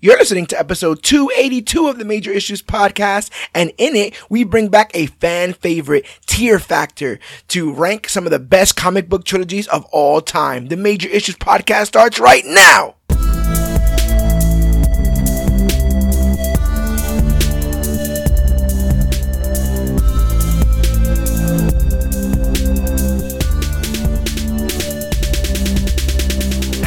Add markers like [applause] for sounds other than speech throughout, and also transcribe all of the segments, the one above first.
You're listening to episode 282 of the Major Issues podcast, and in it, we bring back a fan favorite tier factor to rank some of the best comic book trilogies of all time. The Major Issues podcast starts right now.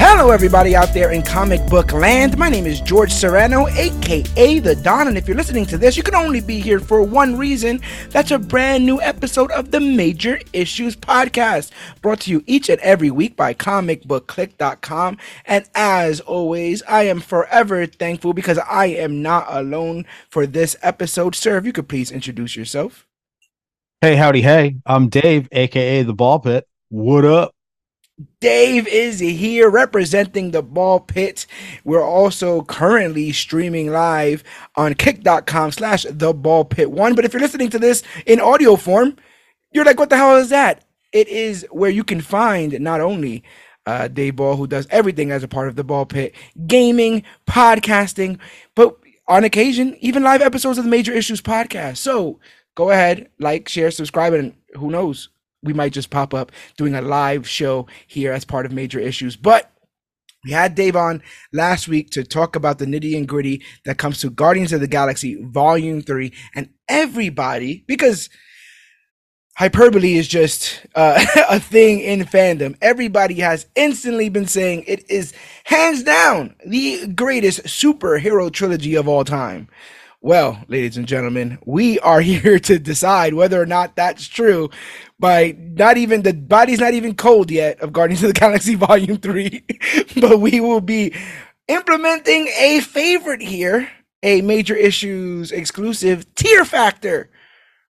Hello, everybody out there in comic book land. My name is George Serrano, aka The Don, and if you're listening to this, you can only be here for one reason. That's a brand new episode of the Major Issues Podcast, brought to you each and every week by comicbookclique.com. And as always, I am forever thankful because I am not alone for this episode. Sir, if you could please introduce yourself. Hey, howdy, hey. I'm Dave, aka The Ball Pit. What up? Dave is here representing the ball pit. We're also currently streaming live on kick.com slash the ball pit one. But if you're listening to this in audio form, you're like, what the hell is that? It is where you can find not only uh, Dave Ball, who does everything as a part of the ball pit, gaming, podcasting, but on occasion, even live episodes of the Major Issues podcast. So go ahead, like, share, subscribe, and who knows? We might just pop up doing a live show here as part of major issues. But we had Dave on last week to talk about the nitty and gritty that comes to Guardians of the Galaxy Volume 3. And everybody, because hyperbole is just uh, [laughs] a thing in fandom, everybody has instantly been saying it is hands down the greatest superhero trilogy of all time. Well, ladies and gentlemen, we are [laughs] here to decide whether or not that's true by not even the body's not even cold yet of Guardians of the Galaxy [laughs] Volume 3, [laughs] but we will be implementing a favorite here, a major issues exclusive tier factor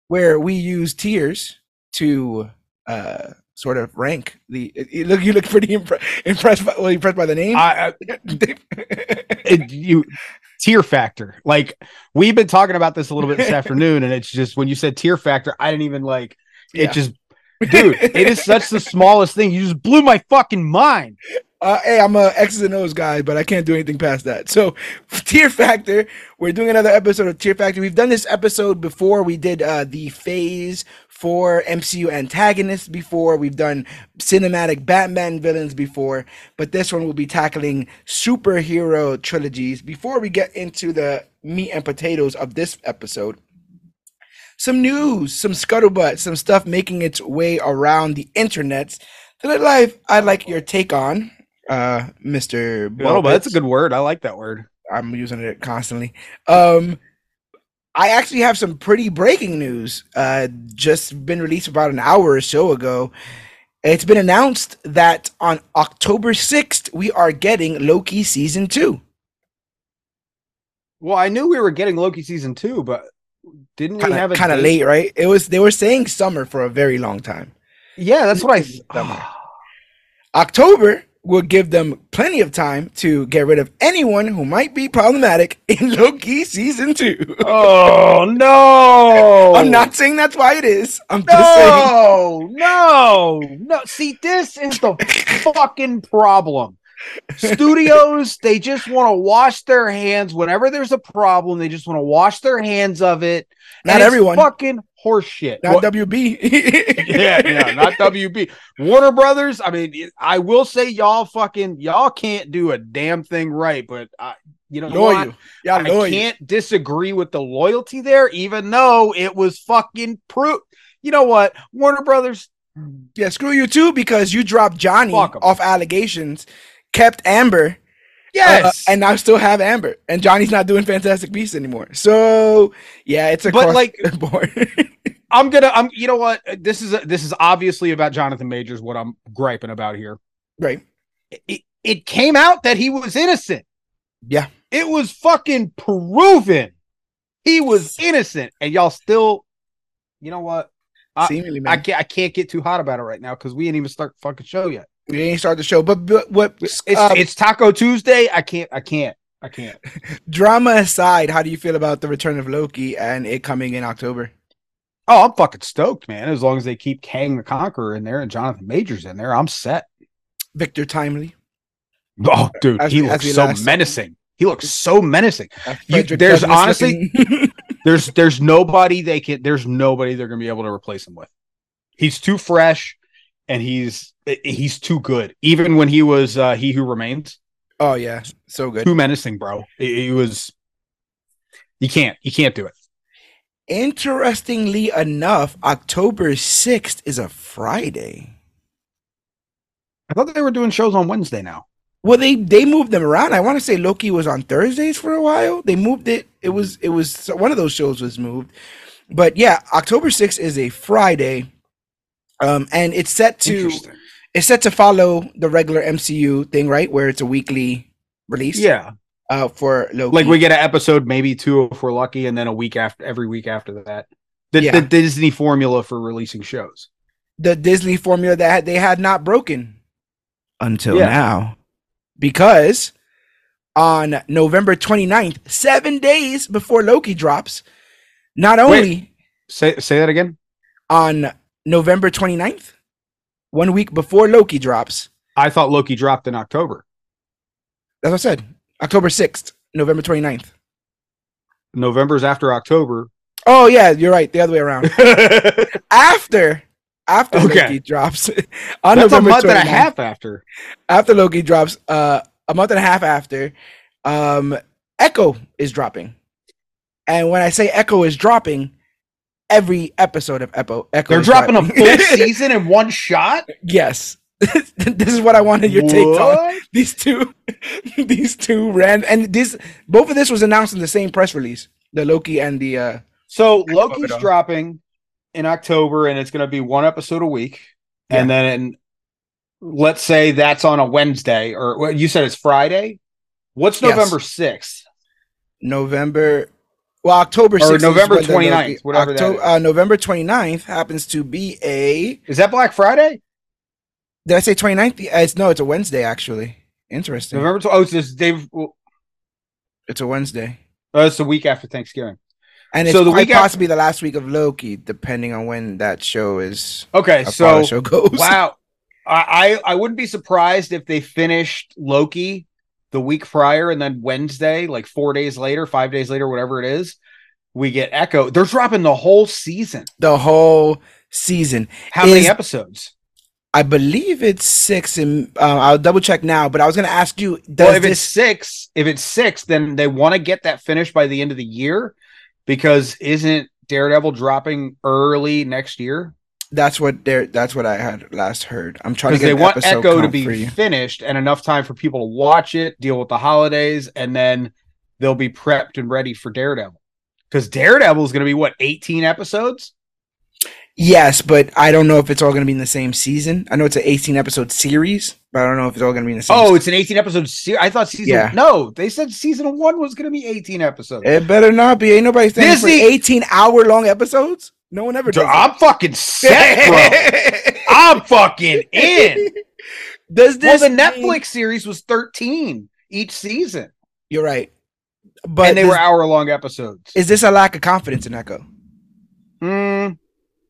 where we use tiers to uh sort of rank the you look you look pretty impre- impressed by well impressed by the name? I, I, you tier factor. Like we've been talking about this a little bit this [laughs] afternoon and it's just when you said tier factor i didn't even like it just [laughs] dude it is such the smallest thing you just blew my fucking mind Uh, hey, I'm a X's and O's guy, but I can't do anything past that. So, [laughs] Tier Factor, we're doing another episode of Tier Factor. We've done this episode before. We did uh, the Phase Four MCU antagonists before. We've done cinematic Batman villains before, but this one will be tackling superhero trilogies. Before we get into the meat and potatoes of this episode, some news, some scuttlebutt, some stuff making its way around the internet that life I'd like your take on, uh, Mr. well that's a good word i like that word I'm using it constantly. Um, I actually have some pretty breaking news. Uh, just been released about an hour or so ago. It's been announced that on October 6th, we are getting Loki season two. well i knew we were getting loki season two but didn't we have Kind of kind of date? late, right? It was they were saying summer for a very long time. yeah that's what i Summer. October will give them plenty of time to get rid of anyone who might be problematic in Loki season two. [laughs] oh no I'm not saying that's why it is. I'm just saying. No, no, no. See, this is the [laughs] fucking problem. Studios, they just want to wash their hands whenever there's a problem. They just want to wash their hands of it. Not And everyone. Fucking horseshit. Not What- WB. [laughs] yeah, yeah, not WB. Warner Brothers. I mean, I will say y'all fucking y'all can't do a damn thing right, but I, you know, what? Y'all I loyal. can't disagree with the loyalty there, even though it was fucking proof. You know what, Warner Brothers? Yeah, screw you too because you dropped Johnny off allegations, kept Amber, Yes, uh, and now still have Amber, and Johnny's not doing Fantastic Beasts anymore. So yeah, it's a But, like-. [laughs] [laughs] I'm gonna. I'm. You know what? This is this is obviously about Jonathan Majors. What I'm griping about here. right. It, it came out that he was innocent. Yeah. It was fucking proven he was [laughs] innocent, and y'all still. You know what? I- Seemingly, I can't. I can't get too hot about it right now because we ain't even start the fucking show yet. We ain't start the show, but, but what It's um, it's Taco Tuesday. I can't. I can't. I can't. [laughs] drama aside, how do you feel about the return of Loki and it coming in October? Oh, I'm fucking stoked, man. As long as they keep Kang the Conqueror in there and Jonathan Majors in there, I'm set. Victor Timely. Oh, dude, As he we- looks so last- menacing. He looks so menacing. You- there's Douglass honestly- [laughs] There's there's nobody they can there's nobody they're gonna be able to replace him with. He's too fresh and he's he's too good. Even when he was uh he who remains, oh yeah, so good. too menacing, bro. He, he was you can't you can't do it. Interestingly enough, October sixth is a Friday. I thought they were doing shows on Wednesday now. Well, they they moved them around. I want to say Loki was on Thursdays for a while. They moved it. It was it was one of those shows was moved, but yeah, October sixth is a Friday, um, and it's set to it's set to follow the regular MCU thing, right? Where it's a weekly release. Yeah. uh, for Loki. Like we get an episode, maybe two if we're lucky, and then a week after every week after that. The, Yeah. the Disney formula for releasing shows. the Disney formula that they had not broken until Yeah. now. Because on November 29th, seven days before Loki drops, not only Say say that again. on November 29th, one week before Loki drops, I thought Loki dropped in October. that's what I said, October 6th, November 29th. November's after October. Oh, yeah, you're right. The other way around. [laughs] after. After Okay. Loki drops [laughs] on That's a November month and a half after. after Loki drops, uh, a month and a half after, um, Echo is dropping. And when I say Echo is dropping, every episode of Echo, Echo They're is dropping a full [laughs] season in one shot. yes. [laughs] this is what I wanted your take on. [laughs] These two, these two ran, and this both of this was announced in the same press release. The Loki and the uh, So love Loki's dropping in October, and it's going to be one episode a week. And then, in, let's say that's on a Wednesday, or what you said it's Friday. What's Yes. November sixth? November, well, October Or 6th is November when the 29th, Loki- whatever that Octo- is. Uh, November 29th happens to be a Is that Black Friday? Did I say 29th? Yeah, It's no, it's a Wednesday actually. Interesting. November. Tw- oh, it's this Dave. Well, It's a Wednesday. uh, it's the week after Thanksgiving. And it's So the quite week after- possibly the last week of Loki, depending on when that show is Okay, so show goes. wow, I, I I wouldn't be surprised if they finished Loki the week prior, and then Wednesday, like four days later, five days later, whatever it is, we get Echo. They're dropping the whole season. The whole season. How many episodes? I believe it's six and uh, I'll double check now, but I was gonna ask you, does Well, if it's six, if it's six, then they want to get that finished by the end of the year, because isn't Daredevil dropping early next year? That's what they're that's what I had last heard. I'm trying to get they want episode Echo to be finished and enough time for people to watch it, deal with the holidays, and then they'll be prepped and ready for Daredevil. Because Daredevil is going to be what 18 episodes. Yes, but I don't know if it's all gonna be in the same season. I know it's an 18 episode series, but I don't know if it's all gonna be in the same season. Oh, it's an 18 episode series. I thought season. Yeah. No, they said season one was going to be 18 episodes. It better not be. Ain't nobody Disney- for 18 hour long episodes. No one ever does. I'm fucking set, bro. [laughs] I'm fucking in. does this? Well, this the mean- Netflix series was 13 each season, You're right, but and they does- were hour long episodes. Is this a lack of confidence in Echo? Mm,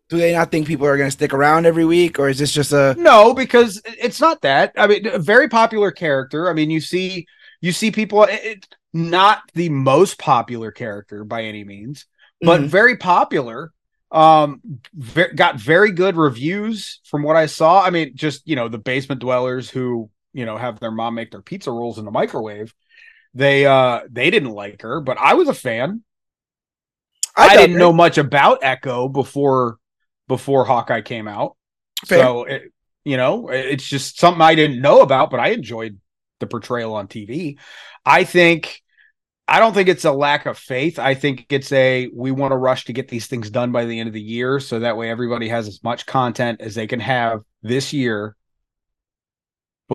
Do they not think people are going to stick around every week, or is this just a? No, because it's not that. I mean, a very popular character. I mean, you see, you see people. It, it- not the most popular character by any means, but Mhm. very popular. Um, ve- got very good reviews from what I saw. I mean, just you know, the basement dwellers who you know have their mom make their pizza rolls in the microwave. They uh they didn't like her, but I was a fan. I, dug didn't it. know much about Echo before before Hawkeye came out. Fair. So it, you know, it's just something I didn't know about, but I enjoyed the portrayal on TV. I think I don't think it's a lack of faith. I think it's a we want to rush to get these things done by the end of the year so that way everybody has as much content as they can have this year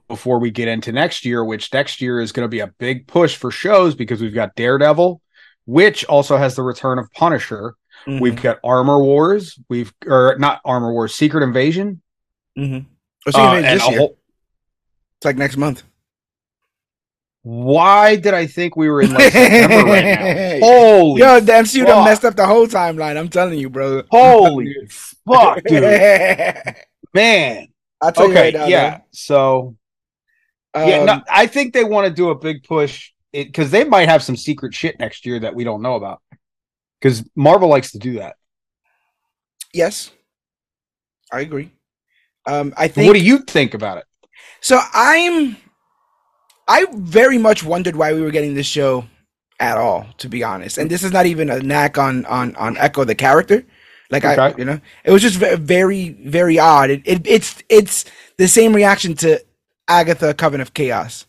before we get into next year, which next year is going to be a big push for shows because we've got Daredevil, which also has the return of Punisher. Mhm, We've got Armor Wars. We've or not Armor Wars, Secret Invasion. Mm-hmm. Oh, so Uh, you made it and this year. whole- It's like next month. Why did I think we were in like September right now? [laughs] Holy, Yo, the MCU done fuck. messed up the whole timeline. I'm telling you, bro. holy [laughs] fuck, dude, [laughs] man. I'll tell you Okay, right now. yeah. So though. yeah, Um, no, I think they want to do a big push because they might have some secret shit next year that we don't know about. Because Marvel likes to do that. Yes, I agree. Um, I think. what do you think about it? So I'm I very much wondered why we were getting this show at all, to be honest. And this is not even a knack on on on Echo the character. Like I, you know, it was just very very odd. It, it it's it's the same reaction to Agatha Coven of Chaos,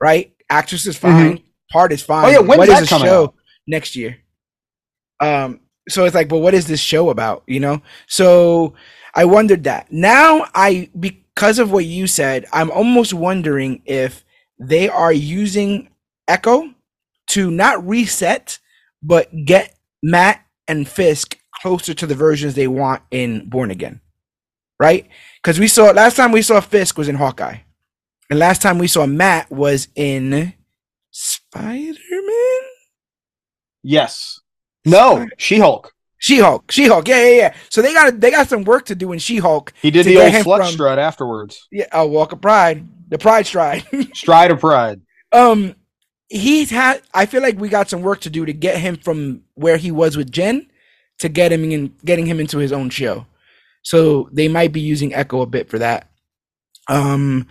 right? Actress is fine, part is fine. Mm-hmm. Oh, yeah, when's what is that the coming show out? next year? Um, so it's like, but what is this show about? You know, so I wondered that. Now I because of what you said, I'm almost wondering if they are using Echo to not reset, but get Matt and Fisk closer to the versions they want in Born Again. Right? Because we saw last time we saw Fisk was in Hawkeye. And last time we saw Matt was in Spider-Man? Yes. No, She Hulk. She-Hulk. She-Hulk. Yeah, yeah, yeah. So they got they got some work to do in She-Hulk. He did the old from- strut afterwards. Yeah, oh, Walk of Pride. The Pride Stride. [laughs] Stride of Pride. um he's had i feel like we got some work to do to get him from where he was with jen to get him in getting him into his own show. So they might be using echo a bit for that. Um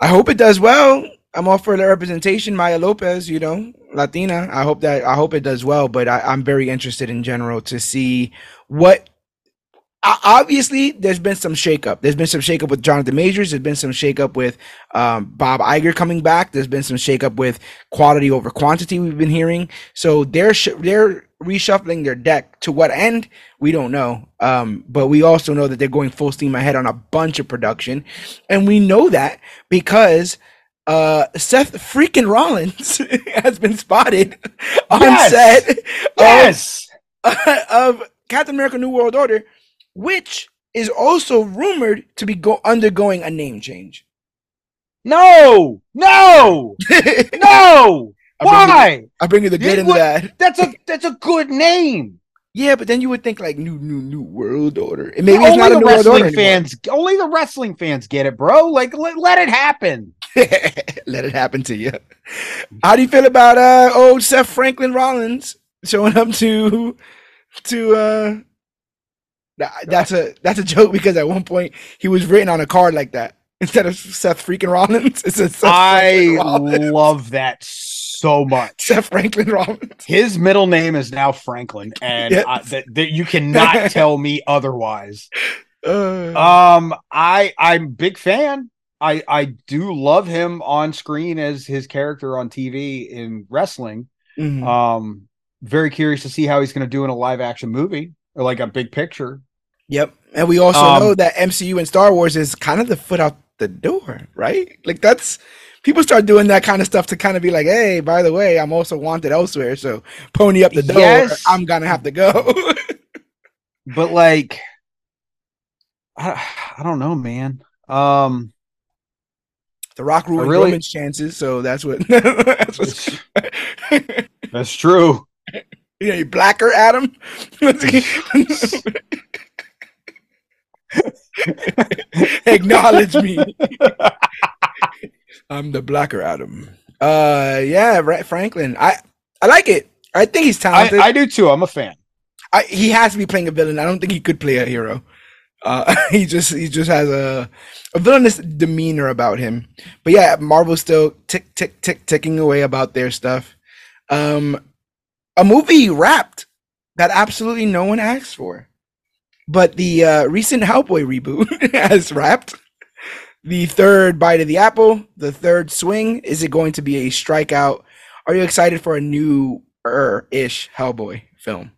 i hope it does well. I'm all for the representation. Maya lopez you know latina. I hope that i hope it does well but I, i'm very interested in general to see what obviously there's been some shakeup. There's been some shakeup with Jonathan Majors. There's been some shakeup with um, Bob Iger coming back. There's been some shakeup with quality over quantity. We've been hearing. So they're sh- they're reshuffling their deck. To what end? We don't know. Um, but we also know that they're going full steam ahead on a bunch of production, and we know that because uh Seth freaking Rollins [laughs] has been spotted on Yes! set of- Yes. [laughs] of Captain America: New World Order, which is also rumored to be go- undergoing a name change. No. No. [laughs] No. I bring you- Why? I bring you the good and the bad. That's a that's a good name. Yeah, but then you would think like new, new, new world order. And maybe it's only not a new world order wrestling fans, only the wrestling fans get it, bro. Like let, let it happen. [laughs] Let it happen to you. How do you feel about uh old Seth Franklin Rollins showing up to to uh that- that's a that's a joke because at one point he was written on a card like that instead of Seth freaking Rollins. [laughs] It says Seth I Rollins. love that so much. [laughs] Seth Franklin Rollins. His middle name is now Franklin, and. I, that, that you cannot [laughs] tell me otherwise. Uh, Um, I I'm big fan. I I do love him on screen as his character on TV in wrestling. mhm. Um, very curious to see how he's going to do in a live action movie or like a big picture. Yep. And we also Um, know that MCU and Star Wars is kind of the foot out the door, right? Like that's people start doing that kind of stuff to kind of be like, hey, by the way, I'm also wanted elsewhere. So pony up the door. Yes. I'm gonna have to go. [laughs] But like, I, I don't know, man. Um, the Rock ruined really- Roman's chances, so that's what [laughs] that's [laughs] that's true. You know, you blacker Adam. [laughs] Acknowledge me. I'm the blacker Adam. Uh yeah, right Franklin. I I like it. I think he's I, talented. I do too. I'm a fan. I, he has to be playing a villain. I don't think he could play a hero. Uh, [laughs] he just he just has a a villainous demeanor about him. But yeah, Marvel's still tick tick tick ticking away about their stuff. Um, a movie wrapped that absolutely no one asked for, but the uh, recent Hellboy reboot [laughs] has wrapped. The third bite of the apple, the third swing. Is it going to be a strikeout? Are you excited for a new ish Hellboy film?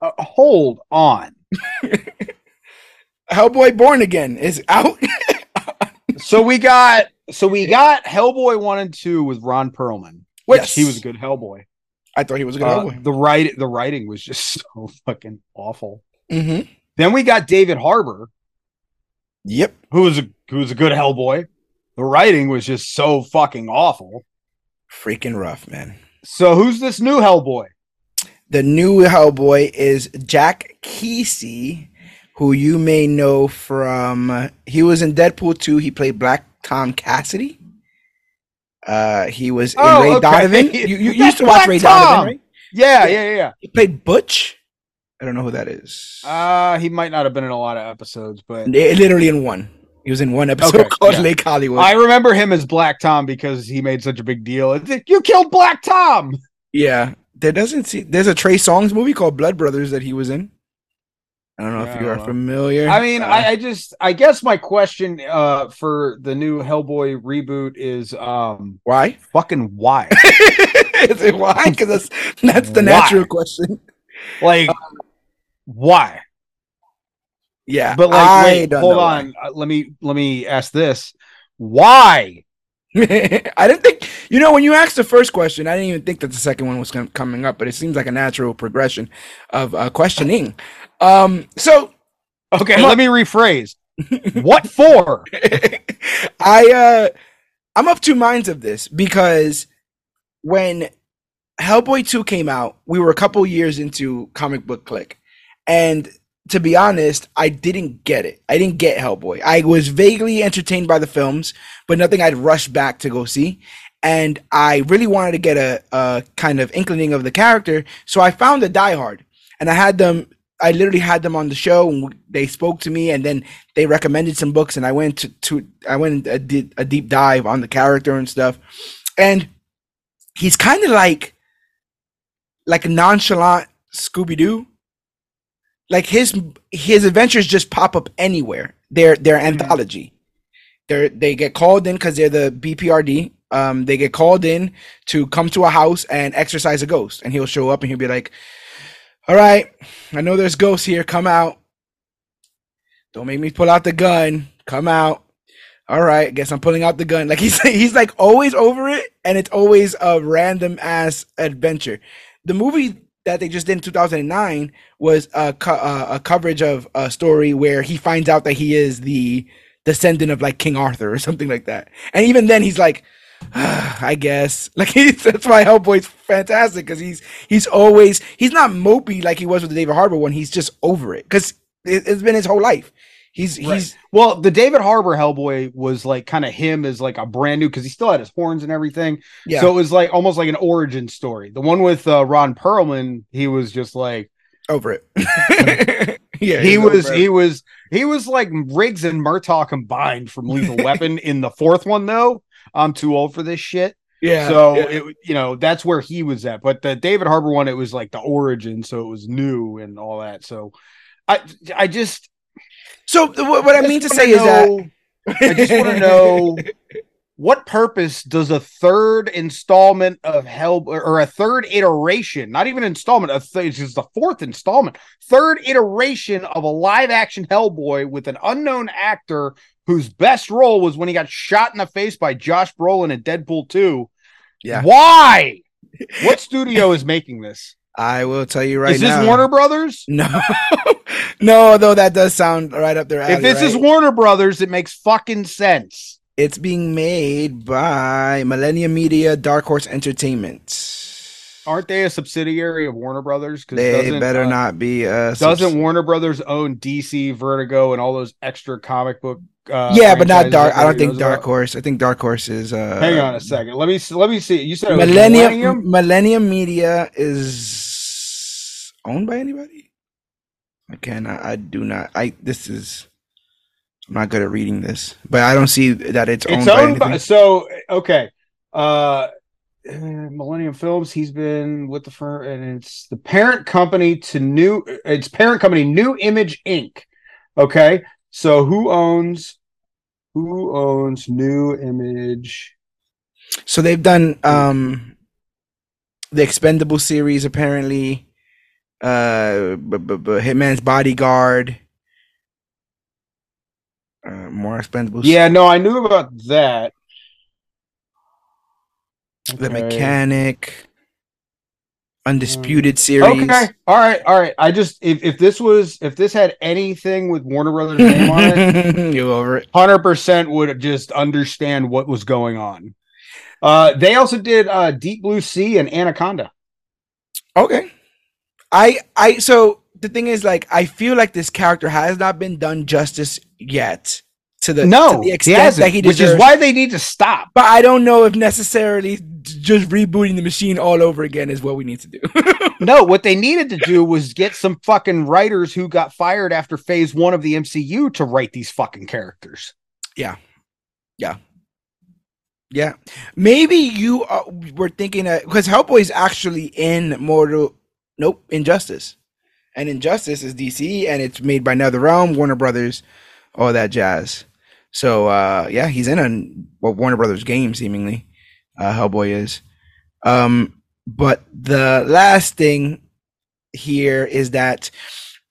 Uh, hold on. [laughs] Hellboy Born Again is out. [laughs] So we got so we got Hellboy one and two with Ron Perlman, which Yes. he was a good Hellboy. I thought he was a good Uh, Hellboy. the write the writing was just [laughs] so fucking awful. Mm-hmm. Then we got David Harbour, Yep. who was a who was a good Hellboy. The writing was just so fucking awful. Freaking rough, man. So who's this new Hellboy? The new Hellboy is Jack Kesy, who you may know from. he was in Deadpool 2. He played Black Tom Cassidy. Uh, he was in Oh, Ray okay. Donovan. [laughs] You, you used to watch Black Ray Tom. Donovan, right? Yeah, yeah, yeah. yeah. He played Butch. I don't know who that is. Uh, he might not have been in a lot of episodes, but literally in one. He was in one episode Okay, [laughs] called yeah. Lake Hollywood. I remember him as Black Tom because he made such a big deal. Like, You killed Black Tom. yeah, there doesn't see. There's a Trey Songz movie called Blood Brothers that he was in. I don't know Yeah, if you are familiar. I mean, Uh, I, I just, I guess my question uh for the new Hellboy reboot is, um, why? fucking why? [laughs] Is it why? Because that's that's the Why? natural question. like, why? Yeah, But like, I wait, don't hold know on. Uh, let me let me ask this: Why? why. [laughs] I didn't think. You know, when you asked the first question, I didn't even think that the second one was com- coming up. But it seems like a natural progression of uh, questioning. Um, so Okay, let me rephrase. what for? [laughs] I uh I'm of two minds of this because when Hellboy 2 came out, we were a couple years into comic book clique. And to be honest, I didn't get it. I didn't get Hellboy. I was vaguely entertained by the films, but nothing I'd rush back to go see. And I really wanted to get a, a kind of inkling of the character. So I found the Die Hard and I had them I literally had them on the show and they spoke to me and then they recommended some books and I went to, to I went and did a deep dive on the character and stuff. And he's kind of like like a nonchalant Scooby Doo. Like his his adventures just pop up anywhere. They're they're anthology. They're they get called in because they're the BPRD. Um, they get called in to come to a house and exercise a ghost, and he'll show up and he'll be like, "All right, I know there's ghosts here. Come out. Don't make me pull out the gun. Come out. All right, guess I'm pulling out the gun. Like [laughs] he's he's like always over it, and it's always a random ass adventure. The movie that they just did in 2009 was a co- uh, a coverage of a story where he finds out that he is the descendant of like King Arthur or something like that. And even then, he's like, "Ah, [sighs] I guess. [laughs] Like he's, that's why Hellboy's fantastic because he's he's always he's not mopey like he was with the David Harbour one. He's just over it because it, it's been his whole life. He's he's Well, the David Harbour Hellboy was like kind of him as like a brand new because he still had his horns and everything. yeah. So it was like almost like an origin story. The one with uh, Ron Perlman, he was just like over it. [laughs] yeah, he was he was he was like Riggs and Murtaugh combined from Lethal [laughs] Weapon in the fourth one though. I'm too old for this shit. yeah. so yeah. it you know that's where he was at. But the David Harbour one, it was like the origin, so it was new and all that. So I I just so what, what I just mean to say is that I just want to know [laughs] what purpose does a third installment of Hell or a third iteration, not even installment, a th- it's just the fourth installment, third iteration of a live action Hellboy with an unknown actor whose best role was when he got shot in the face by Josh Brolin in Deadpool 2. Yeah. Why? [laughs] What studio is making this? I will tell you right now. is this now. Warner Brothers? No, [laughs] no, though that does sound right up there. If this is? Warner Brothers, it makes fucking sense. it's being made by Millennium Media, Dark Horse Entertainment. Aren't they a subsidiary of Warner Brothers? They better uh, not be. Doesn't Warner Brothers own DC, Vertigo, and all those extra comic book? Uh, yeah, but not Dark. I don't think Dark? Horse. I think Dark Horse is. Uh, Hang on a second. Let me let me see. You said Millennium Millennium. Millennium Media is owned by anybody? I cannot. I do not. I. This is. I'm not good at reading this, but I don't see that it's, It's owned, by by. So okay, uh, Millennium Films. He's been with the firm, and it's the parent company to New. It's parent company Nu Image Inc. Okay, so who owns? Who owns Nu Image? So they've done um the Expendable series apparently. Uh, b- b- b- Hitman's Bodyguard. Uh, more Expendables. Yeah, no, I knew about that. The Mechanic. Undisputed series. Okay. All right. All right. I just if, if this was if this had anything with Warner Brothers name on it, [laughs] you over it? hundred percent would just understand what was going on. Uh they also did uh Deep Blue Sea and Anaconda. Okay. I I so the thing is like I feel like this character has not been done justice yet. To the no, to the he extent that he which is why they need to stop. but I don't know if necessarily just rebooting the machine all over again is what we need to do. [laughs] No, what they needed to do was get some fucking writers who got fired after phase one of the MCU to write these fucking characters. Yeah, yeah, yeah. maybe you uh, were thinking that because Hellboy is actually in Mortal, nope, Injustice, and Injustice is DC and it's made by NetherRealm, Warner Brothers, all that jazz. So uh, yeah, he's in a well, Warner Brothers game seemingly. Uh, Hellboy is, um, but the last thing here is that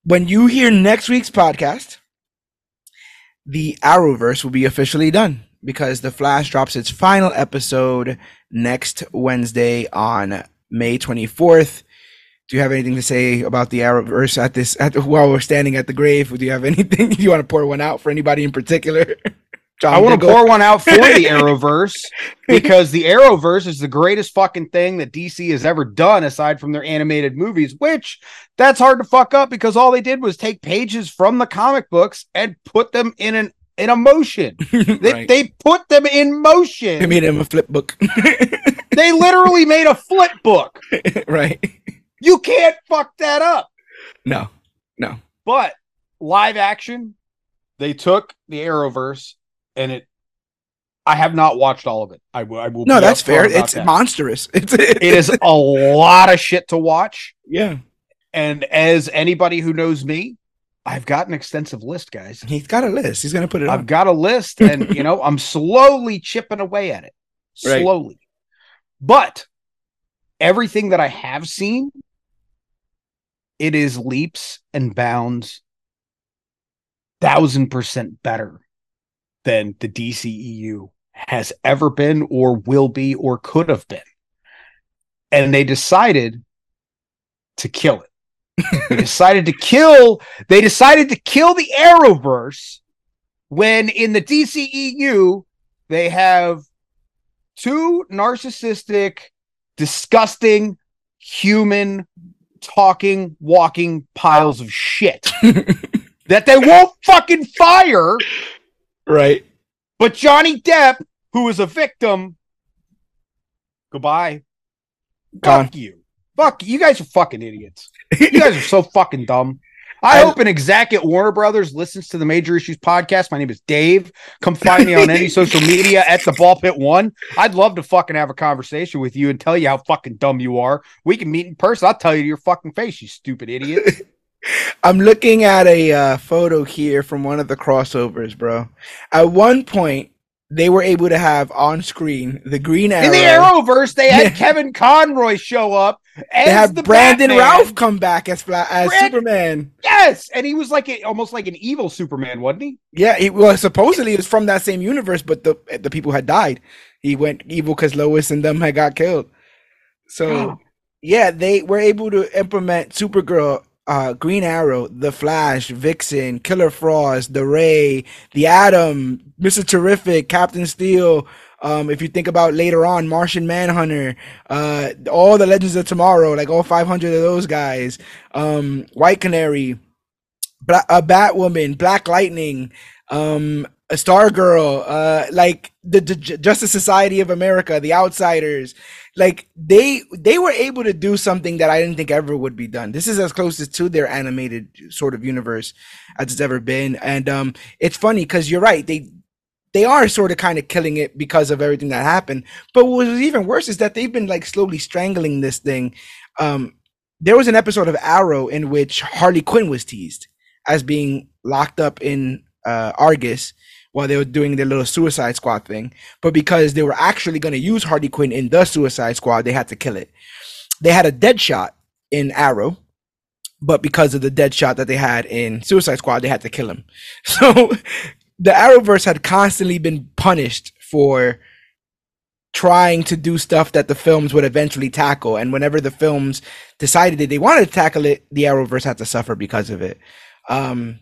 when you hear next week's podcast, the Arrowverse will be officially done because the Flash drops its final episode next Wednesday on May 24th. Do you have anything to say about the Arrowverse at this at while we're standing at the grave? Do you have [laughs] anything Do you want to pour one out for anybody in particular? [laughs] John I want to pour one out for the [laughs] Arrowverse because the Arrowverse is the greatest fucking thing that DC has ever done aside from their animated movies, which that's hard to fuck up because all they did was take pages from the comic books and put them in an in a motion. They, right. they put them in motion. They made him a flip book. they literally made a flip book. right. You can't fuck that up. No. No. But live action, they took the Arrowverse and it. I have not watched all of it. I will. I will. No, that's fair. It's that. monstrous. [laughs] It's it is a lot of shit to watch. yeah. And as anybody who knows me, I've got an extensive list, guys. He's got a list. He's gonna put it I've on. got a list, and you know, I'm slowly chipping away at it. Right. Slowly. But everything that I have seen, it is leaps and bounds thousand percent better than the DCEU has ever been or will be or could have been. And they decided to kill it. they [laughs] decided to kill they decided to kill the Arrowverse when in the DCEU they have two narcissistic, disgusting, human, talking, walking piles of shit [laughs] that they won't fucking fire. right. But Johnny Depp, who is a victim, goodbye. Gone. Fuck you. Fuck you guys are fucking idiots. You guys are so fucking dumb. I hope an exec at Warner Brothers listens to the Major Issues podcast. My name is Dave. Come find me on any [laughs] social media at the Ball Pit One. I'd love to fucking have a conversation with you and tell you how fucking dumb you are. We can meet in person. I'll tell you to your fucking face, you stupid idiot. [laughs] I'm looking at a uh, photo here from one of the crossovers, bro. At one point, they were able to have on screen the Green Arrow. In the Arrowverse, they had [laughs] Kevin Conroy show up as They had the Brandon Batman. Routh come back as Fla- as Brand- Superman. Yes, and he was like a, almost like an evil Superman, wasn't he? Yeah, he well supposedly it was from that same universe, but the the people had died. He went evil because Lois and them had got killed. So [gasps] yeah, they were able to implement Supergirl, uh, Green Arrow, The Flash, Vixen, Killer Frost, The Ray, The Atom, Mister Terrific, Captain Steel. Um, if you think about later on, Martian Manhunter, uh, all the Legends of Tomorrow, like all 500 of those guys, um, White Canary, Bla- a Batwoman, Black Lightning, um, a Stargirl, uh, like the, the Justice Society of America, the Outsiders, like they they were able to do something that I didn't think ever would be done. This is as close as to their animated sort of universe as it's ever been, and um, it's funny because you're right they. They are sort of kind of killing it because of everything that happened. But what was even worse is that they've been like slowly strangling this thing. Um, there was an episode of Arrow in which Harley Quinn was teased as being locked up in uh, Argus while they were doing their little Suicide Squad thing. But because they were actually going to use Harley Quinn in the Suicide Squad, they had to kill it. They had a dead shot in Arrow, but because of the dead shot that they had in Suicide Squad, they had to kill him. [laughs] So the Arrowverse had constantly been punished for trying to do stuff that the films would eventually tackle. And whenever the films decided that they wanted to tackle it, the Arrowverse had to suffer because of it. Um,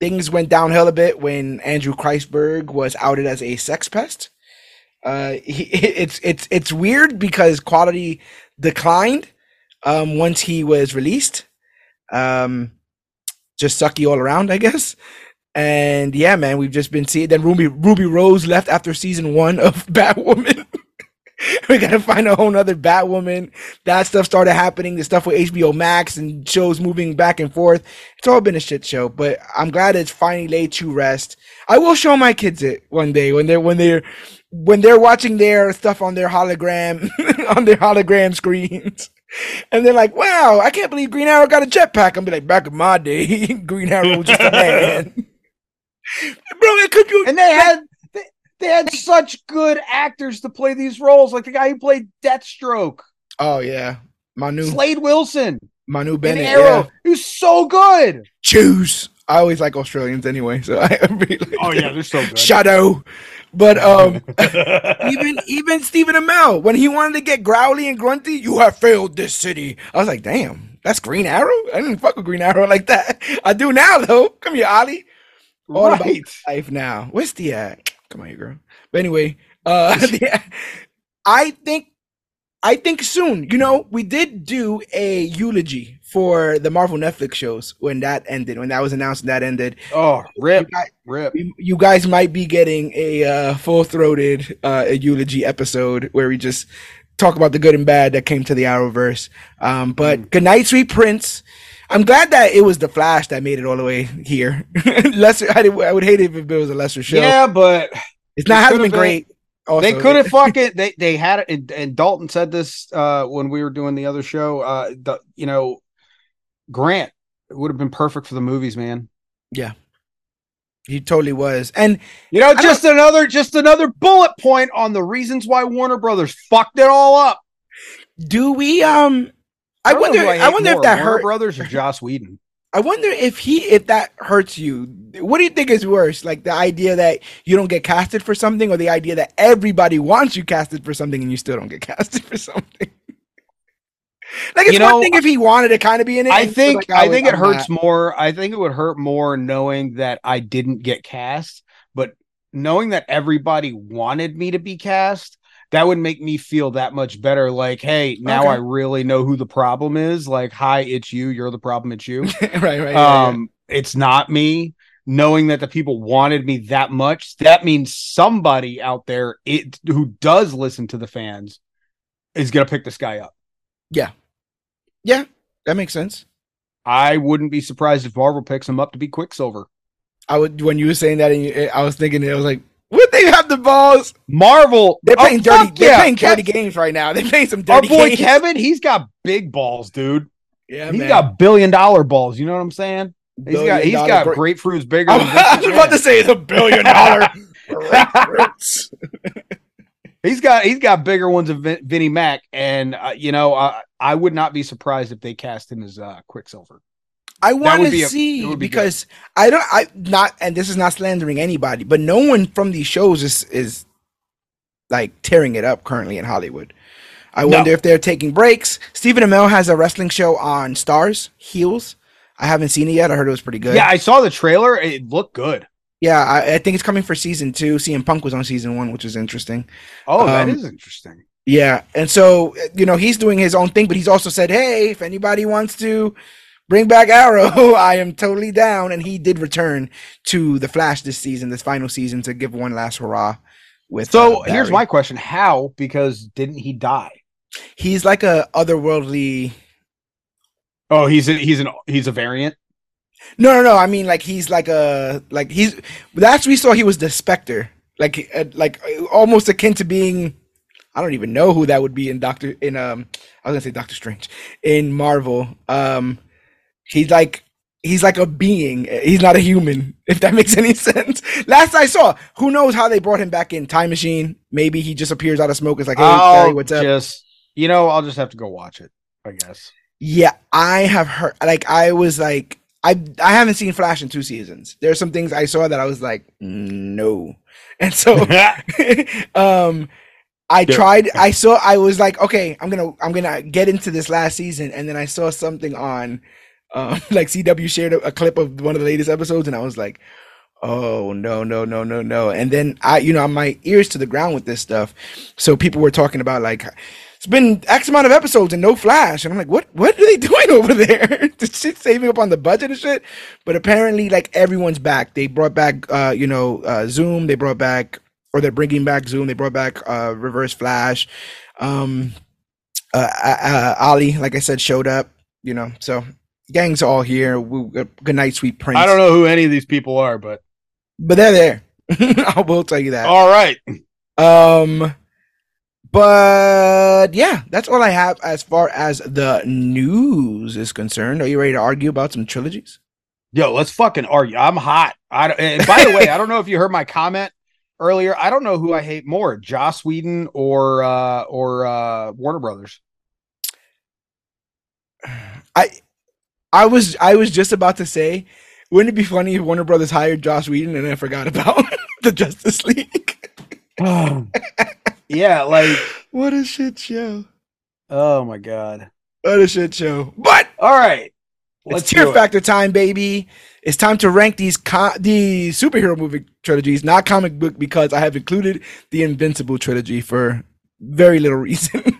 things went downhill a bit when Andrew Kreisberg was outed as a sex pest. Uh, he, [laughs] it's it's it's weird because quality declined um, once he was released. Um, just sucky all around, I guess. And yeah, man, we've just been seeing. Then Ruby Ruby Rose left after season one of [laughs] Batwoman. [laughs] we gotta find a whole nother Batwoman. That stuff started happening. The stuff with HBO Max and shows moving back and forth. It's all been a shit show, but I'm glad it's finally laid to rest. I will show my kids it one day when they're when they're when they're watching their stuff on their hologram [laughs] on their hologram screens. [laughs] And they're like, wow, I can't believe Green Arrow got a jetpack. I'm be like, back in my day, Green Arrow was just a man. Bro, it could you and they had they, they had such good actors to play these roles, like the guy who played Deathstroke, Oh yeah. Manu Slade Wilson, Manu in Bennett. Arrow. Yeah. He was so good. Choose. I always like Australians anyway, so [laughs] I really like Oh yeah, they're so good. Shadow. But um [laughs] even even Stephen Amell, when he wanted to get growly and grunty, you have failed this city. I was like, damn, that's Green Arrow? I didn't fuck with Green Arrow [laughs] like that. I do now though. Come here, Ollie. All about life now. Where's the at? Come on here, girl. But anyway, uh [laughs] I think I think soon. You know, we did do a eulogy for the Marvel Netflix shows when that ended, when that was announced and that ended. Oh, You rip, guys, rip. you guys might be getting a uh, full-throated uh, a eulogy episode where we just talk about the good and bad that came to the Arrowverse. Um, but good night, sweet prince. I'm glad that it was the Flash that made it all the way here. [laughs] lesser, I, I would hate it if it was a lesser show. Yeah, but it's not it hasn't been been- great. Also, they could have fucking they they had it and, and Dalton said this uh when we were doing the other show uh the you know Grant would have been perfect for the movies man Yeah, He totally was, and you know just another just another bullet point on the reasons why Warner Brothers fucked it all up do we? Um, I, wonder. I, hate wonder if that Warner hurt. Brothers or Joss Whedon I wonder if he if that hurts you. What do you think is worse? Like the idea that you don't get casted for something or the idea that everybody wants you casted for something and you still don't get [laughs] casted for something? like it's You one thing if he wanted to kind of be in it. I think like, oh, I oh, think it I'm hurts not. more. I think it would hurt more knowing that I didn't get cast, but knowing that everybody wanted me to be cast, that would make me feel that much better. Like, hey, now Okay. I really know who the problem is. Like, hi, it's you. You're the problem. It's you. [laughs] right, right. yeah, yeah. um, it's not me. Knowing that the people wanted me that much, that means somebody out there it who does listen to the fans is gonna pick this guy up. yeah, yeah, that makes sense. I wouldn't be surprised if Marvel picks him up to be Quicksilver. I would when you were saying that, and you, I was thinking, it was like, would they have the balls? Marvel, They're oh, playing dirty. fuck They're yeah. playing dirty Kev- games right now. [laughs] They're playing some dirty. Our boy games. Kevin, he's got big balls, dude. yeah, he's man. got billion dollar balls. You know what I'm saying? He's got Billion he's dollar got gra- grapefruits bigger. I Than was [laughs] I was about to McMahon. say the billion dollar. [laughs] grapefruits. He's got he's got bigger ones than Vin, Vinnie Mac, and uh, you know uh, I would not be surprised if they cast him as uh, Quicksilver. I want to be see would be good. because I don't. I not, and this is not slandering anybody, but no one from these shows is is like tearing it up currently in Hollywood. I No. wonder if they're taking breaks. Stephen Amell has a wrestling show on Starz Heels. I haven't seen it yet. I heard it was pretty good. Yeah, I saw the trailer. It looked good. yeah. I, I think it's coming for season two. CM Punk was on season one, which is interesting. Oh, that Um, is interesting. Yeah, and so you know he's doing his own thing, but he's also said, "Hey, if anybody wants to bring back Arrow, [laughs] I am totally down." And he did return to the Flash this season, this final season, to give one last hurrah. With So uh, here's my question: How? Because didn't he die? he's like a otherworldly. Oh, he's a, he's an he's a variant. No, no, no. I mean, like he's like a like he's. Last we saw, he was the Spectre, like uh, like uh, almost akin to being. I don't even know who that would be in Doctor in um. I was gonna say Doctor Strange in Marvel. Um, he's like he's like a being. He's not a human. If that makes any [laughs] sense. Last I saw, who knows how they brought him back in? Time machine. Maybe he just appears out of smoke. It's like, hey, I'll Barry, what's up? just you know, I'll just have to go watch it. I guess. Yeah, I have heard. Like, I was like, I I haven't seen Flash in two seasons. There are some things I saw that I was like, no, [laughs] and so [laughs] um, I Yeah. tried. I saw. I was like, okay, I'm gonna I'm gonna get into this last season, and then I saw something on, um, [laughs] like CW shared a, a clip of one of the latest episodes, and I was like. Oh no no no no no! And then I, you know, I'm my ears to the ground with this stuff. So people were talking about like it's been X amount of episodes and no Flash, and I'm like, what what are they [laughs] doing over there? [laughs] This shit saving up on the budget and shit. But apparently, like everyone's back. They brought back, uh, you know, uh, Zoom. They brought back, or they're bringing back Zoom. They brought back uh, Reverse Flash. Um, uh, uh, Ollie, like I said, showed up. You know, so gang's all here. We, good night, sweet prince. I don't know who any of these people are, but but they're there. [laughs] I will tell you that. all right. Um, but yeah, that's all I have as far as the news is concerned. Are you ready to argue about some trilogies? Yo, let's fucking argue. I'm hot. I don't, and by the way, I don't know if you heard my comment earlier. I don't know who I hate more, Joss Whedon or uh or uh Warner Brothers. I I was I was just about to say, wouldn't it be funny if Warner Brothers hired Joss Whedon and I forgot about [laughs] the Justice League? yeah, like [laughs] what a shit show. Oh my god. What a shit show. But all right. Let's it's tier factor time, baby. It's time to rank these co- the superhero movie trilogies, not comic book, because I have included the Invincible trilogy for very little reason. [laughs]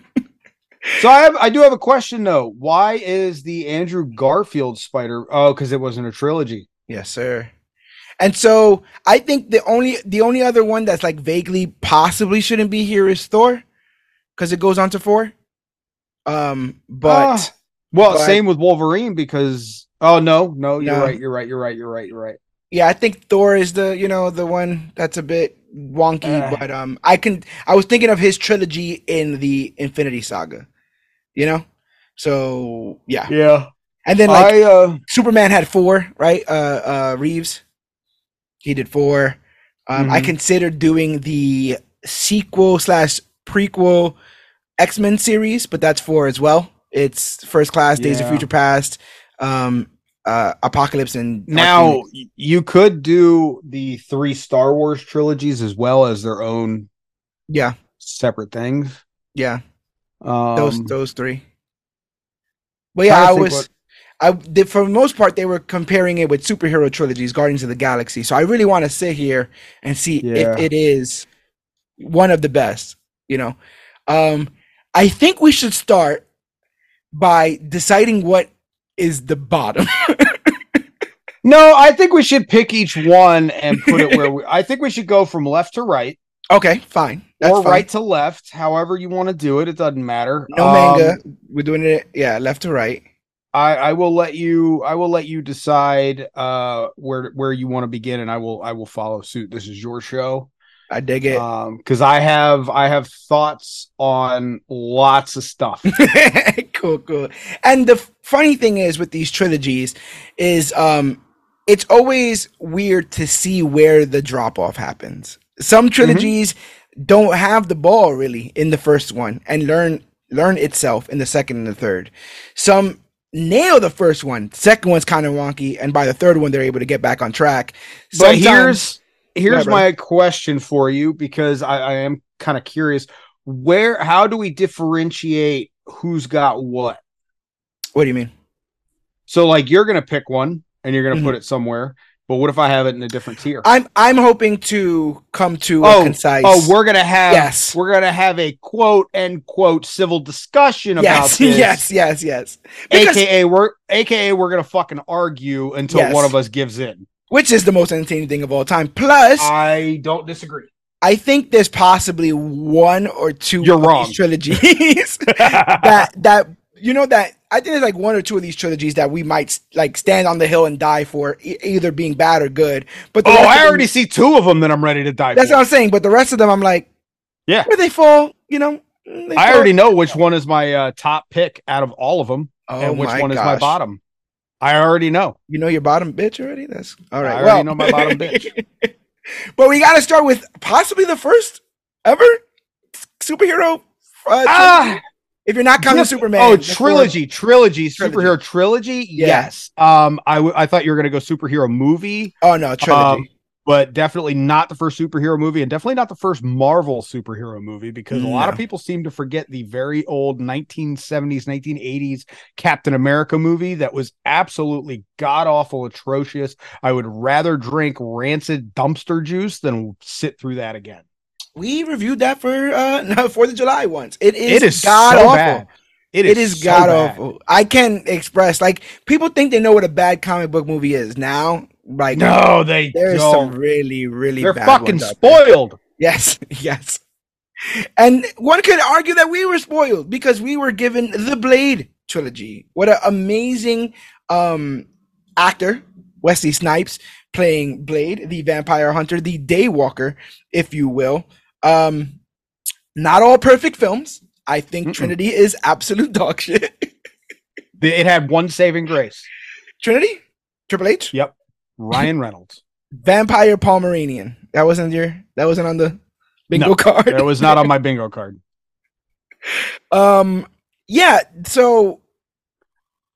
so I have I do have a question though. Why is the Andrew Garfield Spider? Oh, because it wasn't a trilogy. Yes, sir. And so I think the only the only other one that's like vaguely possibly shouldn't be here is Thor, because it goes on to four. Um, but uh, well, but, same with Wolverine because oh no, no, you're no. right, you're right, you're right, you're right, you're right. Yeah, I think Thor is the you know the one that's a bit wonky, uh, but um, I can I was thinking of his trilogy in the Infinity Saga, you know, so yeah, yeah. And then like I, uh, Superman had four, right? Uh, uh, Reeves, he did four. Um, mm-hmm. I considered doing the sequel slash prequel X Men series, but that's four as well. It's First Class, Days of Future Past, um, uh, Apocalypse, and now you could do the three Star Wars trilogies as well as their own, yeah, separate things. Yeah, um, those those three. But yeah, I was. What... I for the most part they were comparing it with superhero trilogies, Guardians of the Galaxy. So I really want to sit here and see yeah. if it is one of the best. You know, um, I think we should start by deciding what is the bottom. [laughs] no, I think we should pick each one and put it where we. I think we should go from left to right. Okay, fine. That's or fine. right to left, however you want to do it. It doesn't matter. No um, manga. We're doing it. Yeah, left to right. I, I will let you. I will let you decide uh, where where you want to begin, and I will. I will follow suit. This is your show. I dig it. Um, because I have I have thoughts on lots of stuff. [laughs] cool, cool. And the funny thing is with these trilogies is um it's always weird to see where the drop off happens. Some mm-hmm. trilogies mm-hmm. Don't have the ball really in the first one and learn learn itself in the second and the third. Some nail the first one. Second one's kind of wonky, and by the third one, they're able to get back on track. Sometimes, but here's here's my question for you because I, I am kind of curious. Where how do we differentiate who's got what? What do you mean? So like you're gonna pick one and you're gonna mm-hmm. put it somewhere. But what if I have it in a different tier? I'm I'm hoping to come to oh, a concise. Oh, we're gonna have yes. we're gonna have a quote end quote civil discussion about yes, [laughs] this. Yes, yes, yes. Because, AKA we're AKA we're gonna fucking argue until yes. one of us gives in which is the most entertaining thing of all time. Plus, I don't disagree. I think there's possibly one or two You're wrong. trilogies [laughs] that that you know that I think there's like one or two of these trilogies that we might like stand on the hill and die for, e- either being bad or good. But oh, I already them, see two of them that I'm ready to die. For. That's for. what I'm saying. But the rest of them, I'm like, yeah, where they fall, you know. I already know which one is my uh, top pick out of all of them, oh and which one gosh. is my bottom. I already know. You know your bottom bitch already. That's all right. I already know my bottom [laughs] bitch. but we got to start with possibly the first ever superhero. Uh, ah, if you're not counting Superman. Oh, trilogy, trilogy, trilogy, superhero trilogy. Yeah. Yes. Um, I, w- I thought you were gonna go superhero movie. Oh no, trilogy. Um, but definitely not the first superhero movie and definitely not the first Marvel superhero movie because no. a lot of people seem to forget the very old 1970s, 1980s Captain America movie that was absolutely god awful, atrocious. I would rather drink rancid dumpster juice than sit through that again. We reviewed that for uh [laughs] Fourth of July once. It is It is god so awful. bad. it is, so god bad. awful. I can't express like people think they know what a bad comic book movie is now. Like No, they there's some don't. really really They're fucking ones out there. spoiled. Yes, [laughs] yes. And one could argue that we were spoiled because we were given the Blade trilogy. What an amazing um actor, Wesley Snipes, playing Blade, the vampire hunter, the Daywalker, if you will. Um not all perfect films. I think Mm-mm. Trinity is absolute [laughs] dog shit. It had one saving grace. Trinity? Triple H? Yep. Ryan Reynolds. [laughs] Vampire Pomeranian. That wasn't your that wasn't on the bingo No, card. That was not on my [laughs] bingo card. Um, yeah. So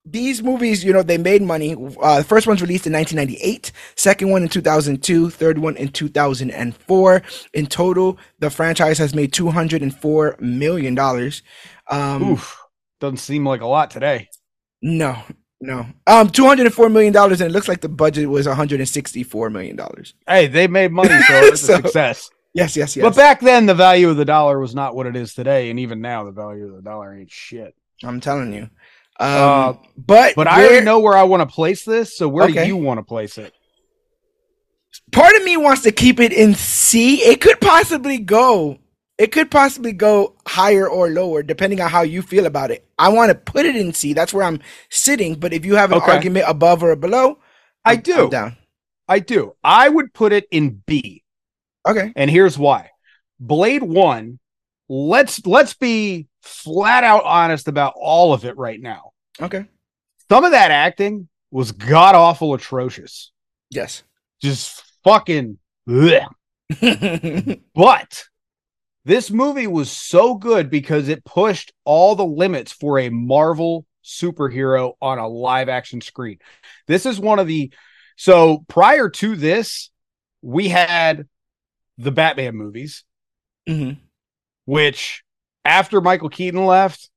these movies, you know, they made money. Uh, the first one's released in 1998, second one in 2002, third one in 2004. In total, the franchise has made 204 million dollars. Um, Oof. Doesn't seem like a lot today. no, no. Um, 204 million dollars, and it looks like the budget was 164 million dollars. Hey, they made money, so it's [laughs] So- a success. Yes, yes, yes. But back then, the value of the dollar was not what it is today, and even now, the value of the dollar ain't shit. I'm telling you. Um, Uh, but But I already know where I want to place this. So where Okay. do you want to place it? part of me wants to keep it in C. It could possibly go. It could possibly go higher or lower depending on how you feel about it. I want to put it in C. That's where I'm sitting. But if you have an Okay. argument above or below, I I'm- do. I'm down. I do. I would put it in B, Okay. and here's why. Blade One. Let's let's be flat out honest about all of it right now. Okay. Some of that acting was god awful, atrocious, Yes. just fucking. bleh. [laughs] But this movie was so good because it pushed all the limits for a Marvel superhero on a live action screen. This is one of the so prior to this, we had the Batman movies, Mhm. Which after Michael Keaton left,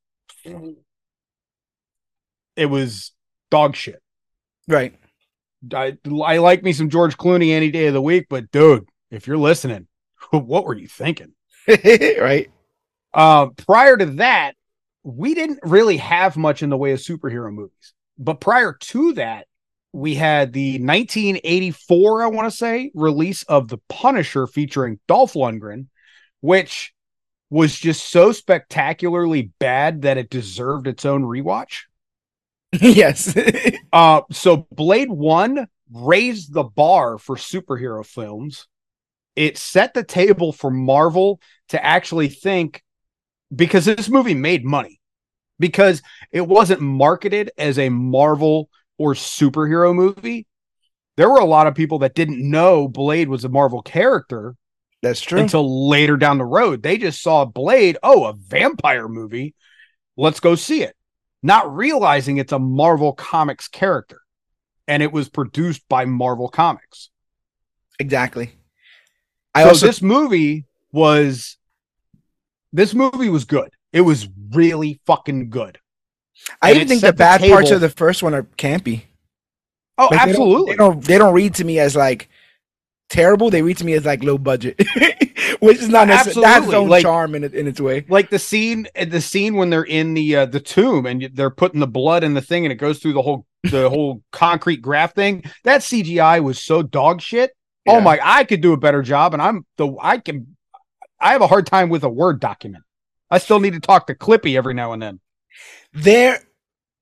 it was dog shit. Right. I, I like me some George Clooney any day of the week, but dude, if you're listening, [laughs] what were you thinking? [laughs] right. Um, prior to that, we didn't really have much in the way of superhero movies. But prior to that, we had the 1984, I want to say, release of The Punisher featuring Dolph Lundgren, which was just so spectacularly bad that it deserved its own rewatch. [laughs] yes. [laughs] Uh, so Blade One raised the bar for superhero films. It set the table for Marvel to actually think because this movie made money because it wasn't marketed as a Marvel or superhero movie. There were a lot of people that didn't know Blade was a Marvel character That's true. until later down the road. They just saw Blade, oh, a vampire movie. Let's go see it. Not realizing it's a Marvel Comics character. And it was produced by Marvel Comics. exactly. I so also this movie was this movie was good. It was really fucking good. I and even think the the bad parts of the first one are campy. Oh, Like, they don't- absolutely. They don't, they don't read to me as like terrible. They read to me as like low budget, [laughs] which is not necessarily that has its own Like- charm in it, in its way. like the scene the scene when they're in the uh, the tomb and they're putting the blood in the thing and it goes through the whole the [laughs] whole concrete graft thing that cgi was so dog shit Yeah. oh my i could do a better job and i'm the i can i have a hard time with a word document i still need to talk to clippy every now and then There,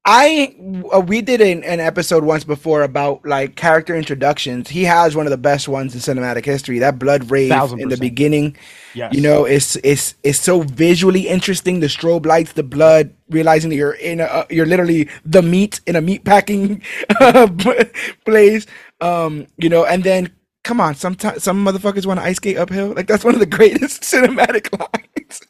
I uh, we did an, an episode once before about like character introductions. He has one of the best ones in cinematic history. That blood rave in the beginning, yes you know, it's it's it's so visually interesting. The strobe lights, the blood, realizing that you're in a you're literally the meat in a meat packing [laughs] place. Um, you know, and then come on, sometimes some motherfuckers want to ice skate uphill. Like that's one of the greatest [laughs] cinematic lines.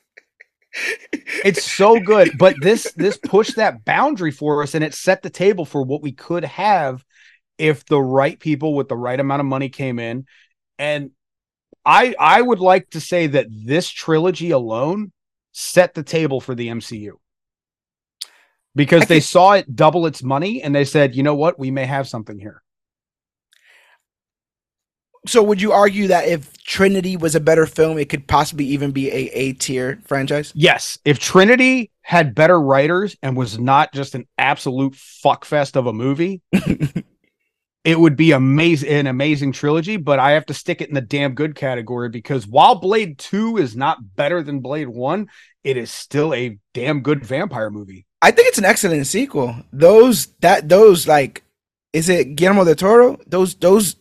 It's so good but this this pushed that boundary for us and it set the table for what we could have if the right people with the right amount of money came in. And i i would like to say that this trilogy alone set the table for the mcu because they saw it double its money and they said you know what? We may have something here So would you argue that if Trinity was a better film, it could possibly even be a A tier franchise? Yes, if Trinity had better writers and was not just an absolute fuckfest of a movie, [laughs] it would be amazing an amazing trilogy. But I have to stick it in the damn good category because while Blade Two is not better than Blade One, it is still a damn good vampire movie. I think it's an excellent sequel. Those that those like, is it Guillermo del Toro? Those those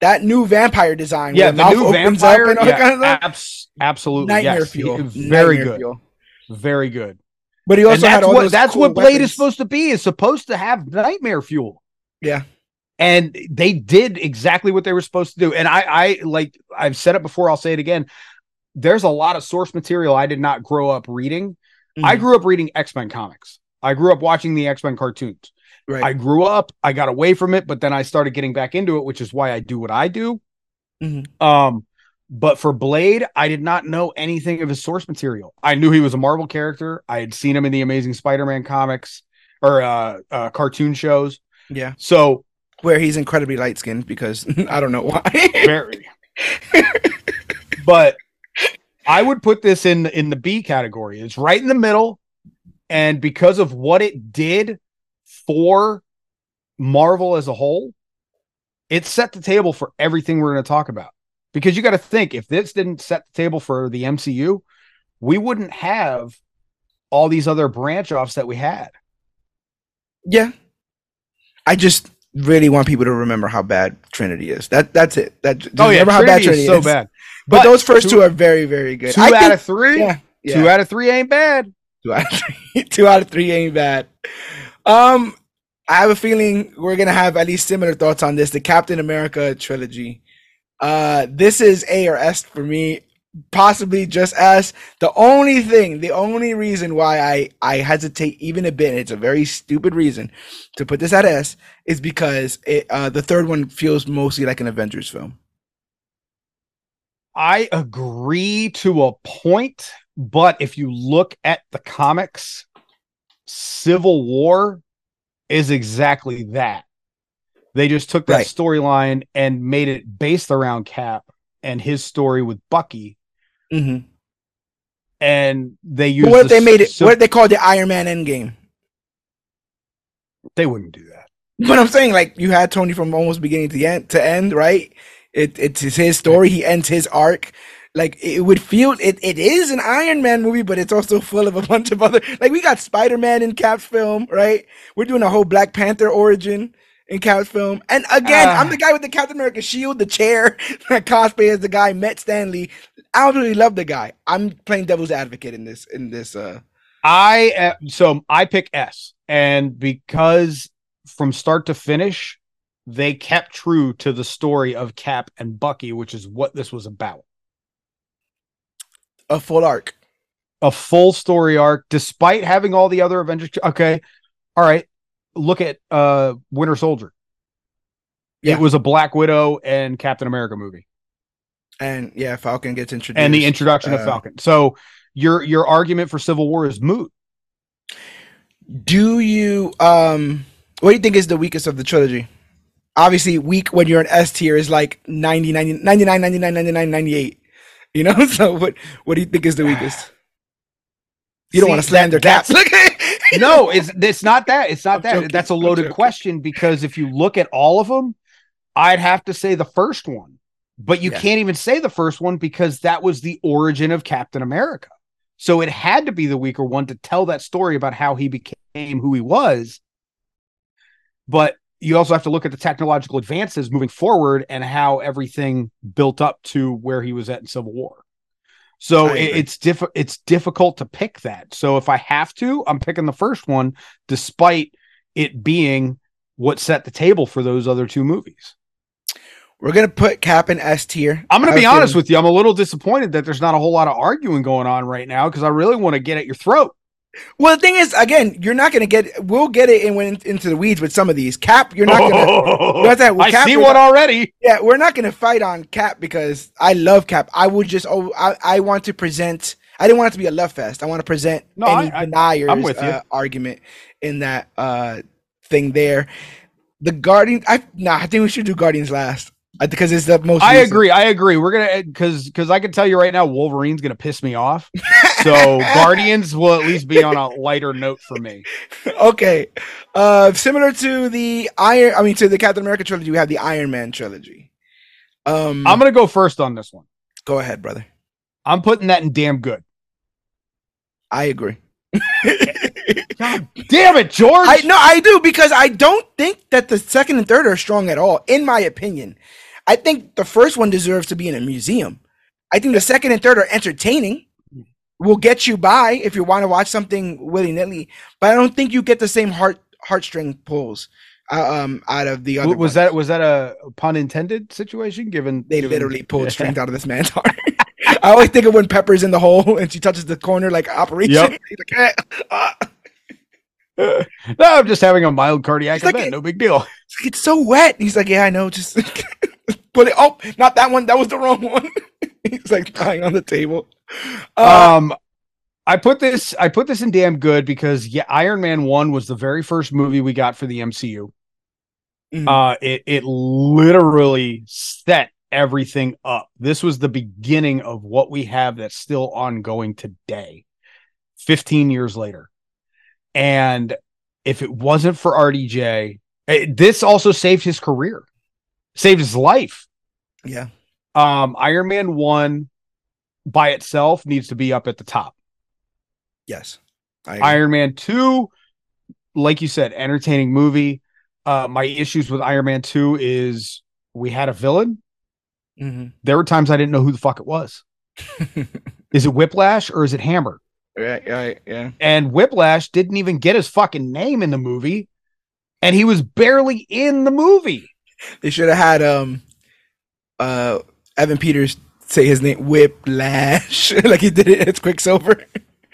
that new vampire design. Yeah, the new vampire. and all yeah, kind of abs- absolutely. Nightmare yes. fuel. Very Nightmare good. fuel. Very good. But he And also had that's all what that's cool what Blade weapons. is supposed to be. Is supposed to have nightmare fuel. Yeah. and they did exactly what they were supposed to do. And I, I like I've said it before. I'll say it again. There's a lot of source material I did not grow up reading. I Mhm. grew up reading X Men comics. I grew up watching the X Men cartoons. Right. I grew up. I got away from it, but then I started getting back into it, which is why I do what I do. Mhm. Um, but for Blade, I did not know anything of his source material. I knew he was a Marvel character. I had seen him in the Amazing Spider-Man comics or uh, uh cartoon shows. yeah. So Where he's incredibly light skinned because [laughs] I don't know why. very but i would put this in in the b category it's right in the middle and because of what it did for marvel as a whole it set the table for everything we're going to talk about because you got to think if this didn't set the table for the mcu we wouldn't have all these other branch offs that we had yeah. I just really want people to remember how bad Trinity is. That that's it. That just oh yeah remember how bad Trinity Trinity is so is. bad But, But those first two- two, are very very good. two I out think- of three yeah, yeah. two out of three ain't bad Two out of three. [laughs] Two out of three ain't bad. Um, I have a feeling we're gonna have at least similar thoughts on this. The Captain America trilogy. Uh, this is A or S for me. Possibly just S. The only thing, the only reason why I I hesitate even a bit, and it's a very stupid reason to put this at S, is because it uh the third one feels mostly like an Avengers film. I agree to a point, but if you look at the comics, Civil War is exactly that. They just took that Right. storyline and made it based around Cap and his story with Bucky, Mm-hmm. and they used. But what the they made it? What they called the Iron Man Endgame? they wouldn't do that. But I'm saying, like, you had Tony from almost beginning to end, to end, right? It, it's his story. He ends his arc. Like, it would feel it. It is an Iron Man movie, but it's also full of a bunch of other. Like, we got Spider Man in Cap's film, right? We're doing a whole Black Panther origin in Cap's film, and again, Ah. I'm the guy with the Captain America shield, the chair, [laughs] that cosplay as the guy met Stanley. I absolutely love the guy. I'm playing devil's advocate in this. In this, uh, I uh, so I pick S, and because from start to finish, they kept true to the story of Cap and Bucky, which is what this was about. A full arc. a full story arc despite having all the other Avengers. Okay. All right. Look at uh Winter Soldier. Yeah. It was a Black Widow and Captain America movie. And yeah, Falcon gets introduced. And the introduction of uh, Falcon. So your your argument for Civil War is moot. Do you um what do you think is the weakest of the trilogy? Obviously, weak when you're an S tier is like 90, 90 99, 99, 99, 98. [laughs] You know? [laughs] So what what do you think is the weakest? You don't See, want to slander that- caps. [laughs] No, it's it's not that. It's not I'm that. joking. That's a loaded question because if you look at all of them, I'd have to say the first one. But you Yeah. can't even say the first one because that was the origin of Captain America. So it had to be the weaker one to tell that story about how he became who he was. But you also have to look at the technological advances moving forward and how everything built up to where he was at in Civil War. So it, it's diff- it's difficult to pick that. So if I have to, I'm picking the first one, despite it being what set the table for those other two movies. We're gonna put Cap in S tier. I'm going I to be honest feeling- with you. I'm a little disappointed that there's not a whole lot of arguing going on right now because I really want to get at your throat. Well, the thing is, again, you're not gonna get. We'll get it in when into the weeds with some of these. Cap, you're not gonna. [laughs] That. I Cap, see one not- already. Yeah, we're not gonna fight on Cap because I love Cap. I would just oh I, I want to present I didn't want it to be a love fest. I want to present No, any I- deniers I'm with you. uh, argument in that uh thing there. The Guardian I nah, I think we should do Guardians last. Because it's the most. I recent. agree. I agree. We're gonna because because I can tell you right now, Wolverine's gonna piss me off. So [laughs] Guardians will at least be on a lighter note for me. okay. Uh, similar to the Iron, I mean, to the Captain America trilogy, we have the Iron Man trilogy. Um, I'm gonna go first on this one. go ahead, brother. I'm putting that in damn good. I agree. [laughs] God damn it, George. I no, I do because I don't think that the second and third are strong at all, in my opinion. I think the first one deserves to be in a museum. I think the second and third are entertaining. Will get you by if you want to watch something willy nilly, but I don't think you get the same heart heartstring pulls uh, um out of the other. Was ones. that was that a pun intended situation? Given They given- literally [laughs] pulled strings out of this man's heart. [laughs] I always think of when Pepper's in the hole [laughs] and she touches the corner like operation. Yep. He's like, "Eh, ah." no, I'm just having a mild cardiac like event. a- no big deal. it's so wet. He's like, yeah, I know. Just put it. Oh, not that one. That was the wrong one. [laughs] He's like lying on the table. Uh, um i put this i put this in damn good because yeah iron man 1 was the very first movie we got for the mcu mhm. uh it it literally set everything up this was the beginning of what we have that's still ongoing today 15 years later and if it wasn't for rdj eh, this also saved his career saved his life yeah. um iron man 1 by itself needs to be up at the top Yes. Iron Man 2, like you said, entertaining movie. Uh, my issues with Iron Man 2 is we had a villain. Mhm. There were times I didn't know who the fuck it was. [laughs] Is it Whiplash or is it Hammer? right. Right. Yeah. And Whiplash didn't even get his fucking name in the movie, and he was barely in the movie. They should have had um, uh, Evan Peters say his name Whiplash [laughs] like he did it as Quicksilver.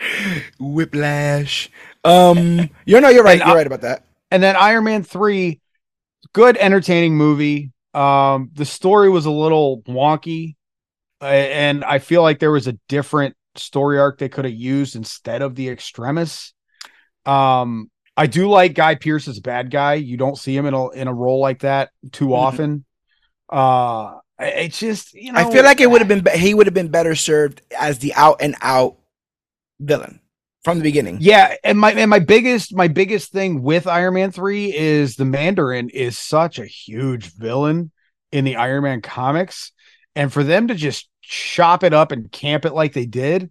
[laughs] Whiplash. Um, you know, you're right. And You're right about that. And then Iron Man 3, good entertaining movie. Um, the story was a little wonky, uh, and I feel like there was a different story arc they could have used instead of the extremis. Um, I do like Guy Pearce as a bad guy. You don't see him in a in a role like that too Mhm. often. Uh, it's just you know I feel like it would have been he would have been better served as the out and out villain from the beginning. Yeah, and my and my biggest my biggest thing with Iron Man 3 is the Mandarin is such a huge villain in the Iron Man comics and for them to just chop it up and camp it like they did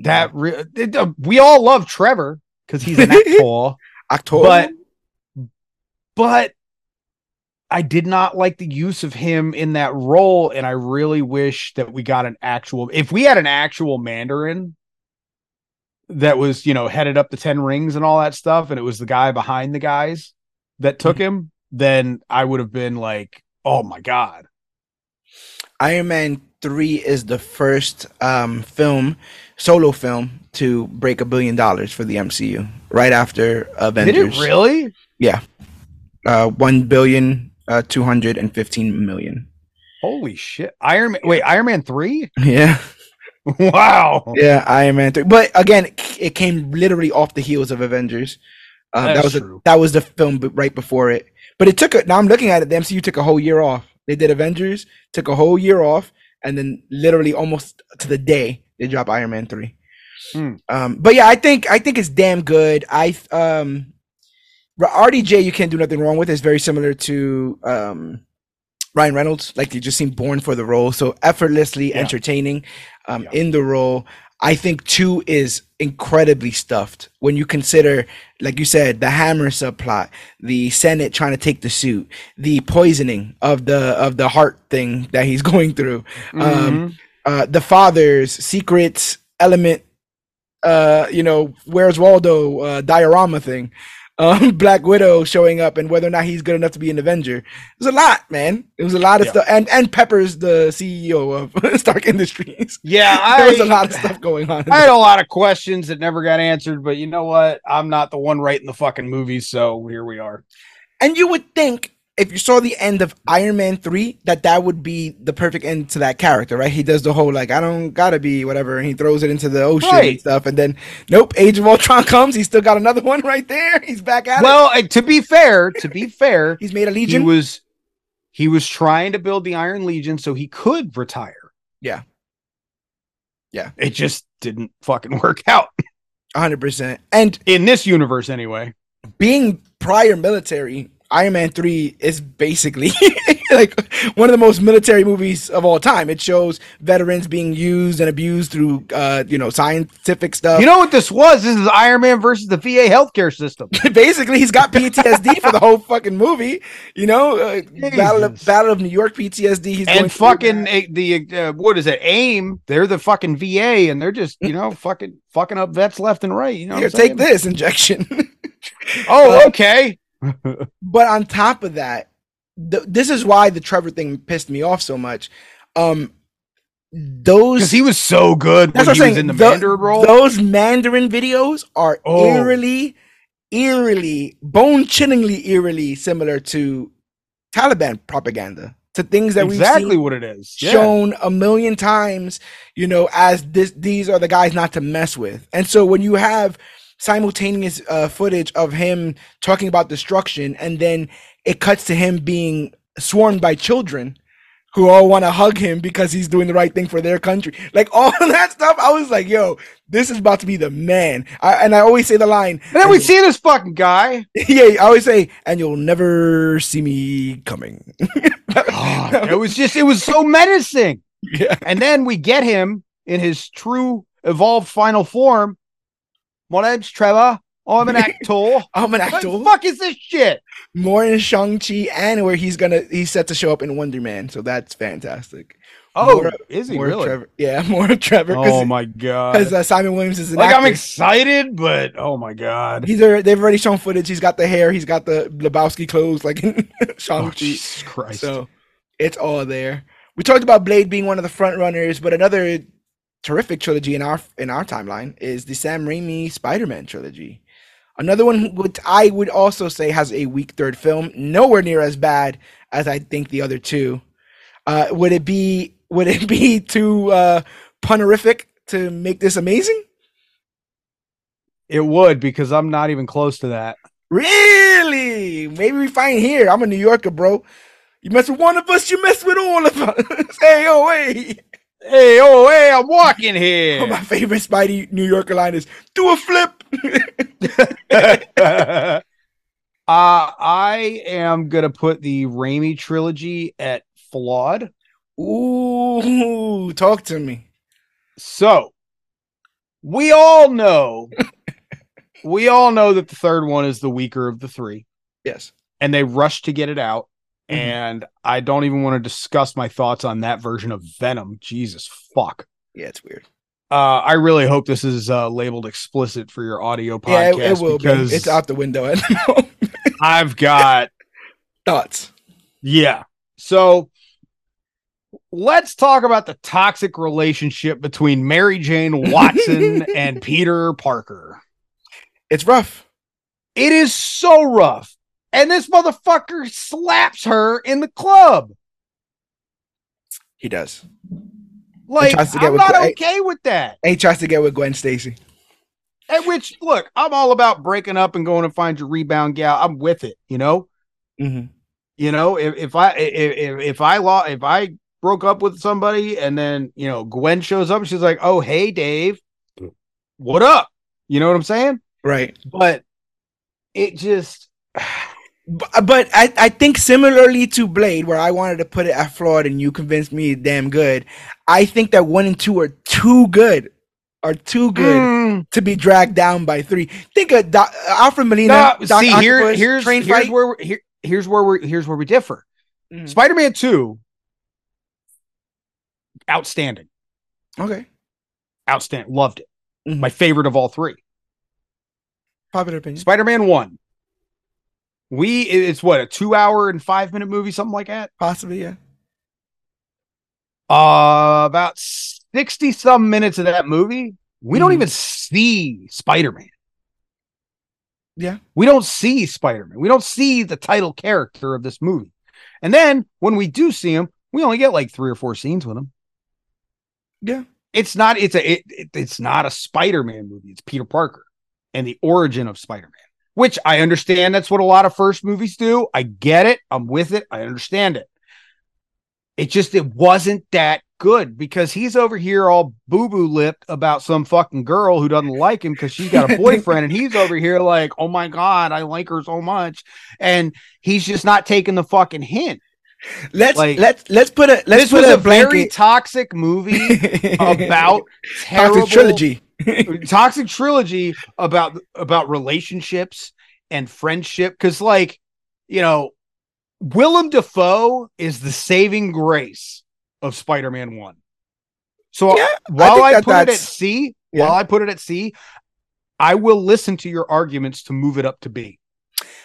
that re- it, uh, we all love Trevor cuz he's an [laughs] actor October. but but I did not like the use of him in that role and I really wish that we got an actual if we had an actual Mandarin that was, you know, headed up the 10 rings and all that stuff and it was the guy behind the guys that took him, then I would have been like, "Oh my god." Iron Man 3 is the first um, film, solo film, to break a billion dollars for the MCU right after Avengers. Did it really? Yeah. Uh, 1 billion, uh, 215 million. Holy shit. Iron Man Wait, Iron Man 3? [laughs] Yeah. [laughs] wow. Yeah, Iron Man 3. But again, it- came literally off the heels of Avengers. Um, that was the, true. that was the film right before it. But it took a, now I'm looking at it, the MCU took a whole year off. They did Avengers, took a whole year off, and then literally almost to the day they drop Iron Man 3. Hmm. Um, but yeah, I think I think it's damn good. I um RDJ you can't do nothing wrong with. It's very similar to um Ryan Reynolds. Like you just seem born for the role. So effortlessly Yeah. entertaining um Yeah. in the role. I think two is incredibly stuffed when you consider, like you said, the hammer subplot, the Senate trying to take the suit, the poisoning of the of the heart thing that he's [laughs] going through, um, Mhm. Uh, the father's secret element, uh, you know, where's Waldo uh, diorama thing, um, [laughs] Black Widow showing up, and whether or not he's good enough to be an Avenger. It was a lot, man. It was a lot of Yeah. stuff, and and Pepper's the CEO of [laughs] Stark Industries. Yeah, I [laughs] there was a lot of stuff going on. I had a lot of questions that never got answered, but you know what? I'm not the one writing the fucking movies, so here we are. And you would think if you saw the end of Iron Man 3 that that would be the perfect end to that character, right? He does the whole like I don't got to be whatever and he throws it into the ocean and stuff and then nope, Age of Ultron [laughs] comes, he's still got another one [laughs] right there. He's back at it. Well, to be fair, to be fair, [laughs] He's made a legion. he was he was trying to build the Iron Legion so he could retire. Yeah. Yeah. It just didn't fucking work out 100%. And in this universe, anyway. being prior military, Iron Man 3 is basically [laughs] like one of the most military movies of all time. It shows veterans being used and abused through uh, you know, scientific stuff. You know what this was? This is Iron Man versus the VA healthcare system. [laughs] basically he's got PTSD for the whole fucking movie, you know, uh, Battle of Battle of New York PTSD he's and fucking uh, the uh, what is it? AIM. They're the fucking VA, and they're just you know fucking fucking up vets left and right. You know, Here, what I'm take this injection. [laughs] Oh, okay. But on top of that, th- this is why the Trevor thing pissed me off so much. Um, those Because he was so good when That's what he I'm was saying. in the Tho- Mandarin role. Those Mandarin videos are Oh. eerily, eerily, bone chillingly, eerily similar to Taliban propaganda. To things that exactly we've seen what it is. Yeah. shown a million times, you know, as this these are the guys not to mess with. And so when you have simultaneous uh, footage of him talking about destruction, and then it cuts to him being swarmed by children who all want to hug him because he's doing the right thing for their country. Like [laughs] all that stuff, I was like, "Yo, this is about to be the man." I, and I always say the line, And then we see this fucking guy. [laughs] yeah, I always say, "And you'll never see me coming." [laughs] It was just, it was so menacing. yeah. And then we get him in his true evolved final form. My name's Trevor. I'm an [laughs] actor. I'm an What actor. the fuck is this shit? more in Shang-Chi and where he's gonna he's set to show up in Wonder Man. So that's fantastic. Oh, More- is he more really? Trevor. Yeah, [laughs] more of Trevor. Oh my god! Because uh, Simon Williams is an Like I'm excited, but oh my god! He's already, they've already shown footage. He's got the hair. He's got the Lebowski clothes, like in [laughs] Oh, Shang-Chi. Jesus Christ! so it's all there. We talked about Blade being one of the front runners, but another terrific trilogy in our in our timeline is the Sam Raimi Spider-Man trilogy. Another one which I would also say has a weak third film, nowhere near as bad as I think the other two. Uh, would it be would it be [laughs] too uh, punerific to make this amazing? it would because I'm not even close to that. Really? Maybe we find here. I'm a New Yorker, bro. You mess with one of us, you mess with all of us. [laughs] hey, oh, hey. Hey, oh, hey, I'm walking here. [laughs] my favorite Spidey New Yorker line is do a flip. [laughs] uh, I am gonna put the Raimi trilogy at flawed. Ooh, talk to me. So we all know, we all know that the third one is the weaker of the three, Yes. and they rushed to get it out. Mhm. And I don't even want to discuss my thoughts on that version of Venom. Jesus fuck. Yeah, it's weird. Uh, I really hope this is uh, labeled explicit for your audio Yeah, podcast it, it will be. because It's out the window at the moment. I've got [laughs] Thoughts. Yeah. So let's talk about the toxic relationship between Mary Jane Watson [laughs] and Peter Parker. It's rough. It is so rough. And this motherfucker slaps her in the club. He does. Like, tries to get I'm not okay with that. And he tries to get with Gwen Stacy. At which, look, I'm all about breaking up and going to find your rebound gal. I'm with it, you know? Mm-hmm. you know if, if i if, if i lost if i broke up with somebody and then you know gwen shows up and she's like oh hey dave what up you know what i'm saying Right. but it just But, I, I think similarly to Blade, where I wanted to put it at flawed and you convinced me damn good, I think that one and two are too good. Are too good Mm, to be dragged down by three. Think of Doc, Alfred Molina. no, Doc see here here's here's fight. where here, here's where we here's where we differ Mhm. spider-man 2 outstanding Okay. outstanding loved it Mhm. my favorite of all three Popular opinion. spider-man 1 we it's what a two hour and five minute movie something like that Possibly, yeah. Uh, about 60 some minutes of that movie, we don't Mhm. even see Spider Man. Yeah. We don't see Spider Man. We don't see the title character of this movie. And then when we do see him, we only get like three or four scenes with him. Yeah. It's not, it's a, it, it- it's not a Spider Man movie. It's Peter Parker and the origin of Spider Man, which I understand that's what a lot of first movies do. I get it. I'm with it. I understand it. it just it wasn't that good because he's over here all boo boo lipped about some fucking girl who doesn't like him because she's got a boyfriend, and he's over here like, oh my god, I like her so much, and he's just not taking the fucking hint. Let's Like, let's let's put a let's this put was a, a very toxic movie [laughs] about terrible Toxic trilogy. [laughs] toxic trilogy about about relationships and friendship because like you know willem dafoe is the saving grace of spider-man 1 so Yeah, while i, that put it at c Yeah. while i put it at c i will listen to your arguments to move it up to b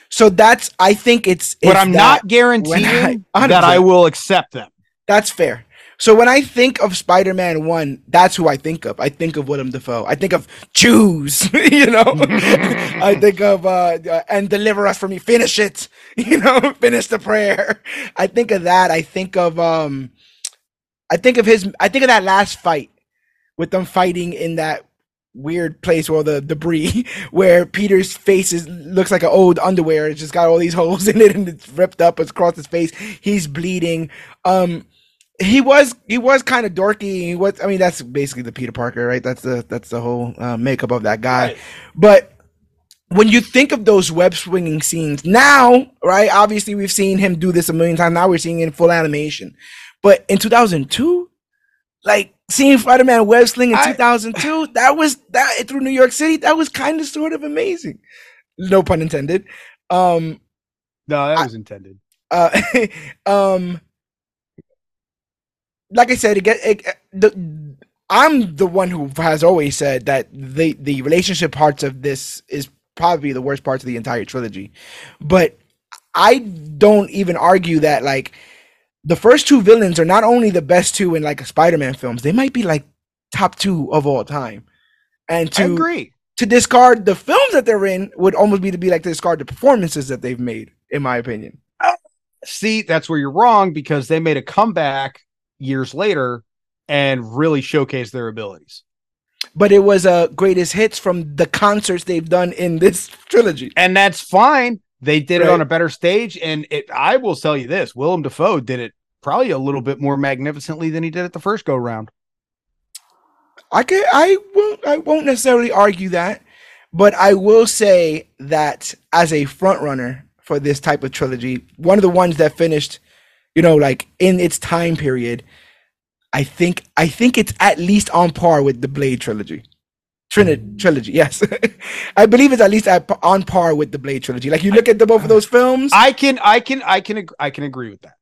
So that's I think it's, but it's i'm not guaranteeing I- [laughs] that i will accept them That's fair. So when I think of Spider-Man One, that's who I think of. I think of Willem Dafoe. I think of choose, [laughs] you know. [laughs] I think of uh, uh, and deliver us from me. Finish it, [laughs] you know. Finish the prayer. I think of that. I think of um, I think of his. I think of that last fight with them fighting in that weird place where the debris where Peter's face is looks like an old underwear. It's just got all these holes in it and it's ripped up across his face. He's bleeding. Um he was he was kind of dorky. He was I mean that's basically the Peter Parker, right? That's the that's the whole uh, makeup of that guy. Right. But when you think of those web swinging scenes now, right? Obviously we've seen him do this a million times. Now we're seeing it in full animation. But in 2002, like seeing Spider-Man web sling in I- 2002, [laughs] that was that through New York City, that was kind of sort of amazing. No pun intended. Um no that I- was intended uh [laughs] um like i said it get it, uh, the i'm the one who has always said that the the relationship parts of this is probably the worst parts of the entire trilogy. But i don't even argue that like the first two villains are not only the best two in like a spider-man films they might be like top two of all time. And i to agree. to discard the films that they're in would almost be to be like to discard the performances that they've made in my opinion. See, that's where you're wrong because they made a comeback years later and really showcase their abilities. but it was uh greatest hits from the concerts they've done in this trilogy. And that's fine. They did it on a better stage. And it I will tell you this Willem Dafoe did it probably a little bit more magnificently than he did it the first go round. I can I won't I won't necessarily argue that, but I will say that as a front runner for this type of trilogy, one of the ones that finished, you know, like in its time period, I think I think it's at least on par with the Blade trilogy. Trinity trilogy, yes, [laughs] I believe it's at least at, on par with the Blade trilogy. Like you look at the both of those films, I can I can I can ag- I can agree with that.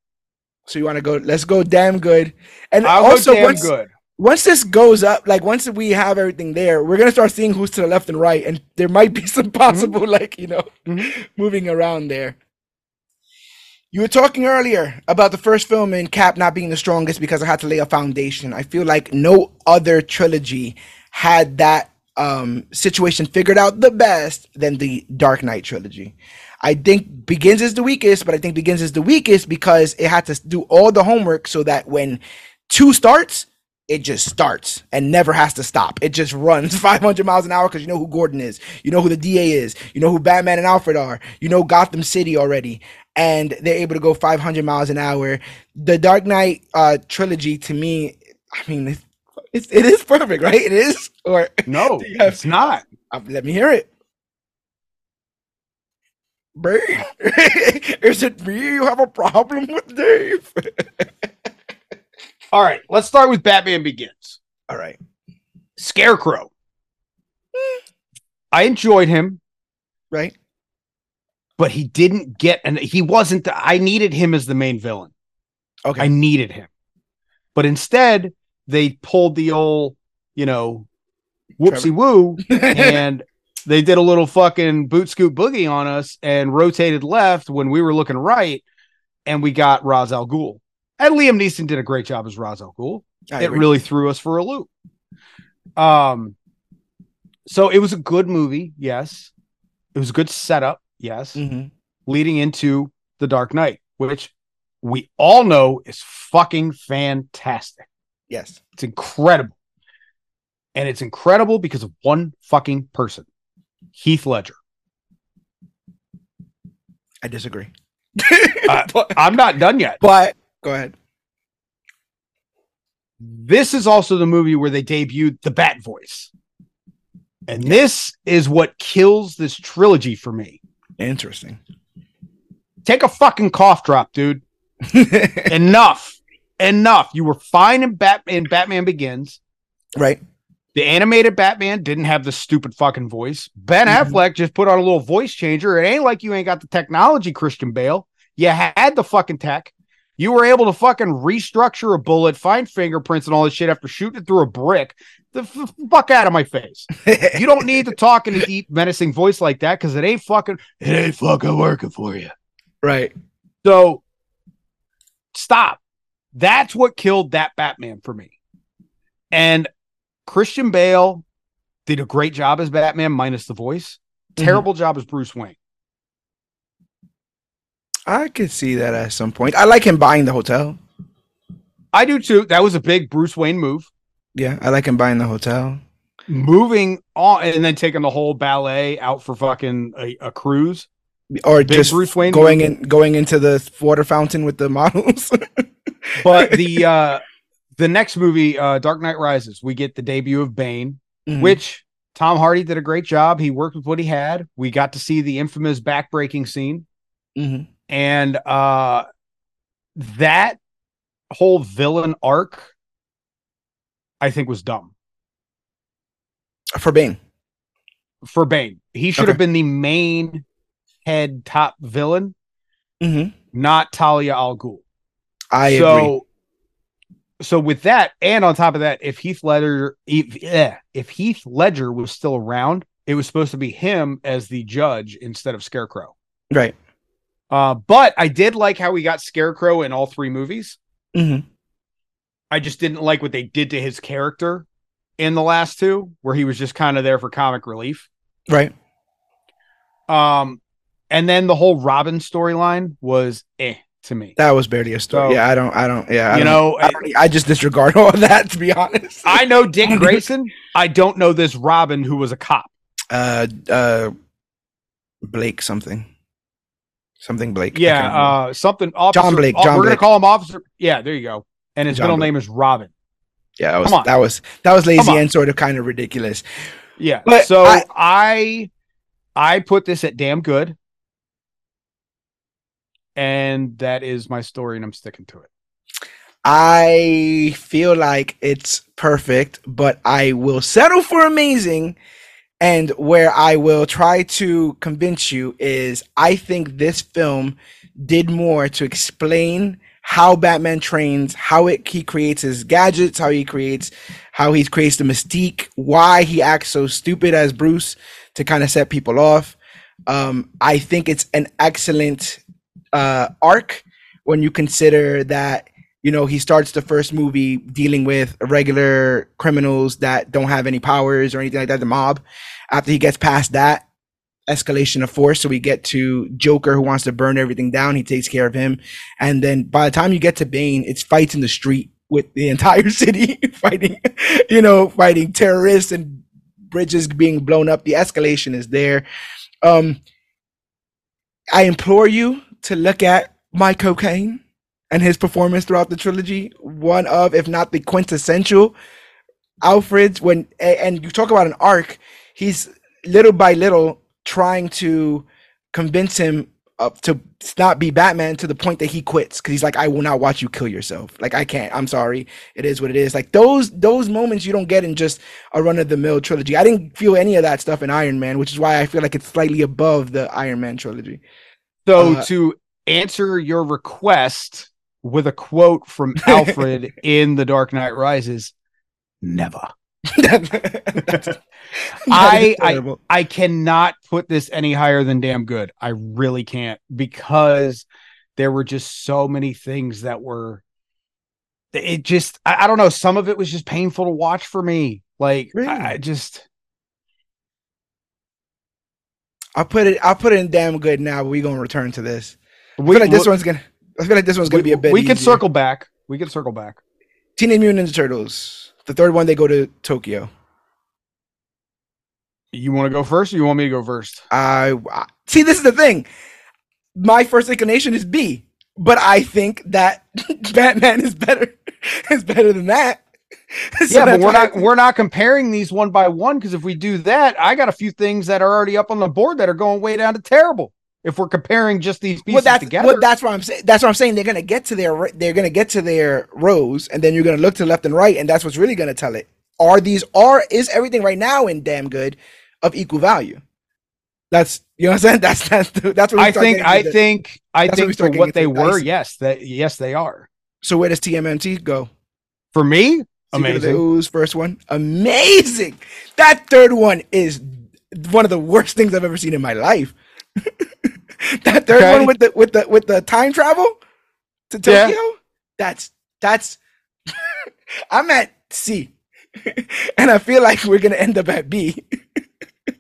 so you want to go? Let's go, damn good. And I'll also, damn once, good. once this goes up, like once we have everything there, we're gonna start seeing who's to the left and right, and there might be [laughs] some possible, like you know, Mhm. moving around there. You were talking earlier about the first film in Cap not being the strongest because I had to lay a foundation. I feel like no other trilogy had that um, situation figured out the best than the Dark Knight trilogy. I think Begins is the weakest, but I think Begins is the weakest because it had to do all the homework so that when two starts, it just starts and never has to stop. It just runs [laughs] 500 miles an hour because you know who Gordon is, you know who the DA is, you know who Batman and Alfred are, you know Gotham City already, and they're able to go 500 miles an hour. The Dark Knight uh, trilogy, to me, I mean, it's, it's, it is perfect, right? It is, or [laughs] No, have- it's not. uh, let me hear it. [laughs] Is it me you have a problem with, Dave? All right, let's start with Batman Begins. All right. Scarecrow. Hmm. I enjoyed him, Right. but he didn't get and he wasn't the, I needed him as the main villain. Okay. I needed him. But instead, they pulled the old, you know, whoopsie woo [laughs] and they did a little fucking boot scoot boogie on us and rotated left when we were looking right and we got Ra's al Ghul. And Liam Neeson did a great job as Ra's al Ghul. I it agree. really threw us for a loop. Um, so it was a good movie, yes. It was a good setup, yes, Mhm. leading into The Dark Knight, which we all know is fucking fantastic. Yes. It's incredible. And it's incredible because of one fucking person, Heath Ledger. I disagree. Uh, [laughs] I'm not done yet. but go ahead. This is also the movie where they debuted the Bat voice. And this is what kills this trilogy for me. Interesting. Take a fucking cough drop, dude. [laughs] Enough. Enough. You were fine in, Batman Batman Begins. right. The animated Batman didn't have the stupid fucking voice. Ben Mhm. Affleck just put on a little voice changer. It ain't like you ain't got the technology, Christian Bale. You had the fucking tech. You were able to fucking restructure a bullet, find fingerprints and all this shit after shooting it through a brick. The f- fuck out of my face. You don't need to talk in a deep, menacing voice like that because it ain't fucking, it ain't fucking working for you. right. So stop. That's what killed that Batman for me. And Christian Bale did a great job as Batman, minus the voice. Mm-hmm. Terrible job as Bruce Wayne. I could see that at some point. I like him buying the hotel. I do too. That was a big Bruce Wayne move. Yeah, I like him buying the hotel. Moving on and then taking the whole ballet out for fucking a, a cruise. Or Big just Bruce Wayne going move. in going into the water fountain with the [laughs] models. But the uh the next movie, uh Dark Knight Rises, we get the debut of Bane. Mhm. which Tom Hardy did a great job. He worked with what he had. We got to see the infamous backbreaking scene, Mhm. And uh, that whole villain arc, I think, was dumb for Bane. for Bane. He should Okay. have been the main head top villain, hmm not Talia al Ghul. I agree. so, so with that, and on top of that, if Heath Ledger, if, if Heath Ledger was still around, it was supposed to be him as the judge instead of Scarecrow. Right. Uh, but I did like how we got Scarecrow in all three movies. hmm I just didn't like what they did to his character in the last two, where he was just kind of there for comic relief. Right. Um, and then the whole Robin storyline was eh to me. That was barely a story. So- yeah, I don't. I don't. Yeah, I you don't- know, I, I just disregard [laughs] all of that to be honest. I know Dick [laughs] Grayson. I don't know this Robin who was a cop. uh uh Blake something. Something Blake. Yeah, uh, something. Officer, Blake, oh, John we're gonna Blake. call him Officer. Yeah, there you go. And his John middle Blake. name is Robin. yeah, that was that was that was lazy and sort of kind of ridiculous. Yeah. But so I- I, I put this at damn good. And that is my story, and I'm sticking to it. I feel like it's perfect, but I will settle for amazing. And where I will try to convince you is I think this film did more to explain how Batman trains, how it he creates his gadgets, how he creates how he creates the mystique, why he acts so stupid as Bruce to kind of set people off. Um, I think it's an excellent uh, arc when you consider that you know he starts the first movie dealing with regular criminals that don't have any powers or anything like that the mob. After he gets past that escalation of force so we get to joker who wants to burn everything down he takes care of him. And then by the time you get to bane it's fights in the street with the [laughs] entire city [laughs] fighting you know fighting terrorists and bridges being blown up. The escalation is there. Um i implore you to look at Michael Caine and his performance throughout the trilogy one of if not the quintessential alfred's when and you talk about an arc he's little by little trying to convince him uh, to not be batman to the point that he quits because he's like i will not watch you kill yourself. Like i can't. I'm sorry. It is what it is. Like those those moments you don't get in just a run-of-the-mill trilogy. I didn't feel any of that stuff in iron man which is why i feel like it's slightly above the iron man trilogy. So Uh, to answer your request with a quote from [laughs] Alfred in The Dark Knight Rises, never. [laughs] Is I- I cannot put this any higher than damn good. I really can't because there were just so many things that were it just I, I don't know, some of it was just painful to watch for me. Like Really? I, I just I'll put it. I'll put it in damn good now. But we gonna return to this. I we, feel like this one's gonna. I feel like this one's gonna we, be a bit. we can circle back. We can circle back. Teenage Mutant Ninja Turtles. The third one, they go to Tokyo. You want to go first or you want me to go first? I I- see. This is the thing. My first inclination is B, but I think that [laughs] Batman is better. [laughs] is better than that. [laughs] So yeah, but we're not we're not comparing these one by one because if we do that, I got a few things that are already up on the board that are going way down to terrible. If we're comparing just these pieces Well, that's together, well, that's what I'm saying. That's what I'm saying. They're gonna get to their they're gonna get to their rows, and then you're gonna look to the left and right, and that's what's really gonna tell it. Are these are is everything right now in damn good of equal value? That's you know what I'm saying. [laughs] That's that's that's what I think I the- think I that's when we think for what they were, yes, that yes they are. So where does TMNT go? For me, amazing. Ooze, first one, amazing. That third one is one of the worst things I've ever seen in my life. [laughs] [laughs] that third Okay. one with the with the with the time travel to Yeah. Tokyo. That's that's. [laughs] I'm at C, [laughs] and I feel like we're gonna end up at B.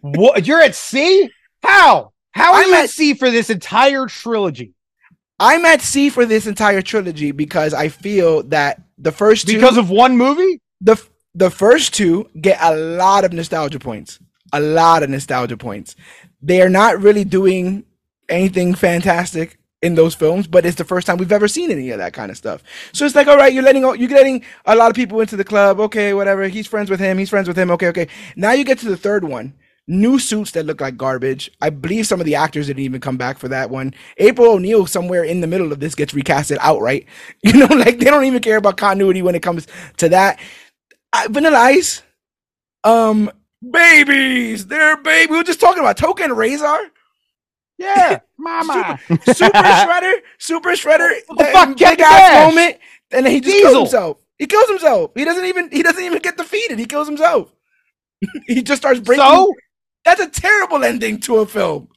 What you're at C? How? How are I'm you at- at C for this entire trilogy? I'm at C for this entire trilogy because I feel that the first two Because of one movie? the the first two get a lot of nostalgia points. A lot of nostalgia points. They are not really doing anything fantastic in those films, but it's the first time we've ever seen any of that kind of stuff. So it's like, all right, you're letting you're letting a lot of people into the club. Okay, whatever. He's friends with him. He's friends with him. Okay, okay. Now you get to the third one. New suits that look like garbage. I believe some of the actors didn't even come back for that one. April O'Neil somewhere in the middle of this gets recasted outright. [laughs] You know, like they don't even care about continuity when it comes to that. I, Vanilla Ice, um, babies, they're baby. We were just talking about Tokka and Rahzar, Yeah, mama. [laughs] Super Shredder, Super Shredder. What the fuck, big ass moment, and then he just Diesel. kills himself. He kills himself. He doesn't even. He doesn't even get defeated. He kills himself. [laughs] he just starts breaking. so That's a terrible ending to a film.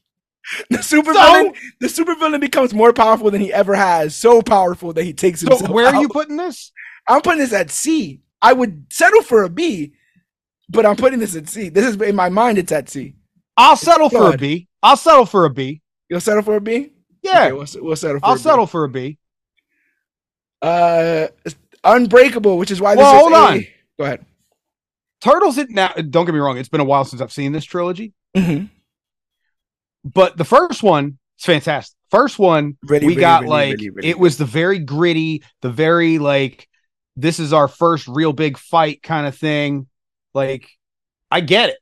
The super So? villain, the super villain becomes more powerful than he ever has. So powerful that he takes so himself. where are you putting this? I'm putting this at C. I would settle for a B, but I'm putting this at C. This is in my mind. It's at C. I'll settle for a. B. I'll settle for a B. You'll settle for a B. Yeah, Okay, we'll, we'll settle for. I'll a B. settle for a B. Uh, Unbreakable, which is why this Well, is hold A. on. Go ahead. Turtles it now. Don't get me wrong. It's been a while since I've seen this trilogy, Mhm. but the first one is fantastic. First one, Really, we really, got really, like it was the very gritty, the very like this is our first real big fight kind of thing. Like, I get it.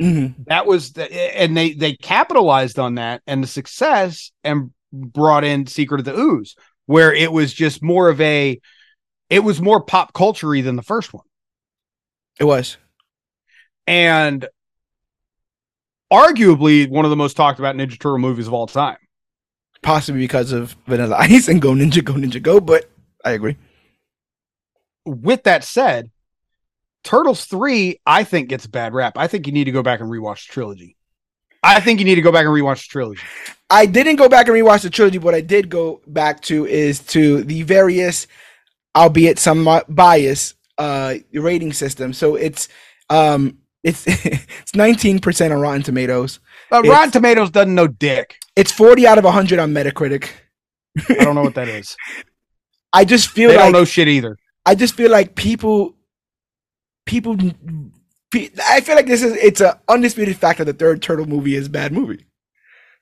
Mhm. That was the, and they they capitalized on that and the success and brought in Secret of the Ooze, where it was just more of a it was more pop culture than the first one. It was. And arguably one of the most talked about Ninja Turtle movies of all time. Possibly because of Vanilla [laughs] Ice and Go Ninja, Go Ninja, Go, but I agree. With that said, Turtles 3, I think gets a bad rap. I think you need to go back and rewatch the trilogy. I think you need to go back and rewatch the trilogy. I didn't go back and rewatch the trilogy. What I did go back to is to the various, albeit somewhat bias, uh, rating system. So it's um it's [laughs] it's nineteen percent on Rotten Tomatoes. Uh, It's- Rotten Tomatoes doesn't know dick. It's forty out of hundred on Metacritic. I don't know what that is. [laughs] I just feel they like don't know shit either. I just feel like people, people, I feel like this is it's an undisputed fact that the third Turtle movie is a bad movie.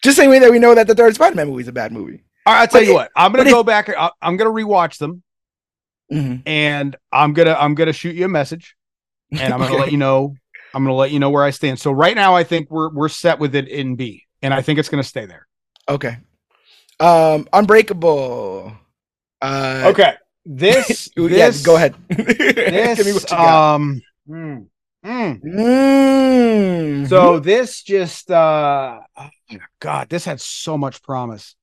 Just same way that we know that the third Spider-Man movie is a bad movie. All right, I'll tell But you it- what. I'm gonna go back. I- I'm gonna rewatch them, Mhm. and I'm gonna I'm gonna shoot you a message, and I'm gonna [laughs] Okay. let you know. I'm gonna let you know where I stand. So right now, I think we're we're set with it in B, and I think it's gonna stay there. Okay. Um, Unbreakable. Uh, Okay. This, [laughs] yeah, this go ahead. This, [laughs] Give me what you um, mm, mm. Mm. so this just, uh, oh God, this had so much promise.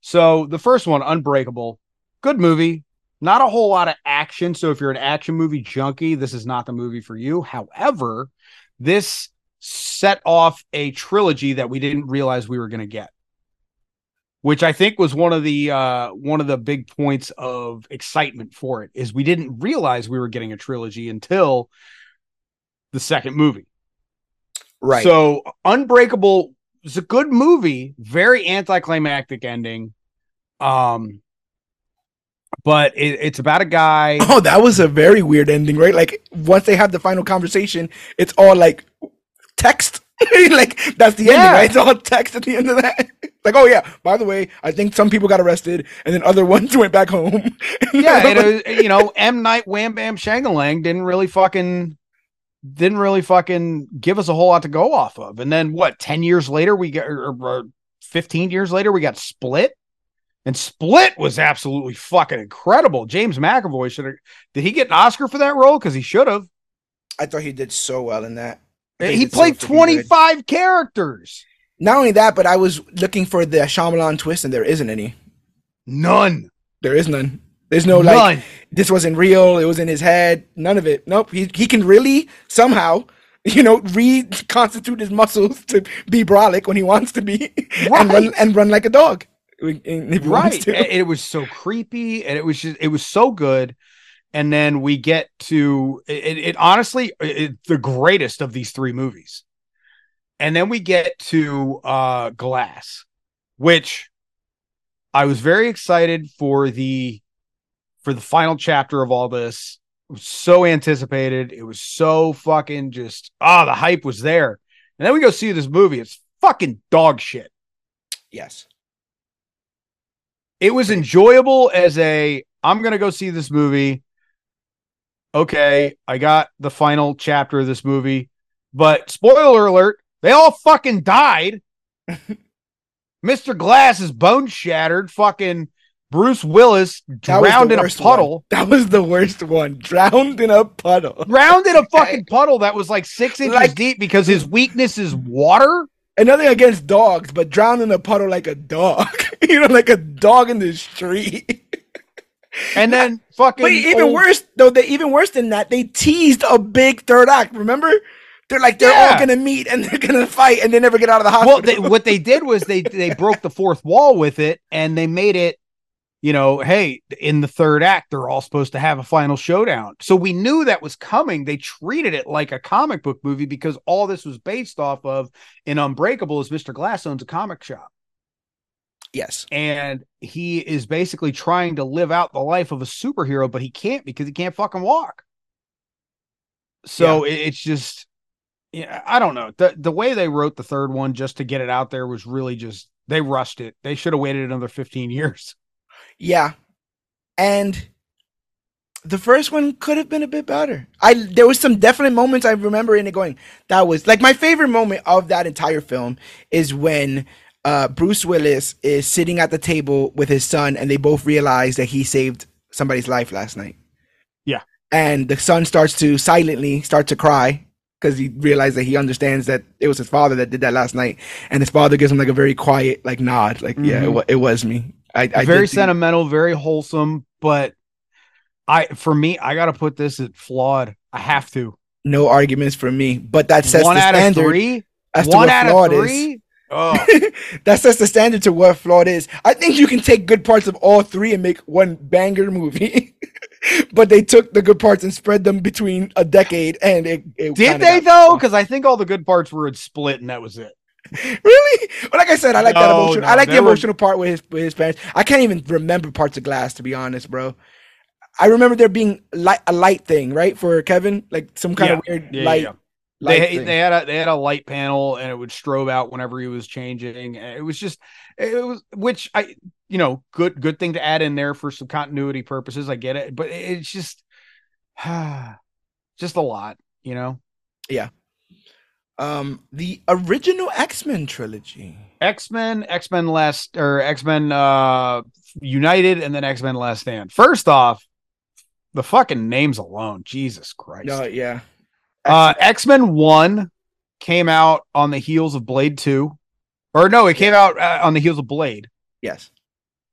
So the first one, Unbreakable, good movie. Not a whole lot of action. So if you're an action movie junkie, this is not the movie for you. However, this set off a trilogy that we didn't realize we were going to get which I think was one of the uh, one of the big points of excitement for it is we didn't realize we were getting a trilogy until the second movie. right. So Unbreakable is a good movie, very anticlimactic ending. Um but it, it's about a guy. [laughs] oh, that was a very weird ending, right? Like once they have the final conversation, it's all like text. [laughs] like that's the ending, Yeah. right? It's all text at the end of that. Like, oh yeah, by the way, I think some people got arrested, and then other [laughs] ones went back home. [laughs] yeah, and it was, you know, M Night Wham Bam Shangalang didn't really fucking didn't really fucking give us a whole lot to go off of. And then what? Ten years later, we get or, or fifteen years later, we got Split. And Split was absolutely fucking incredible. James McAvoy should have. Did he get an Oscar for that role? Because he should have. I thought he did so well in that. He played so 25 good. characters. Not only that, but I was looking for the Shyamalan twist, and there isn't any. None. There is none. There's no none. like this wasn't real. It was in his head. None of it. Nope. He he can really somehow, [laughs] you know, reconstitute his muscles to be brolic when he wants to be, right. [laughs] and run and run like a dog right it was so creepy and it was just it was so good and then we get to it, it honestly it, the greatest of these three movies and then we get to uh glass which i was very excited for the for the final chapter of all this. It was so anticipated. It was so fucking just ah oh, the hype was there. And then we go see this movie. It's fucking dog shit. Yes. It was enjoyable as a I'm gonna go see this movie. Okay, I got the final chapter of this movie, but spoiler alert, they all fucking died. [laughs] Mr. Glass is bone shattered. Fucking Bruce Willis drowned in a puddle. One. That was the worst one. Drowned in a puddle. Drowned in a [laughs] fucking puddle that was like six inches like, deep because his weakness is water. And nothing against dogs, but drowned in a puddle like a dog. [laughs] you know, like a dog in the street. and then fucking. But even old... worse, though, they even worse than that, they teased a big third act. Remember? They're like they're yeah. all gonna meet and [laughs] they're gonna fight and they never get out of the hospital. Well, they, what they did was [laughs] they they broke the fourth wall with it and they made it you know, hey, in the third act, they're all supposed to have a final showdown. So we knew that was coming. They treated it like a comic book movie because all this was based off of in Unbreakable is Mr. Glass owns a comic shop. Yes. And he is basically trying to live out the life of a superhero, but he can't because he can't fucking walk. So yeah. it's just yeah, I don't know. The the way they wrote the third one just to get it out there was really just they rushed it. They should have waited another 15 years. Yeah. And the first one could have been a bit better. I there was some definite moments I remember in it going, that was like my favorite moment of that entire film is when uh, Bruce Willis is sitting at the table with his son and they both realize that he saved somebody's life last night. Yeah. And the son starts to silently start to cry because he realized that he understands that it was his father that did that last night. And his father gives him like a very quiet like nod, like, mm-hmm. yeah, it, it was me. I, I very sentimental, very wholesome, but I for me, I gotta put this at flawed. I have to. No arguments for me, but that sets one the out standard of three. One out of three. Is. Oh. [laughs] that sets the standard to what flawed is. I think you can take good parts of all three and make one banger movie. [laughs] [laughs] but they took the good parts and spread them between a decade and it, it did they though because i think all the good parts were in split and that was it [laughs] really? Well, like I said, I like no, that emotional. No, I like the emotional were... part with his with his parents. I can't even remember parts of Glass to be honest, bro. I remember there being light, a light thing, right, for Kevin, like some kind yeah. of weird yeah, light. Yeah. Light they they had a they had a light panel and it would strobe out whenever he was changing. It was just it was which I you know good good thing to add in there for some continuity purposes. I get it, but it's just [sighs] just a lot, you know. Yeah um the original X-Men trilogy. X-Men, X-Men Last or X-Men uh United and then X-Men Last Stand. First off, the fucking names alone, Jesus Christ. Oh, yeah. Uh X-Men 1 came out on the heels of Blade 2. Or no, it came out uh, on the heels of Blade. Yes.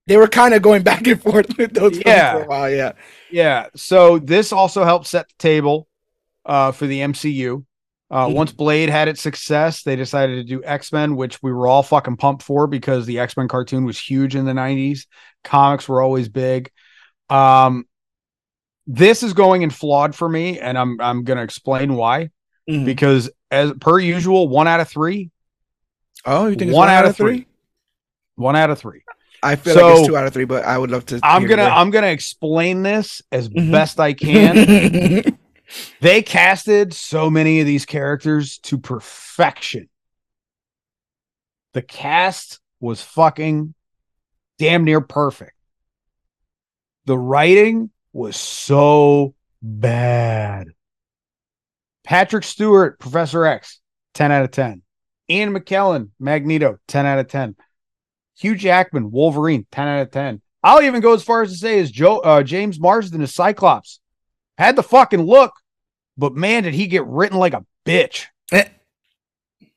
They were kind of going back and forth with those yeah. for a while, yeah. Yeah. So this also helped set the table uh for the MCU. Uh, mm-hmm. Once Blade had its success, they decided to do X Men, which we were all fucking pumped for because the X Men cartoon was huge in the 90s. Comics were always big. Um, this is going in flawed for me, and I'm I'm going to explain why. Mm-hmm. Because as per usual, one out of three. Oh, you think one, one out, out, of three? three? One out of three. I feel so, like it's two out of three, but I would love to. I'm gonna I'm gonna explain this as mm-hmm. best I can. [laughs] They casted so many of these characters to perfection. The cast was fucking damn near perfect. The writing was so bad. Patrick Stewart, Professor X, 10 out of 10. Ian McKellen, Magneto, 10 out of 10. Hugh Jackman, Wolverine, 10 out of 10. I'll even go as far as to say is Joe uh, James Marsden as Cyclops. Had the fucking look, but man, did he get written like a bitch. Eh.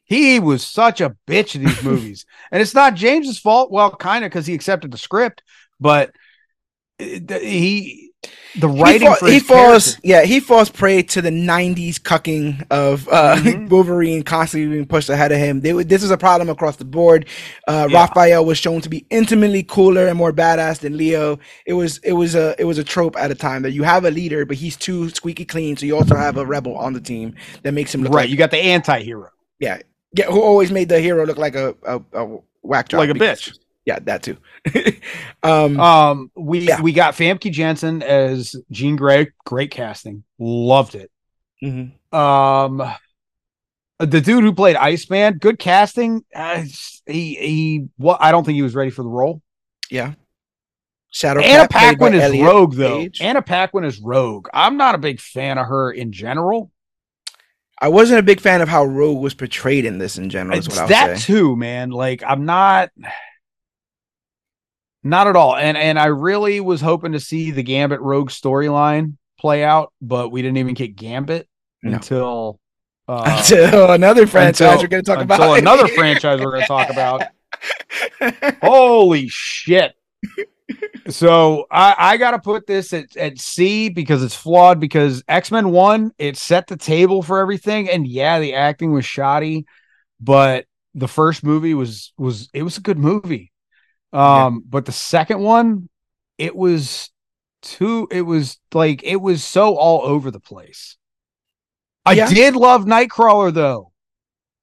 he was such a bitch in these movies. [laughs] And it's not James's fault. Well, kind of because he accepted the script, but it- the- he He, writing fall- for he falls, character- yeah, he falls prey to the '90s cucking of uh, Mhm. [laughs] Wolverine constantly being pushed ahead of him. They, this is a problem across the board. Uh, Yeah. Raphael was shown to be intimately cooler and more badass than Leo. It was, it was a, it was a trope at a time that you have a leader, but he's too squeaky clean. So you also have a rebel on the team that makes him look right. like, You got the anti-hero. yeah, yeah, who always made the hero look like a, a, a whack job, Like a bitch. Yeah, that too. [laughs] um, Um, we Yeah. we got Famke Janssen as Jean Grey. Great casting. Loved it. mhm. Um, the dude who played Iceman, good casting. Uh, he he. Well, I don't think he was ready for the role. yeah. Shadow Anna Cat Paquin is Elliot Rogue, though. Page. Anna Paquin is Rogue. I'm not a big fan of her in general. I wasn't a big fan of how Rogue was portrayed in this in general. Is It's I'll that say. too, man. Like I'm not, not at all. And and I really was hoping to see the Gambit Rogue storyline play out, but we didn't even get Gambit No. until [laughs] uh, Until another franchise until- we're going to talk until about. another [laughs] franchise we're going to talk about. [laughs] Holy shit. So I, I gotta put this at, at C because it's flawed because X-Men 1, it set the table for everything. And yeah, the acting was shoddy, but the first movie was was it was a good movie. Um, but the second one, it was too it was like it was so all over the place. I Yeah. did love Nightcrawler though.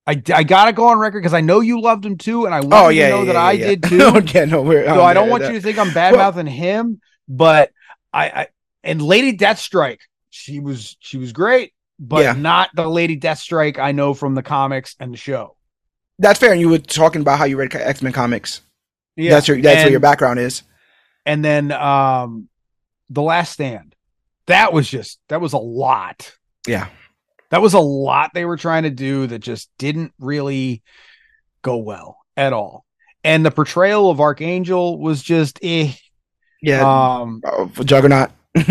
I, I gotta go on record because I know you loved him too, and I want oh you yeah, to know yeah, that yeah, I yeah. did [laughs] too. okay, no, we're. So I don't want you to think I'm bad Well- mouthing him, but I, I and Lady Deathstrike, she was she was great, but Yeah. not the Lady Deathstrike I know from the comics and the show. That's fair. And you were talking about how you read X Men comics. That's your. That's and, where your background is. And then um, the Last Stand, that was just that was a lot. Yeah. That was a lot they were trying to do that just didn't really go well at all. And the portrayal of Archangel was just eh. Yeah. Um, oh, Juggernaut. [laughs] oh,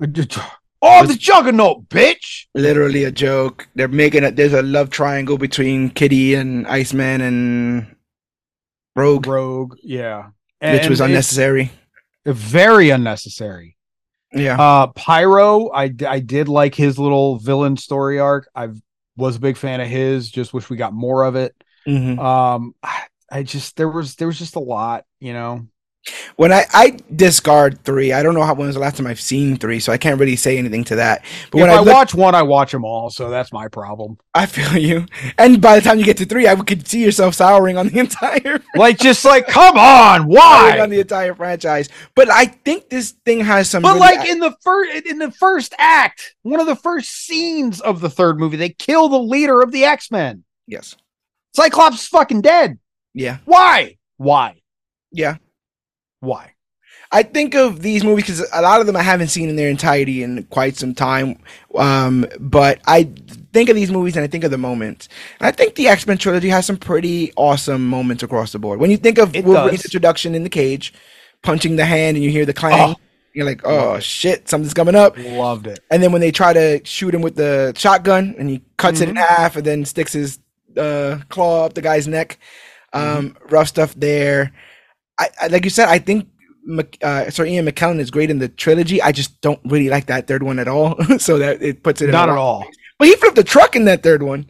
the Juggernaut, bitch. Literally a joke. They're making it. There's a love triangle between Kitty and Iceman and Rogue, Rogue, yeah, which was And unnecessary. very unnecessary. Yeah. Uh, Pyro, I I did like his little villain story arc. I was a big fan of his. Just wish we got more of it. Mhm. Um, I, I just there was there was just a lot, you know. When I I discard three, I don't know how when was the last time I've seen three, so I can't really say anything to that. But if when I, look, watch one, I watch them all. So that's my problem. [laughs] I feel you. And by the time you get to three, I could see yourself souring on the [laughs] entire [laughs] Like, just like, come on, why on the entire franchise. But I think this thing has some. But really like ac- in the first in the first act, one of the first scenes of the third movie, they kill the leader of the X Men. yes, Cyclops is fucking dead. yeah, Why? Why? yeah. Why? I think of these movies because a lot of them I haven't seen in their entirety in quite some time. Um, but I think of these movies and I think of the moments. And I think the X Men trilogy has some pretty awesome moments across the board. When you think of It Wolverine's does. introduction in the cage, punching the hand, and you hear the clang, Oh. you're like, "Oh shit, something's coming up." Loved it. And then when they try to shoot him with the shotgun, and he cuts it in Mhm. half, and then sticks his uh, claw up the guy's neck, um, Mm-hmm. rough stuff there. I, I like you said, I think uh, Sir Ian McKellen is great in the trilogy. I just don't really like that third one at all. [laughs] so that it puts it in Not at all. But he flipped the truck in that third one.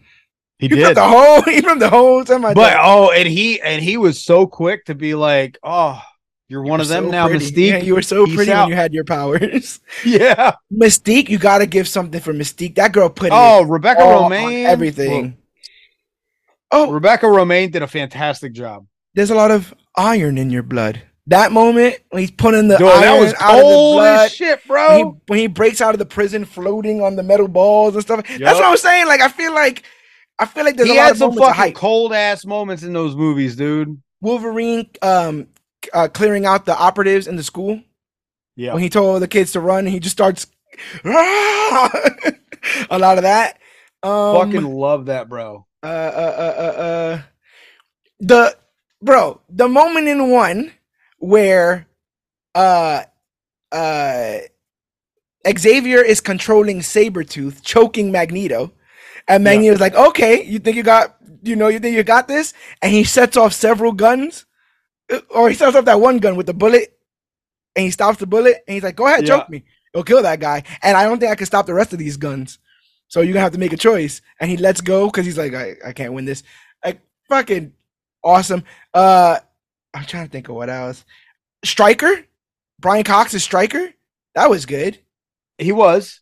He He did. flipped the whole. [laughs] He flipped the whole semi. But oh, and he and he was so quick to be like, "Oh, you're one of them now, Mystique." Yeah, you were so Peace pretty out. when you had your powers. [laughs] Yeah. Mystique, you got to give something for Mystique. That girl put Oh, Rebecca Romijn. everything. Well, Oh, Rebecca Romijn did a fantastic job. there's a lot of iron in your blood. That moment when he's putting the Dude, iron that was out of the blood, as shit, when he, bro. when he breaks out of the prison, floating on the metal balls and stuff. That's what I'm saying. Like I feel like I feel like there's He a lot had of some of fucking cold ass moments in those movies, dude. Wolverine um uh, clearing out the operatives in the school Yeah. when he told the kids to run, he just starts [laughs] a lot of that. Um, Fucking love that, bro. uh, uh, uh, uh, uh, the bro, the moment in one where uh uh Xavier is controlling Sabretooth, choking Magneto, and Yeah. Magneto's like, okay, you think you got you know, you think you got this? And he sets off several guns. Uh, Or he sets off that one gun with the bullet and he stops the bullet and he's like, Go ahead, Yeah. choke me. It'll kill that guy. And I don't think I can stop the rest of these guns. So you're gonna have to make a choice. And he lets go because he's like, I, I can't win this. Like fucking awesome. Uh I'm trying to think of what else. Stryker? Brian Cox is Stryker? That was good. He was.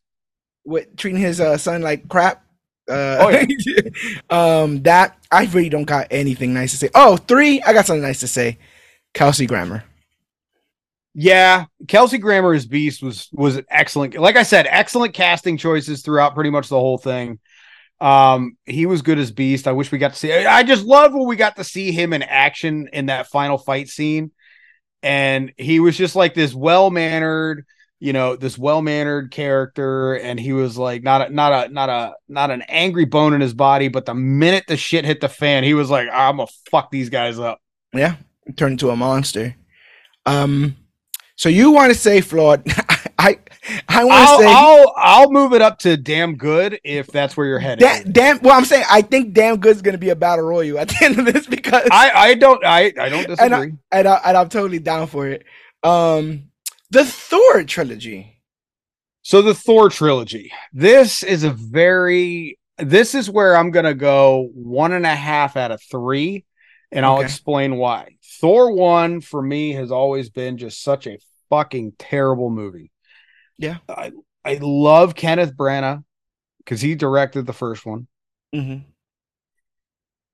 With treating his uh, son like crap. Uh, Oh, yeah. [laughs] um, that I really don't got anything nice to say. Oh, three, I got something nice to say. Kelsey Grammer. Yeah, Kelsey Grammer as Beast was was excellent. Like I said, excellent casting choices throughout pretty much the whole thing. Um, he was good as Beast. I wish we got to see. I just love when we got to see him in action in that final fight scene, and he was just like this well mannered, you know, this well mannered character, and he was like not a not a not a not an angry bone in his body, but the minute the shit hit the fan, he was like, I'm gonna fuck these guys up. Yeah, turned into a monster. Um, so you want to say flawed? [laughs] I I want to say I'll I'll move it up to damn good if that's where you're headed. da- damn. Well, I'm saying I think damn good's gonna be a battle royal at [laughs] the end of this because I I don't I I don't [laughs] And I- disagree. and, I, and I'm totally down for it. Um, the Thor trilogy. so the Thor trilogy. This is a very this is where I'm gonna go one and a half out of three, and I'll Okay. explain why. Thor one for me has always been just such a fucking terrible movie. Yeah. I I love Kenneth Branagh because he directed the first one. Mm-hmm.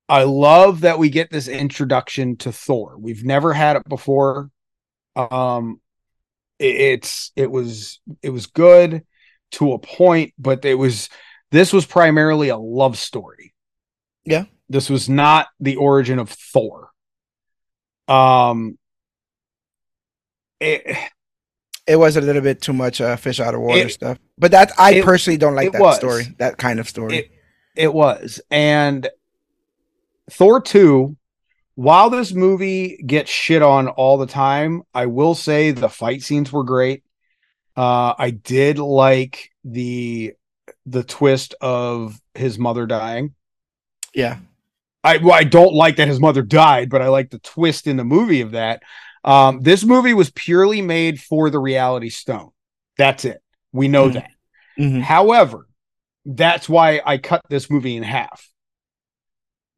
I love that we get this introduction to Thor. We've never had it before. Um it- it's it was it was good to a point, but it was this was primarily a love story. Yeah. This was not the origin of Thor. Um it, It was a little bit too much uh, fish out of water It- stuff, but that I it- personally don't like that was. story, that kind of story. It- It was. And Thor 2, while this movie gets shit on all the time, I will say the fight scenes were great. Uh I did like the the twist of his mother dying. yeah, I well, I don't like that his mother died, but I like the twist in the movie of that. Um this movie was purely made for the reality stone. That's it. We know Mhm. that. Mhm. However, that's why I cut this movie in half.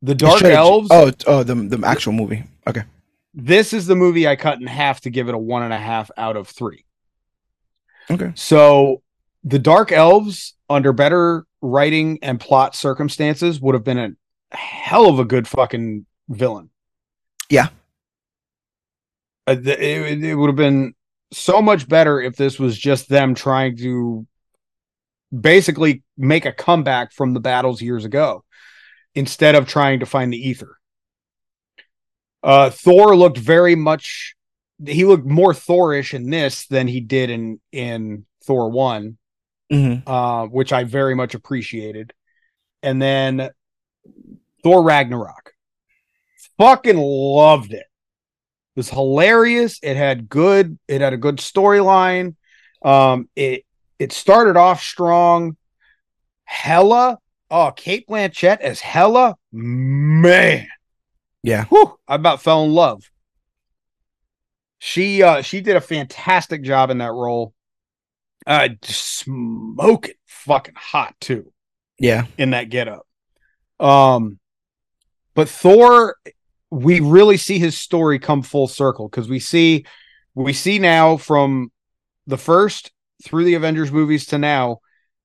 The Dark. Elves. Oh, oh, the the actual movie. Okay. This is the movie I cut in half to give it a one and a half out of three. Okay. So the Dark Elves, under better writing and plot circumstances, would have been a hell of a good fucking villain. Yeah. Uh, it, it would have been so much better if this was just them trying to basically make a comeback from the battles years ago instead of trying to find the Aether. Uh, Thor looked very much he looked more Thorish in this than he did in in Thor 1 Mhm. uh, which I very much appreciated. And then Thor Ragnarok. Fucking loved it. It was hilarious. It had good, it had a good storyline. Um, it it started off strong. Hela, oh, Cate Blanchett as Hela, man. Yeah. Whew, I about fell in love. She uh she did a fantastic job in that role. Uh just smoking fucking hot too Yeah. in that getup. Um but Thor we really see his story come full circle because we see we see now from the first through the Avengers movies to now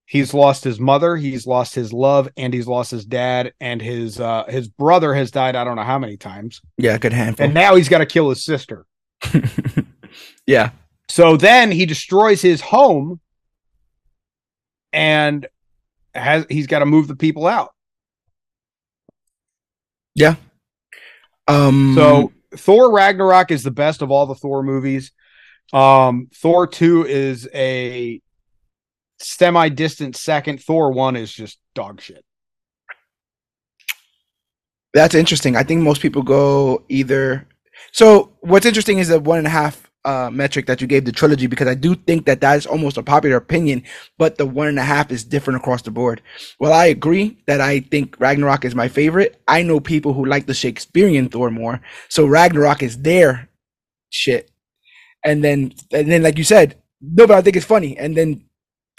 he's lost his mother, he's lost his love and he's lost his dad and his uh his brother has died I don't know how many times. Yeah. Good handful. And now he's got to kill his sister. [laughs] yeah. So then he destroys his home and has he's got to move the people out. Um. So Thor Ragnarok is the best of all the Thor movies. Um, Thor 2 is a semi distant second. Thor 1 is just dog shit. That's interesting. I think most people go either. So what's interesting is the one and a half uh, metric that you gave the trilogy because I do think that that is almost a popular opinion, but the one and a half is different across the board. Well, I agree that I think Ragnarok is my favorite. I know people who like the Shakespearean Thor more, so Ragnarok is their shit. And then, and then, like you said, no, but I think it's funny. And then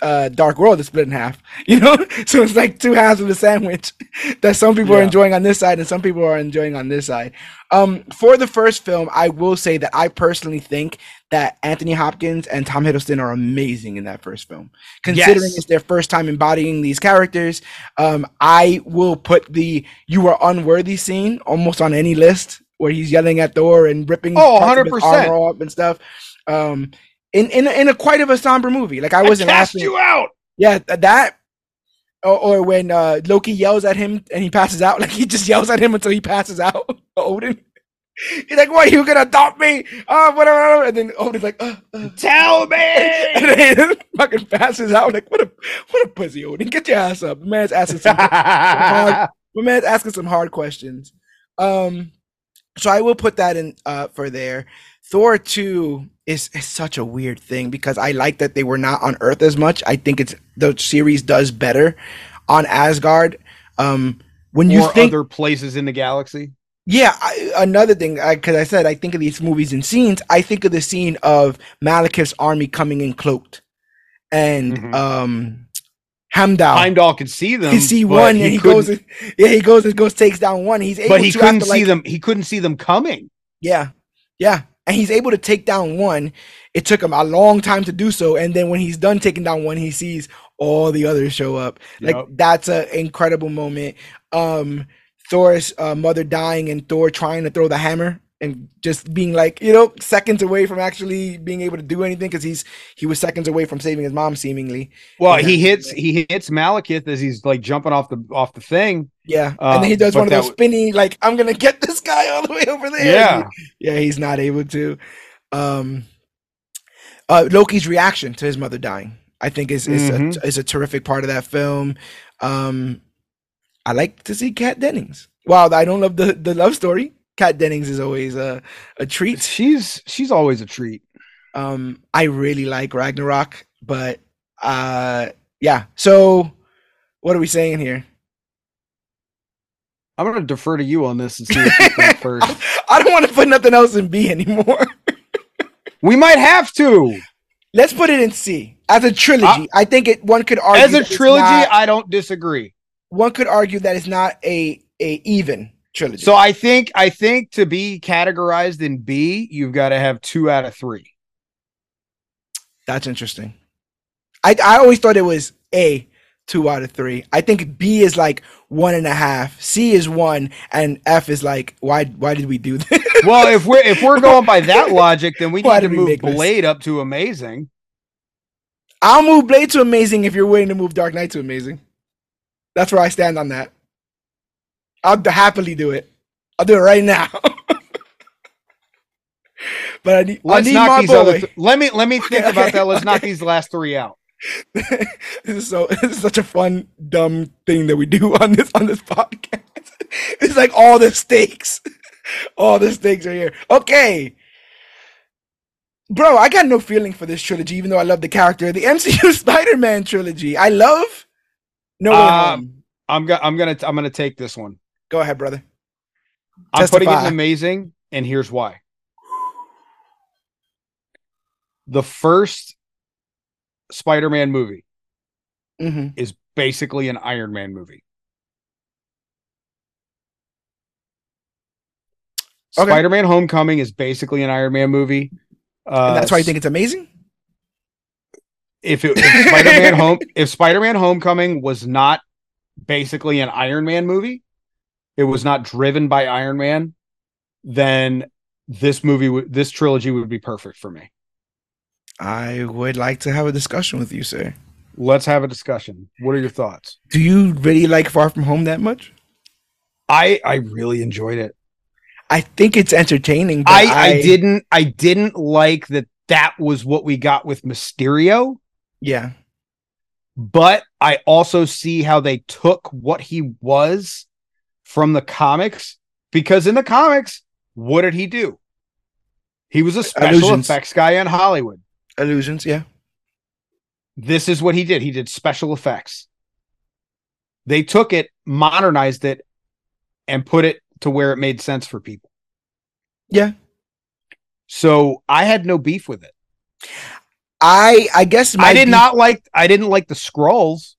uh Dark World is split in half. [laughs] You know, so it's like two halves of the sandwich [laughs] that some people are enjoying on this side and some people are enjoying on this side. Um, for the first film, I will say that I personally think that Anthony Hopkins and Tom Hiddleston are amazing in that first film. Considering Yes. it's their first time embodying these characters, um, I will put the "you are unworthy" scene almost on any list where he's yelling at Thor and ripping Oh, parts of his 100%. armor off and stuff. Um, in in a, in a quite of a somber movie. Like I wasn't cast laughing. you out. Yeah, that. Or, or when uh, Loki yells at him and he passes out, [laughs] like he just yells at him until he passes out. [laughs] Odin. He's like, "What? You gonna adopt me? Oh, whatever." whatever." And then Odin's like, uh, uh. Tell [laughs] me. and then he fucking passes out. Like, what a what a pussy, Odin. Get your ass up. The man's asking some hard, my man's asking some hard questions. Um, so I will put that in uh for there. Thor 2 is, is such a weird thing because I like that they were not on Earth as much. I think it's the series does better on Asgard. Um, when you or think, other places in the galaxy. yeah, I, another thing, because I, said I think of these movies and scenes. I think of the scene of Malekith's army coming in cloaked, and Mhm. um, Hamdall. Heimdall could see them. He see one and he goes, and, yeah, he goes and goes takes down one. He's able but he couldn't see like, them. He couldn't see them coming. Yeah, yeah, and he's able to take down one. It took him a long time to do so, and then when he's done taking down one, he sees all the others show up. Like that's an incredible moment. Um, Thor's uh, mother dying and Thor trying to throw the hammer and just being like, you know, seconds away from actually being able to do anything because he's he was seconds away from saving his mom, seemingly. Well, he hits he hits Malekith as he's like jumping off the off the thing. Yeah, Uh, and then he does one of those spinny, like I'm gonna get this guy all the way over there. Yeah. yeah, he's not able to. Um, uh, Loki's reaction to his mother dying, I think, is is, Mhm. a, is a terrific part of that film. Um, I like to see Kat Dennings. While I don't love the the love story, Kat Dennings is always a a treat. She's she's always a treat. Um, I really like Ragnarok, but uh, yeah. So, what are we saying here? I'm gonna defer to you on this and see what you think [laughs] first. I don't want to put nothing else in B anymore. We might have to. Let's put it in C as a trilogy. I think it. One could argue As a trilogy, not- I don't disagree. one could argue that it's not a a even trilogy. So I think I think to be categorized in B, you've got to have two out of three. that's interesting. I I always thought it was A two out of three. I think B is like one and a half. C is one, and F is like why why did we do this? [laughs] Well, if we're if we're going by that [laughs] logic, then we need to move make this? Blade up to amazing. I'll move Blade to amazing if you're willing to move Dark Knight to amazing. That's where I stand on that. I'll happily do it. I'll do it right now. [laughs] but I need, I Let's need knock my these boy. other. Th- let me let me [laughs] think Okay, about okay, that. Let's knock these last three out. [laughs] this is so this is such a fun dumb thing that we do on this on this podcast. it's like all the stakes. All the stakes are here. Okay. Bro, I got no feeling for this trilogy, even though I love the character. The MCU Spider-Man trilogy. I love No Way Um, Home. I'm gonna I'm gonna I'm gonna take this one. Go ahead, brother. I'm putting it in amazing, and here's why. The first Spider-Man movie hmm is basically an Iron Man movie. Okay. Spider-Man Homecoming is basically an Iron Man movie. Uh, And that's why you think it's amazing? if, it, if Spider-Man [laughs] Home if Spider-Man Homecoming was not basically an Iron Man movie, it was not driven by Iron Man, then this movie would this trilogy would be perfect for me. I would like to have a discussion with you, sir. Let's have a discussion. What are your thoughts? Do you really like Far From Home that much? I I really enjoyed it. I think it's entertaining. But I, I didn't I didn't like that that was what we got with Mysterio, Yeah. but I also see how they took what he was from the comics because in the comics, what did he do? He was a special Illusions. effects guy in Hollywood. Illusions. Yeah. This is what he did. He did special effects. They took it, modernized it, and put it to where it made sense for people. Yeah. So I had no beef with it. I I guess I did beef- not like I didn't like the scrolls.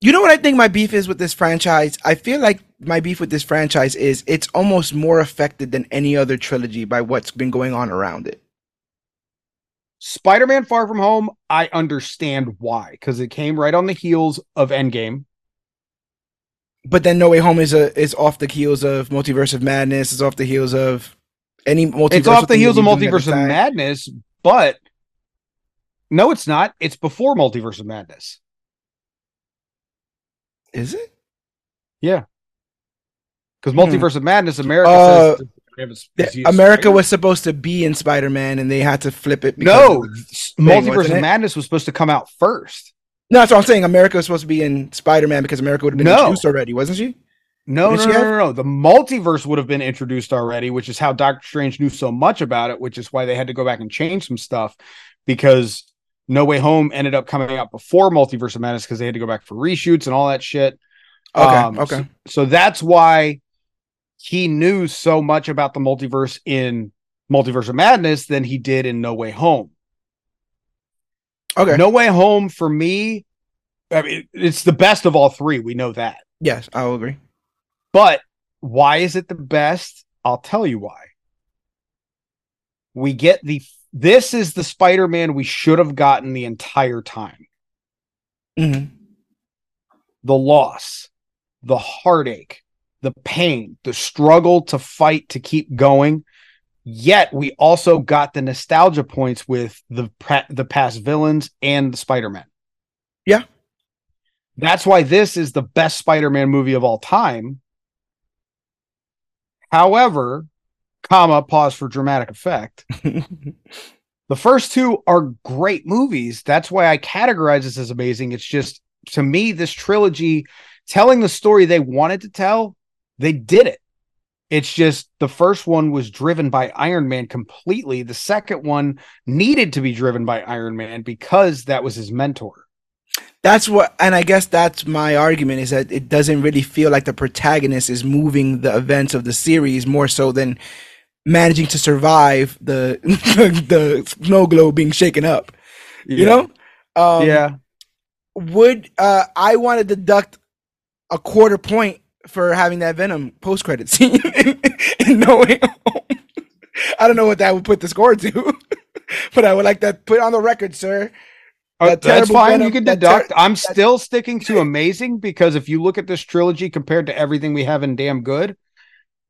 You know what I think my beef is with this franchise? I feel like my beef with this franchise is it's almost more affected than any other trilogy by what's been going on around it. Spider-Man Far From Home, I understand why, because it came right on the heels of Endgame. But then No Way Home is a is off the heels of Multiverse of Madness. Is off the heels of any multiverse. It's off the heels of Multiverse of Madness, but no, it's not. It's before Multiverse of Madness. Is it? Yeah. Because Hmm. Multiverse of Madness, America Uh, says it's- The- it's- America was supposed to be in Spider Man, and they had to flip it. no. Multiverse of? Madness was supposed to come out first. no, that's what I'm saying. America was supposed to be in Spider Man because America would have been No. introduced already, wasn't she? No, no, she no, no, no. The multiverse would have been introduced already, which is how Doctor Strange knew so much about it, which is why they had to go back and change some stuff because No Way Home ended up coming out before Multiverse of Madness because they had to go back for reshoots and all that shit. Okay, Um, okay. So, so that's why he knew so much about the multiverse in Multiverse of Madness than he did in No Way Home. Okay. No Way Home for me, I mean, it's the best of all three. We know that. Yes, I will agree. But why is it the best? I'll tell you why. We get the this is the Spider-Man we should have gotten the entire time. hmm The loss, the heartache, the pain, the struggle to fight to keep going. Yet we also got the nostalgia points with the the past villains and the Spider-Man. Yeah. That's why this is the best Spider-Man movie of all time. However, comma, pause for dramatic effect. [laughs] The first two are great movies. That's why I categorize this as amazing. It's just to me, this trilogy telling the story they wanted to tell, they did it. It's just the first one was driven by Iron Man completely. The second one needed to be driven by Iron Man because that was his mentor. That's what and i guess that's my argument is that it doesn't really feel like the protagonist is moving the events of the series more so than managing to survive the [laughs] the snow globe being shaken up you know? Um yeah. would uh i want to deduct a quarter point for having that venom post credit [laughs] scene in no way home. I don't know what that would put the score to [laughs] but i would like that put on the record sir Uh, that that's fine. You can deduct. ter- I'm still sticking to amazing because if you look at this trilogy compared to everything we have in damn good,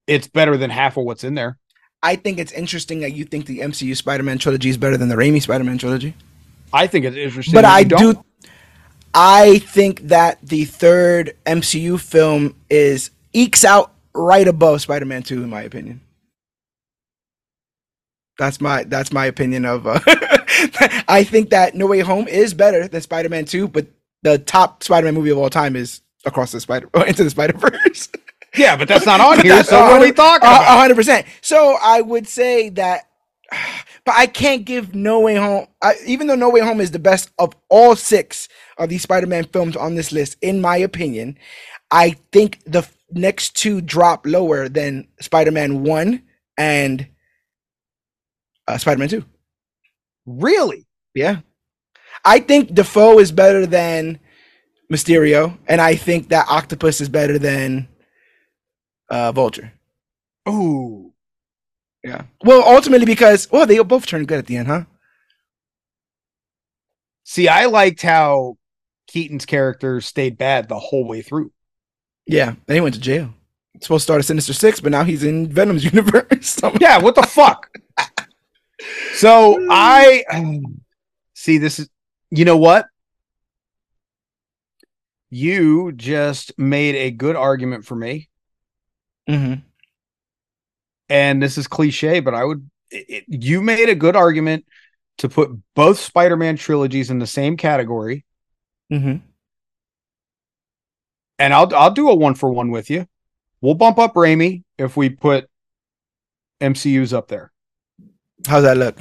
it's better than half of what's in there. I think it's interesting that you think the MCU Spider-Man trilogy is better than the Raimi Spider-Man trilogy. I think it's interesting. But I don't. do I think that the third MCU film is ekes out right above Spider-Man 2 in my opinion. That's my that's my opinion of uh, [laughs] I think that No Way Home is better than Spider-Man 2, but the top Spider-Man movie of all time is Across the Spider [laughs] Into the Spider-Verse. [laughs] Yeah, but that's not on here. So what are we 100 talking A about? hundred percent. So I would say that, [sighs] but I can't give No Way Home. I, even though No Way Home is the best of all six of these Spider-Man films on this list, in my opinion, I think the next two drop lower than Spider-Man One and uh, Spider-Man Two. Really? Yeah, I think Dafoe is better than Mysterio, and I think that Octopus is better than uh, Vulture. Ooh. Yeah. Well, ultimately because well, they both turned good at the end, huh? See, I liked how Keaton's character stayed bad the whole way through. Yeah. Then he went to jail. Supposed to start a Sinister Six, but now he's in Venom's [laughs] universe. Yeah, what the fuck? [laughs] So I [sighs] see this is you know what? You just made a good argument for me. Mhm. and this is cliche, but I would. It, you made a good argument to put both Spider-Man trilogies in the same category, Mm-hmm. and I'll I'll do a one for one with you. We'll bump up Raimi if we put MCU's up there. How's that look?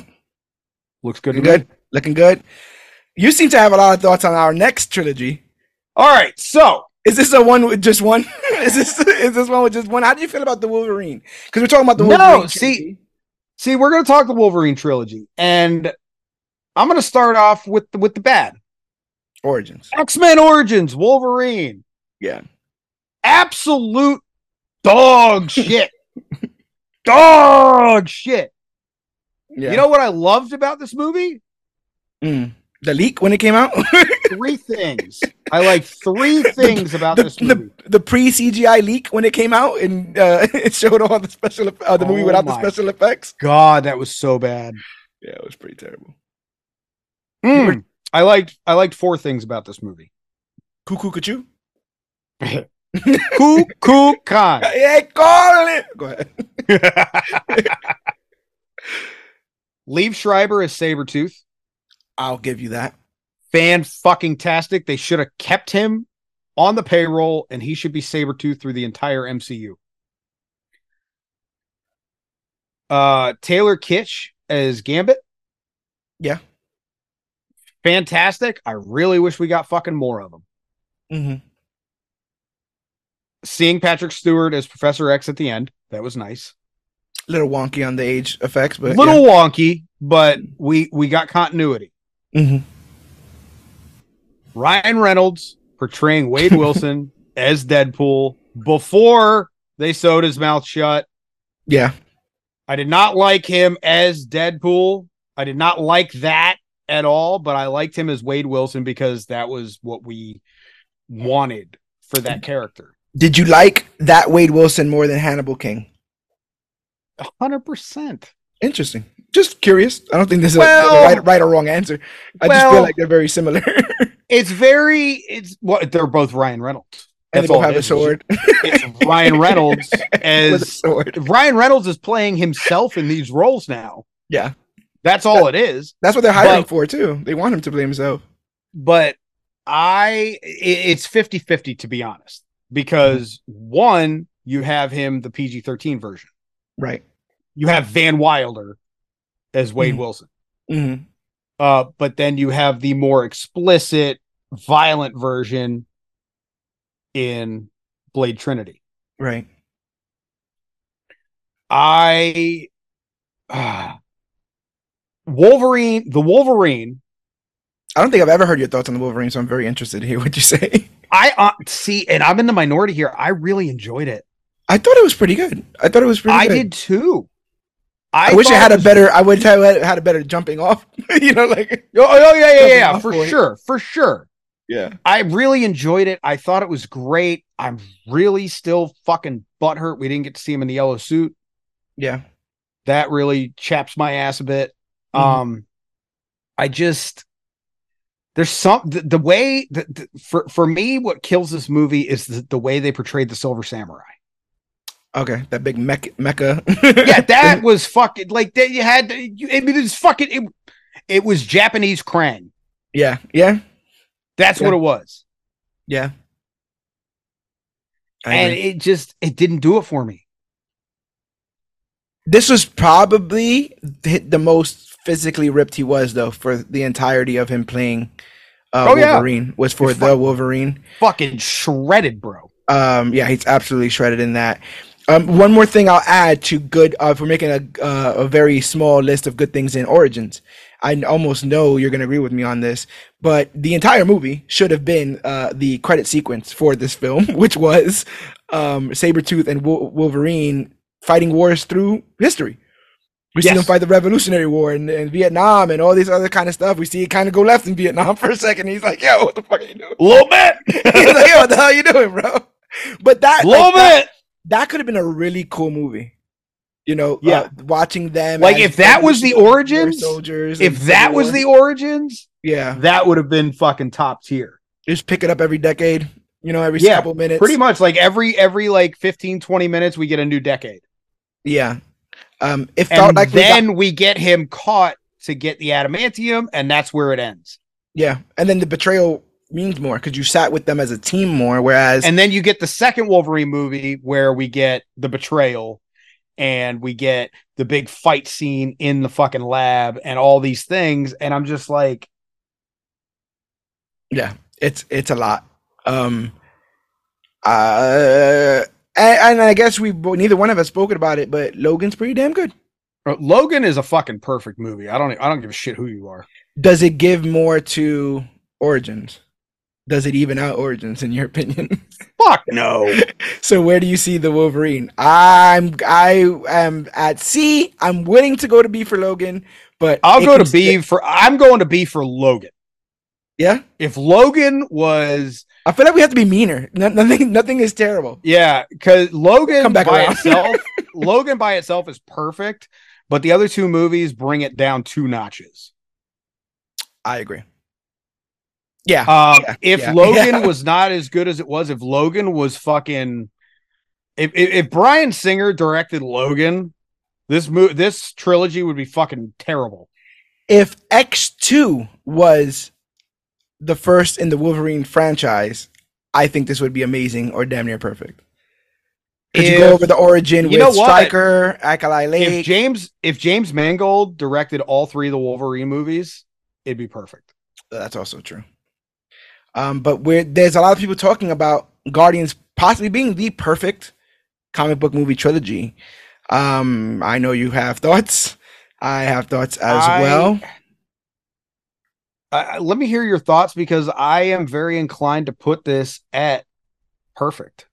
Looks good. To good. Looking good. You seem to have a lot of thoughts on our next trilogy. All right, so Is this a one with just one? [laughs] is this is this one with just one? How do you feel about the Wolverine? Because we're talking about the No, Wolverine. see- trilogy. see, we're gonna talk the Wolverine trilogy, and I'm gonna start off with the, with the bad origins. X Men Origins Wolverine. Yeah. absolute dog shit. [laughs] dog shit. Yeah. You know what I loved about this movie? Mm. the leak when it came out. [laughs] Three things. I like three things about the, this movie. the, the pre CGI leak when it came out and uh, [laughs] it showed all the special uh, the movie Oh without the special effects. God, that was so bad. Yeah, it was pretty terrible. Mm. I liked I liked four things about this movie. Cuckoo Cuckoo. [laughs] Cuckoo Khan. Hey, call it. Go ahead. Liev Schreiber as Sabretooth. I'll give you that. Fan fucking tastic. They should have kept him on the payroll and he should be Sabretooth through the entire MCU. Uh Taylor Kitsch as Gambit. Yeah. Fantastic. I really wish we got fucking more of them. Mm-hmm. Seeing Patrick Stewart as Professor X at the end, that was nice. Little wonky on the age effects, but little wonky, but we we got continuity. yeah. Mhm. Ryan Reynolds portraying Wade [laughs] Wilson as Deadpool before they sewed his mouth shut. yeah, I did not like him as Deadpool. I did not like that at all, but I liked him as Wade Wilson because that was what we wanted for that character. Did you like that Wade Wilson more than Hannibal King? A hundred percent. Interesting. Just curious. I don't think there's a- Well- a right, right or wrong answer. I just feel like they're very similar. [laughs] It's very it's what they're both Ryan Reynolds. and they That's all both have a sword. It's Ryan [laughs] Reynolds as sword. Ryan Reynolds is playing himself in these roles now. Yeah, That's all it is. that's what they're hiring But- for too. They want him to play himself. But I, i- it's 50 50 to be honest, because one, you have him the PG 13 version, Right. you have Van Wilder as Wade Mhm. Wilson. Mm-hmm. Uh, but then you have the more explicit, violent version in Blade Trinity. Right. I ah, Wolverine, the Wolverine. I don't think I've ever heard your thoughts on the Wolverine, so I'm very interested to hear what you say. I uh, see, and I'm in the minority here. I really enjoyed it. I thought it was pretty good. I thought it was pretty good. I good. did too. I, wish it thought had a better. I would have had a better jumping off. [laughs] you know, like Oh, oh, yeah, yeah, yeah, yeah, for point. sure, for sure. yeah. I really enjoyed it. I thought it was great. I'm really still fucking butthurt. We didn't get to see him in the yellow suit. Yeah. That really chaps my ass a bit. Mhm. Um, I just there's some the, the way that the- for for me what kills this movie is the, the way they portrayed the Silver Samurai. Okay. That big mech mecha. Yeah, [laughs] that was fucking like that. You had you, I mean, it's fucking it, it was Japanese Krang. yeah. Yeah. That's Yeah. what it was. Yeah. I and agree. it just it didn't do it for me. this was probably the, most physically ripped he was, though, for the entirety of him playing uh, Oh, yeah. Wolverine. Was for the Wolverine. Fucking shredded, bro. Um, yeah, he's absolutely shredded in that. Um, one more thing I'll add to good. Uh, if we're making a uh, a very small list of good things in Origins, I almost know you're going to agree with me on this. But the entire movie should have been uh, the credit sequence for this film, [laughs] which was um, Sabretooth and Wol- Wolverine fighting wars through history. We see them fight the Revolutionary War and, and Vietnam and all these other kind of stuff. We see it kind of go left in Vietnam [laughs] for a second. He's like, "Yo, what the fuck are you doing?" A little bit. [laughs] He's like, "Yo, what the hell are you doing, bro?" But that, little like, bit. that could have been a really cool movie. You know, Yeah. uh, watching them Like, if that was the origins, soldiers, If that was the origins, yeah, that would have been fucking top tier. just pick it up every decade. You know, every Yeah, couple minutes. Pretty much like every every like 15 20 minutes we get a new decade. Yeah, Um, it felt And like we got- then we get him caught to get the adamantium, and that's where it ends. yeah, and then the betrayal means more because you sat with them as a team more. Whereas, And then you get the second Wolverine movie where we get the betrayal and we get the big fight scene in the fucking lab and all these things. And I'm just like, yeah, it's it's a lot. Um, uh, and, and I guess we neither one of us spoken about it, but Logan's pretty damn good. uh, Logan is a fucking perfect movie. I don't I don't give a shit who you are. Does it give more to Origins? Does it even out Origins in your opinion? [laughs] Fuck no. so where do you see the Wolverine? I'm I am at C. I'm willing to go to B for Logan, but I'll go to B for I'm going to B for Logan. Yeah, If Logan was I feel like we have to be meaner. No, nothing, nothing is terrible. yeah, because Logan Come back by around. itself, [laughs] Logan by itself is perfect, but the other two movies bring it down two notches. I agree. Yeah, Um, Yeah, if yeah, [laughs] Logan yeah. was not as good as it was, if Logan was fucking, if if, if Bryan Singer directed Logan, this mo- this trilogy would be fucking terrible. if X two was the first in the Wolverine franchise, I think this would be amazing or damn near perfect. Could you go over the origin you with know what? Stryker, Alkali If Lake? James if James Mangold directed all three of the Wolverine movies, it'd be perfect. That's also true. Um, but where there's a lot of people talking about Guardians possibly being the perfect comic book movie trilogy. Um, I know you have thoughts. I have thoughts as I- well. Uh, let me hear your thoughts because I am very inclined to put this at perfect.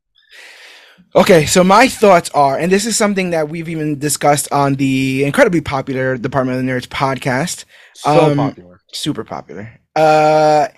Okay, so my thoughts are, and this is something that we've even discussed on the incredibly popular Department of the Nerds podcast, So Um, popular, super popular. Uh,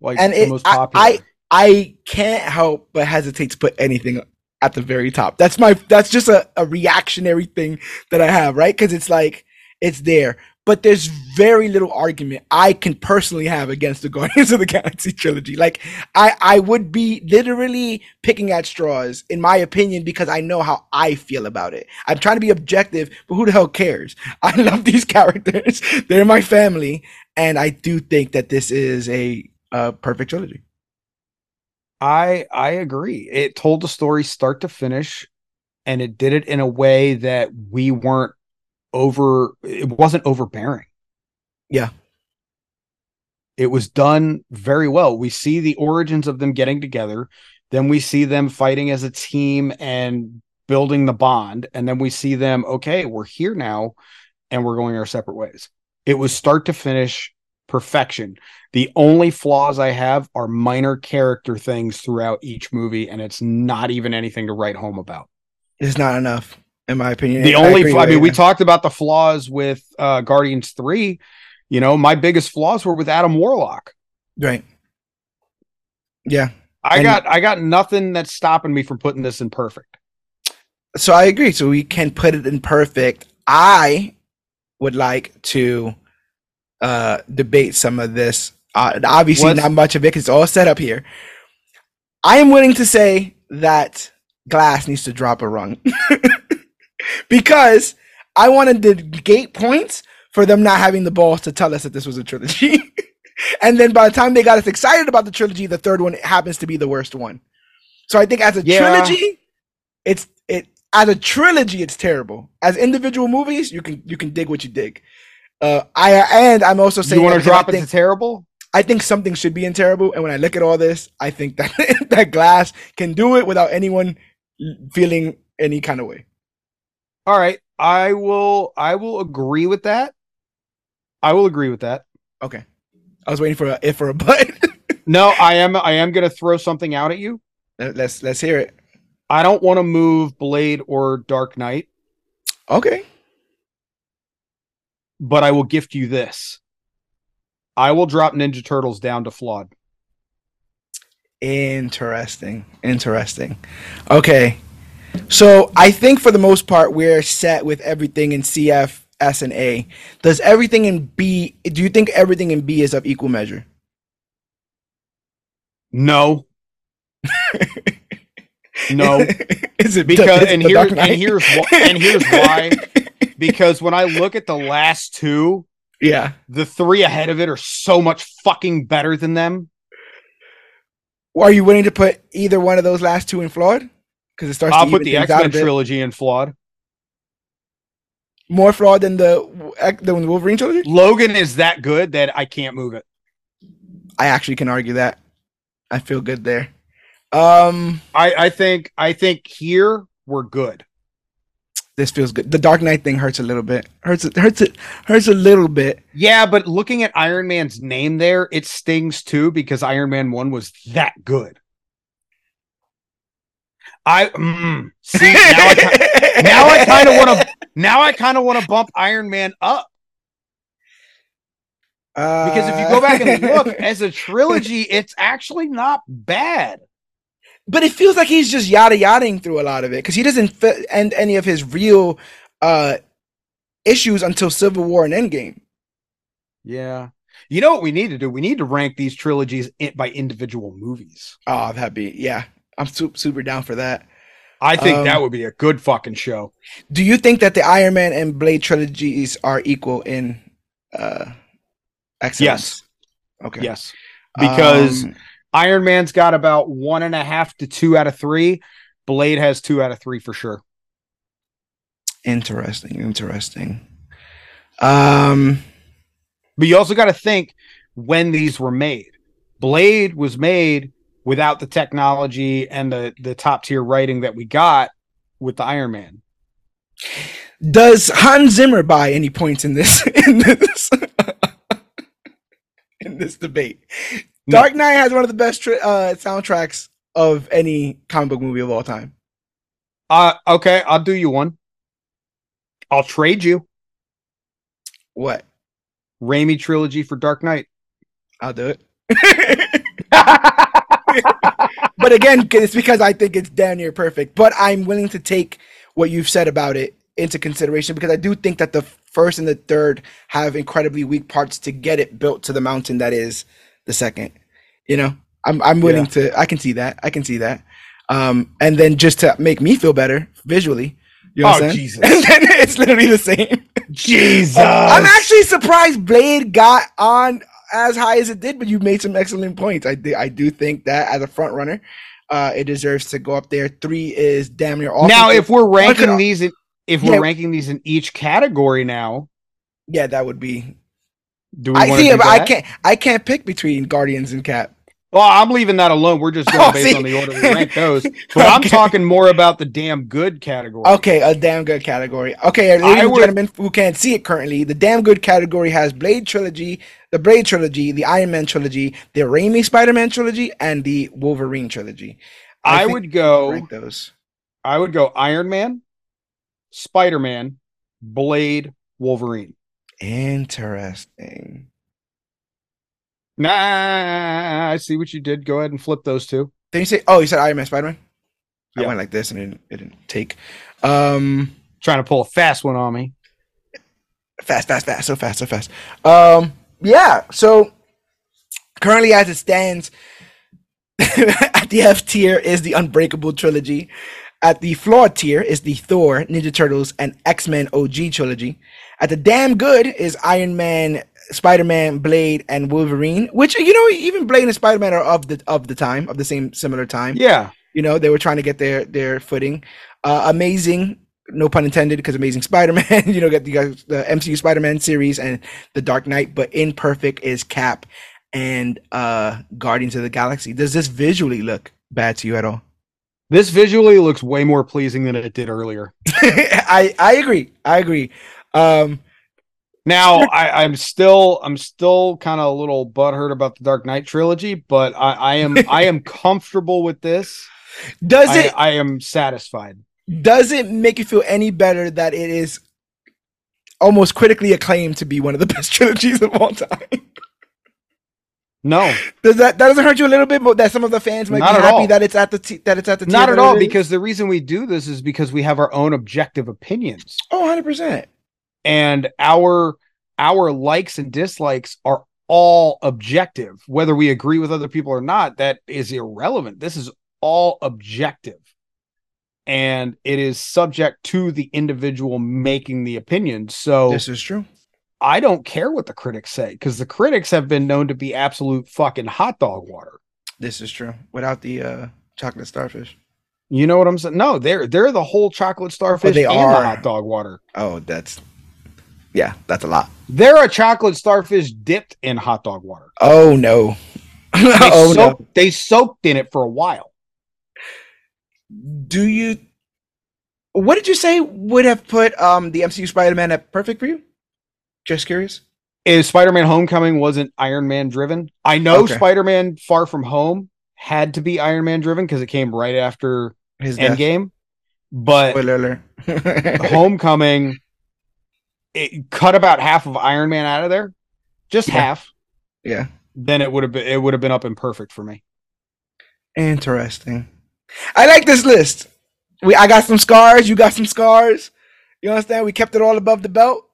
like and the it- most I- I- I can't help but hesitate to put anything at the very top. That's my that's just a, a reactionary thing that I have, right? Because it's like it's there. But there's very little argument I can personally have against the [laughs] Guardians of the Galaxy trilogy. Like I I would be literally picking at straws, in my opinion, because I know how I feel about it. I'm trying to be objective, but who the hell cares? [laughs] I love these characters. [laughs] They're my family, and I do think that this is a, uh perfect trilogy. I I agree. It told the story start to finish, and it did it in a way that we weren't over. It wasn't overbearing. Yeah. It was done very well. We see the origins of them getting together, then we see them fighting as a team and building the bond, and then we see them. Okay, we're here now, and we're going our separate ways. It was start to finish perfection. The only flaws I have are minor character things throughout each movie, and it's not even anything to write home about. It's not enough, in my opinion. The I only, I mean, you. we talked about the flaws with uh, Guardians 3. You know, my biggest flaws were with Adam Warlock. right. Yeah. I And- got, I got nothing that's stopping me from putting this in perfect. So I agree. So we can put it in perfect. I would like to uh debate some of this. Uh, obviously, What's- not much of it it's all set up here. I am willing to say that Glass needs to drop a rung [laughs] because I wanted to gate points for them not having the balls to tell us that this was a trilogy. [laughs] and then by the time they got us excited about the trilogy, the third one happens to be the worst one. So I think as a Yeah. trilogy, it's it as a trilogy, it's terrible. As individual movies, you can you can dig what you dig. Uh, I and I'm also saying you want to drop it think, to terrible? I think something should be in terrible. And when I look at all this, I think that [laughs] that Glass can do it without anyone feeling any kind of way. All right. I will, I will agree with that. I will agree with that. Okay, I was waiting for a if or a but. [laughs] No, I am, I am going to throw something out at you. let's let's hear it. I don't want to move Blade or Dark Knight, Okay, but I will gift you this. I will drop Ninja Turtles down to flawed. interesting, interesting. Okay, so I think for the most part we're set with everything in CF, S, and A. Does everything in B? Do you think everything in B is of equal measure? No. [laughs] no, is it because and here and here's and here's why [laughs] because when I look at the last two, Yeah. the three ahead of it are so much fucking better than them. Are you willing to put either one of those last two in flawed? Because it starts I'll to put the X Men trilogy in flawed. More flawed than the the Wolverine trilogy. Logan is that good that I can't move it. I actually can argue that. I feel good there. Um, I, I think I think here we're good. This feels good. The Dark Knight thing hurts a little bit. Hurts it hurts it hurts a little bit. Yeah, but looking at Iron Man's name there, it stings too because Iron Man 1 was that good. I mm, see now I, [laughs] now I kind of want to now I kind of want to bump Iron Man up because if you go back and look as a trilogy, [laughs] it's actually not bad. But it feels like he's just yada yadaing through a lot of it because he doesn't fit end any of his real uh issues until Civil War and Endgame. Yeah. You know what we need to do? We need to rank these trilogies in, by individual movies. Oh, that'd be yeah. I'm super super down for that. I think Um, that would be a good fucking show. Do you think that the Iron Man and Blade trilogies are equal in uh excellence? Yes. Okay. Yes. Because Um, Iron Man's got about one and a half to two out of three. Blade has two out of three for sure. interesting, interesting. Um But you also got to think when these were made. Blade was made without the technology and the the top tier writing that we got with the Iron Man. does Hans Zimmer buy any points in this [laughs] in this [laughs] in this debate? Dark Knight has one of the best tri- uh soundtracks of any comic book movie of all time. Uh okay, I'll do you one. I'll trade you What? Raimi trilogy for Dark Knight. I'll do it. [laughs] but again, it's because I think it's damn near perfect. But I'm willing to take what you've said about it into consideration because I do think that the first and the third have incredibly weak parts to get it built to the mountain that is the second. You know, I'm I'm willing to. I can see that. I can see that. Um, and then just to make me feel better visually, you know Oh? Jesus. [laughs] And then it's literally the same. Jesus. I'm actually surprised Blade got on as high as it did, but you made some excellent points. I do, I do think that as a front runner, uh, it deserves to go up there. Three is damn near awesome. now if we're ranking these in, if Yeah. we're ranking these in each category now, yeah, that would be. Do I see, to but I can't. I can't pick between Guardians and Cap. Well, I'm leaving that alone. We're just going [laughs] Oh, based see. on the order we rank those. [laughs] But I'm talking more about the damn good category. Okay, a damn good category. Okay, uh, ladies I and gentlemen who can't see it currently, the damn good category has Blade trilogy, the Blade trilogy, the Iron Man trilogy, the Raimi Spider-Man trilogy, and the Wolverine trilogy. I, think would go. rank those. I would go Iron Man, Spider Man, Blade, Wolverine. Interesting. Nah, I see what you did. Go ahead and flip those two. Then you say, oh, you said Iron Man, Spider Man. I went like this and it didn't, it didn't take. Um, Trying to pull a fast one on me. fast, fast, fast, so fast, so fast. Um, yeah. So currently, as it stands, [laughs] at the F tier is the Unbreakable trilogy. At the flawed tier is the Thor, Ninja Turtles, and X Men OG trilogy. At the damn good is Iron Man, Spider Man, Blade, and Wolverine. Which you know, even Blade and Spider Man are of the of the time of the same similar time. Yeah. You know, they were trying to get their their footing. Uh, amazing, no pun intended, because Amazing Spider-Man. [laughs] you know, get the the MCU Spider-Man series and the Dark Knight. But imperfect is Cap and uh Guardians of the Galaxy. Does this visually look bad to you at all? This visually looks way more pleasing than it did earlier. [laughs] I I agree. I agree. Um, Now I, I'm still I'm still kind of a little butthurt about the Dark Knight trilogy, but I, I am [laughs] I am comfortable with this. does I, it I am satisfied. does it make you feel any better that it is almost critically acclaimed to be one of the [laughs] best trilogies of all time? No, Does that that doesn't hurt you a little bit? But that some of the fans might Not be happy all. that it's at the t- that it's at the not at all. Because the reason we do this is because we have our own objective opinions, oh 100 percent and our our likes and dislikes are all objective. Whether we agree with other people or not, that is irrelevant. This is all objective, and it is subject to the individual making the opinion. So This is true. I don't care what the critics say because the critics have been known to be absolute fucking hot dog water. This is true. Without the uh, chocolate starfish. You know what I'm saying? No, they're they're the whole chocolate starfish they and are. the hot dog water. Oh, that's yeah, that's a lot. They're a chocolate starfish dipped in hot dog water. Oh no. [laughs] They, oh no. soaked, they soaked in it for a while. Do you what did you say would have put um the MCU Spider-Man at perfect for you? Just curious. Is Spider-Man Homecoming wasn't Iron Man driven? I know Okay. Spider-Man Far From Home had to be Iron Man driven because it came right after His. Endgame, but [laughs] Homecoming it cut about half of Iron Man out of there, just Yeah. half. yeah. Then it would have been it would have been up and perfect for me. Interesting. I like this list. We I got some scars, you got some scars. You understand? We kept it all above the belt.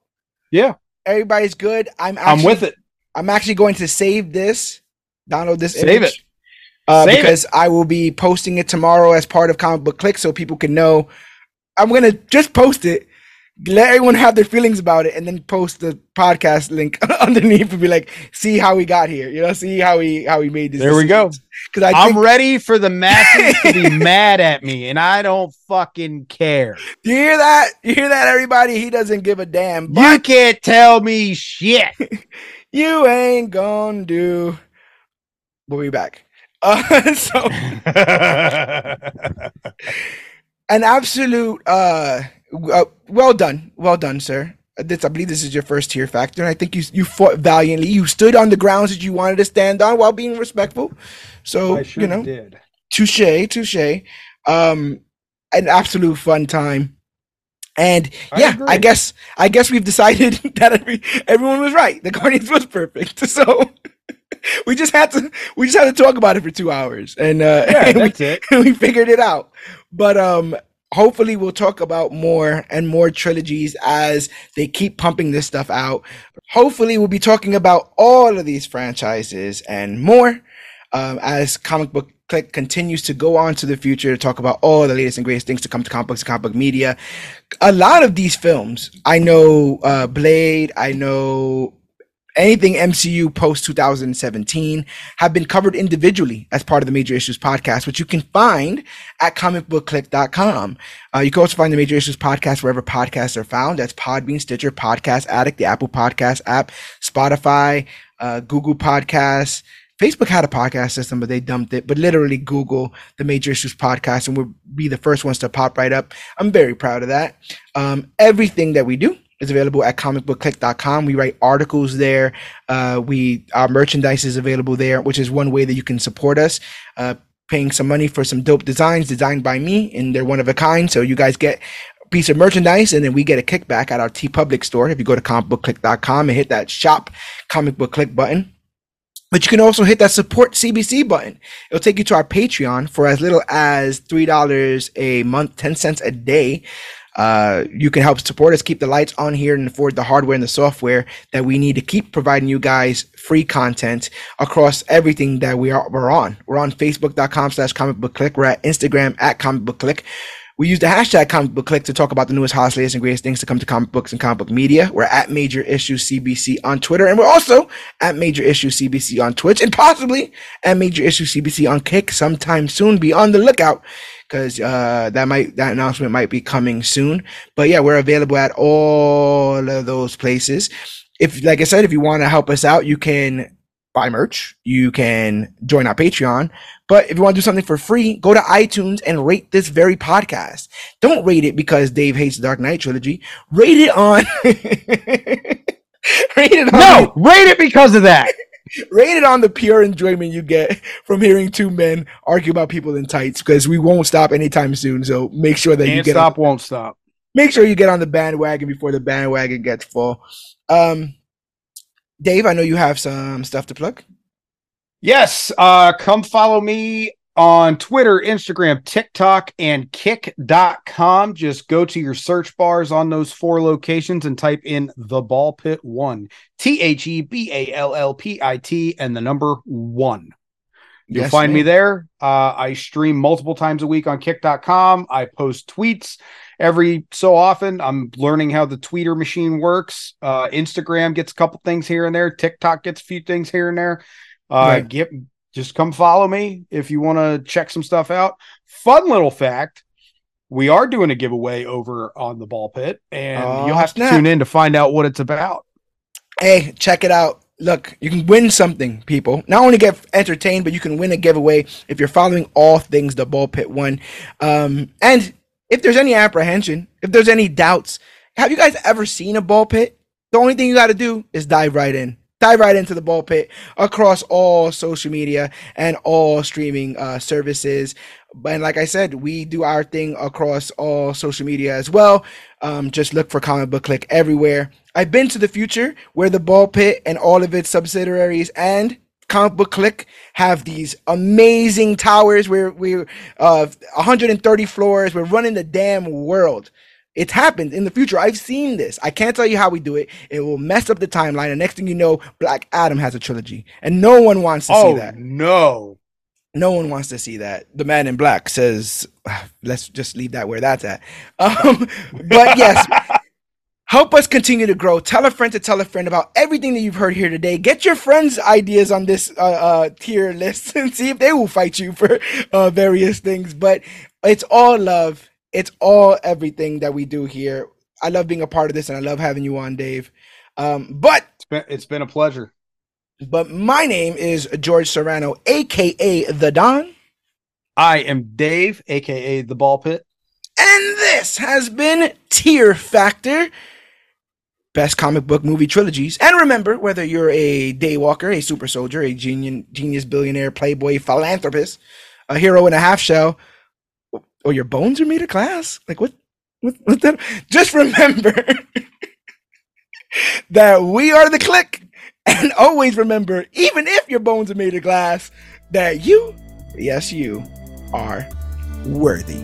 Yeah, Everybody's good. I'm actually, I'm with it. I'm actually going to save this, download this Save image, it. uh, Save it. because I will be posting it tomorrow as part of Comic Book Clique, so people can know. I'm gonna just post it, let everyone have their feelings about it, and then post the podcast link [laughs] underneath and be like, "See how we got here," you know, see how we how we made this. There we go. Because I I'm think, ready for the masses to be [laughs] mad at me, and I don't fucking care. you hear that? You hear that, everybody? He doesn't give a damn. You can't tell me shit. [laughs] you ain't gonna do. We'll be back. Uh, so. an absolute uh, uh well done well done sir Uh, this i believe this is your first tier factor and i think you you fought valiantly you stood on the grounds that you wanted to stand on while being respectful so you know did. touche touche um an absolute fun time and I yeah agree. i guess i guess we've decided [laughs] that every, everyone was right the guardians was perfect [laughs] so [laughs] we just had to we just had to talk about it for two hours and uh Yeah, and we- that's it. we figured it out. But um hopefully we'll talk about more and more trilogies as they keep pumping this stuff out. Hopefully we'll be talking about all of these franchises and more um, as comic book clique continues to go on to the future to talk about all the latest and greatest things to come to comic books and comic book media. A lot of these films, I know uh, Blade, I know anything MCU post 2017 have been covered individually as part of the Major Issues podcast, which you can find at comicbookclique.com. Uh, you can also find the Major Issues podcast wherever podcasts are found. That's Podbean, Stitcher, Podcast Addict, the Apple Podcast app, Spotify, uh, Google Podcasts. Facebook had a podcast system, but they dumped it. But literally, Google the Major Issues podcast, and we'll be the first ones to pop right up. I'm very proud of that. Um, everything that we do is available at comicbookclique.com. We write articles there. Uh, we our merchandise is available there, which is one way that you can support us. Uh, paying some money for some dope designs designed by me, and they're one of a kind. So you guys get a piece of merchandise, and then we get a kickback at our TeePublic store. If you go to comicbookclique.com and hit that shop comic book clique button. But you can also hit that support CBC button. It'll take you to our Patreon for as little as $3 a month, 10 cents a day. Uh, you can help support us, keep the lights on here, and afford the hardware and the software that we need to keep providing you guys free content across everything that we are we're on. We're on Facebook.com slash comic book clique. We're at Instagram at comic book clique. We use the hashtag comic book clique to talk about the newest, hottest, latest, and greatest things to come to comic books and comic book media. We're at Major Issue CBC on Twitter, and we're also at Major Issue CBC on Twitch, and possibly at Major Issue CBC on Kick sometime soon. Be on the lookout because uh, that might that announcement might be coming soon. But yeah, we're available at all of those places. If, like I said, if you want to help us out, you can buy merch. You can join our Patreon. But if you want to do something for free, go to iTunes and rate this very podcast. Don't rate it because Dave hates the Dark Knight trilogy. Rate it on. [laughs] rate it on. No, [laughs] rate it because of that. Rate it on the pure enjoyment you get from hearing two men argue about people in tights because we won't stop anytime soon. So make sure that you Can't get stop, won't stop. make sure you get on the bandwagon before the bandwagon gets full. Um, Dave, I know you have some stuff to plug. Yes, uh, come follow me on Twitter, Instagram, TikTok, and kick.com. Just go to your search bars on those four locations and type in the ball pit one. T H E B A L L P I T and the number one. You'll Yes, find me there. Uh, I stream multiple times a week on kick.com. I post tweets every so often. I'm learning how the tweeter machine works. Uh, Instagram gets a couple things here and there. TikTok gets a few things here and there. Uh, Right. get just come follow me if you want to check some stuff out. Fun little fact. We are doing a giveaway over on the ball pit, and Oh, you'll have snap. to tune in to find out what it's about. Hey, check it out. Look, you can win something, people. Not only get entertained, but you can win a giveaway if you're following all things the ball pit one. Um, and if there's any apprehension, if there's any doubts, have you guys ever seen a ball pit? The only thing you got to do is dive right in. Dive right into the ball pit across all social media and all streaming uh, services. And like I said, we do our thing across all social media as well. Um, just look for Comic Book Clique everywhere. I've been to the future where the ball pit and all of its subsidiaries and Comic Book Clique have these amazing towers where we're uh 130 floors. We're running the damn world. It's happened in the future. I've seen this. I can't tell you how we do it. It will mess up the timeline. And next thing you know, Black Adam has a trilogy. And no one wants to oh see that. no! No one wants to see that. The man in black says, let's just leave that where that's at. [laughs] Um, but yes, [laughs] help us continue to grow. Tell a friend to tell a friend about everything that you've heard here today. Get your friends' ideas on this uh, uh, tier list [laughs] and see if they will fight you for uh, various things. But it's all love. It's all everything that we do here. I love being a part of this and I love having you on, Dave. Um, but It's been it's been a pleasure. but my name is George Serrano, aka the Don. I am Dave, aka the Ball Pit. And this has been Tier Factor. Best comic book movie trilogies. And remember, whether you're a daywalker, a super soldier, a genius, genius billionaire, playboy, philanthropist, a hero in a half shell, or your bones are made of glass. Like what? What? what that? Just remember [laughs] that we are the click. And always remember, even if your bones are made of glass, that you, yes, you, are worthy.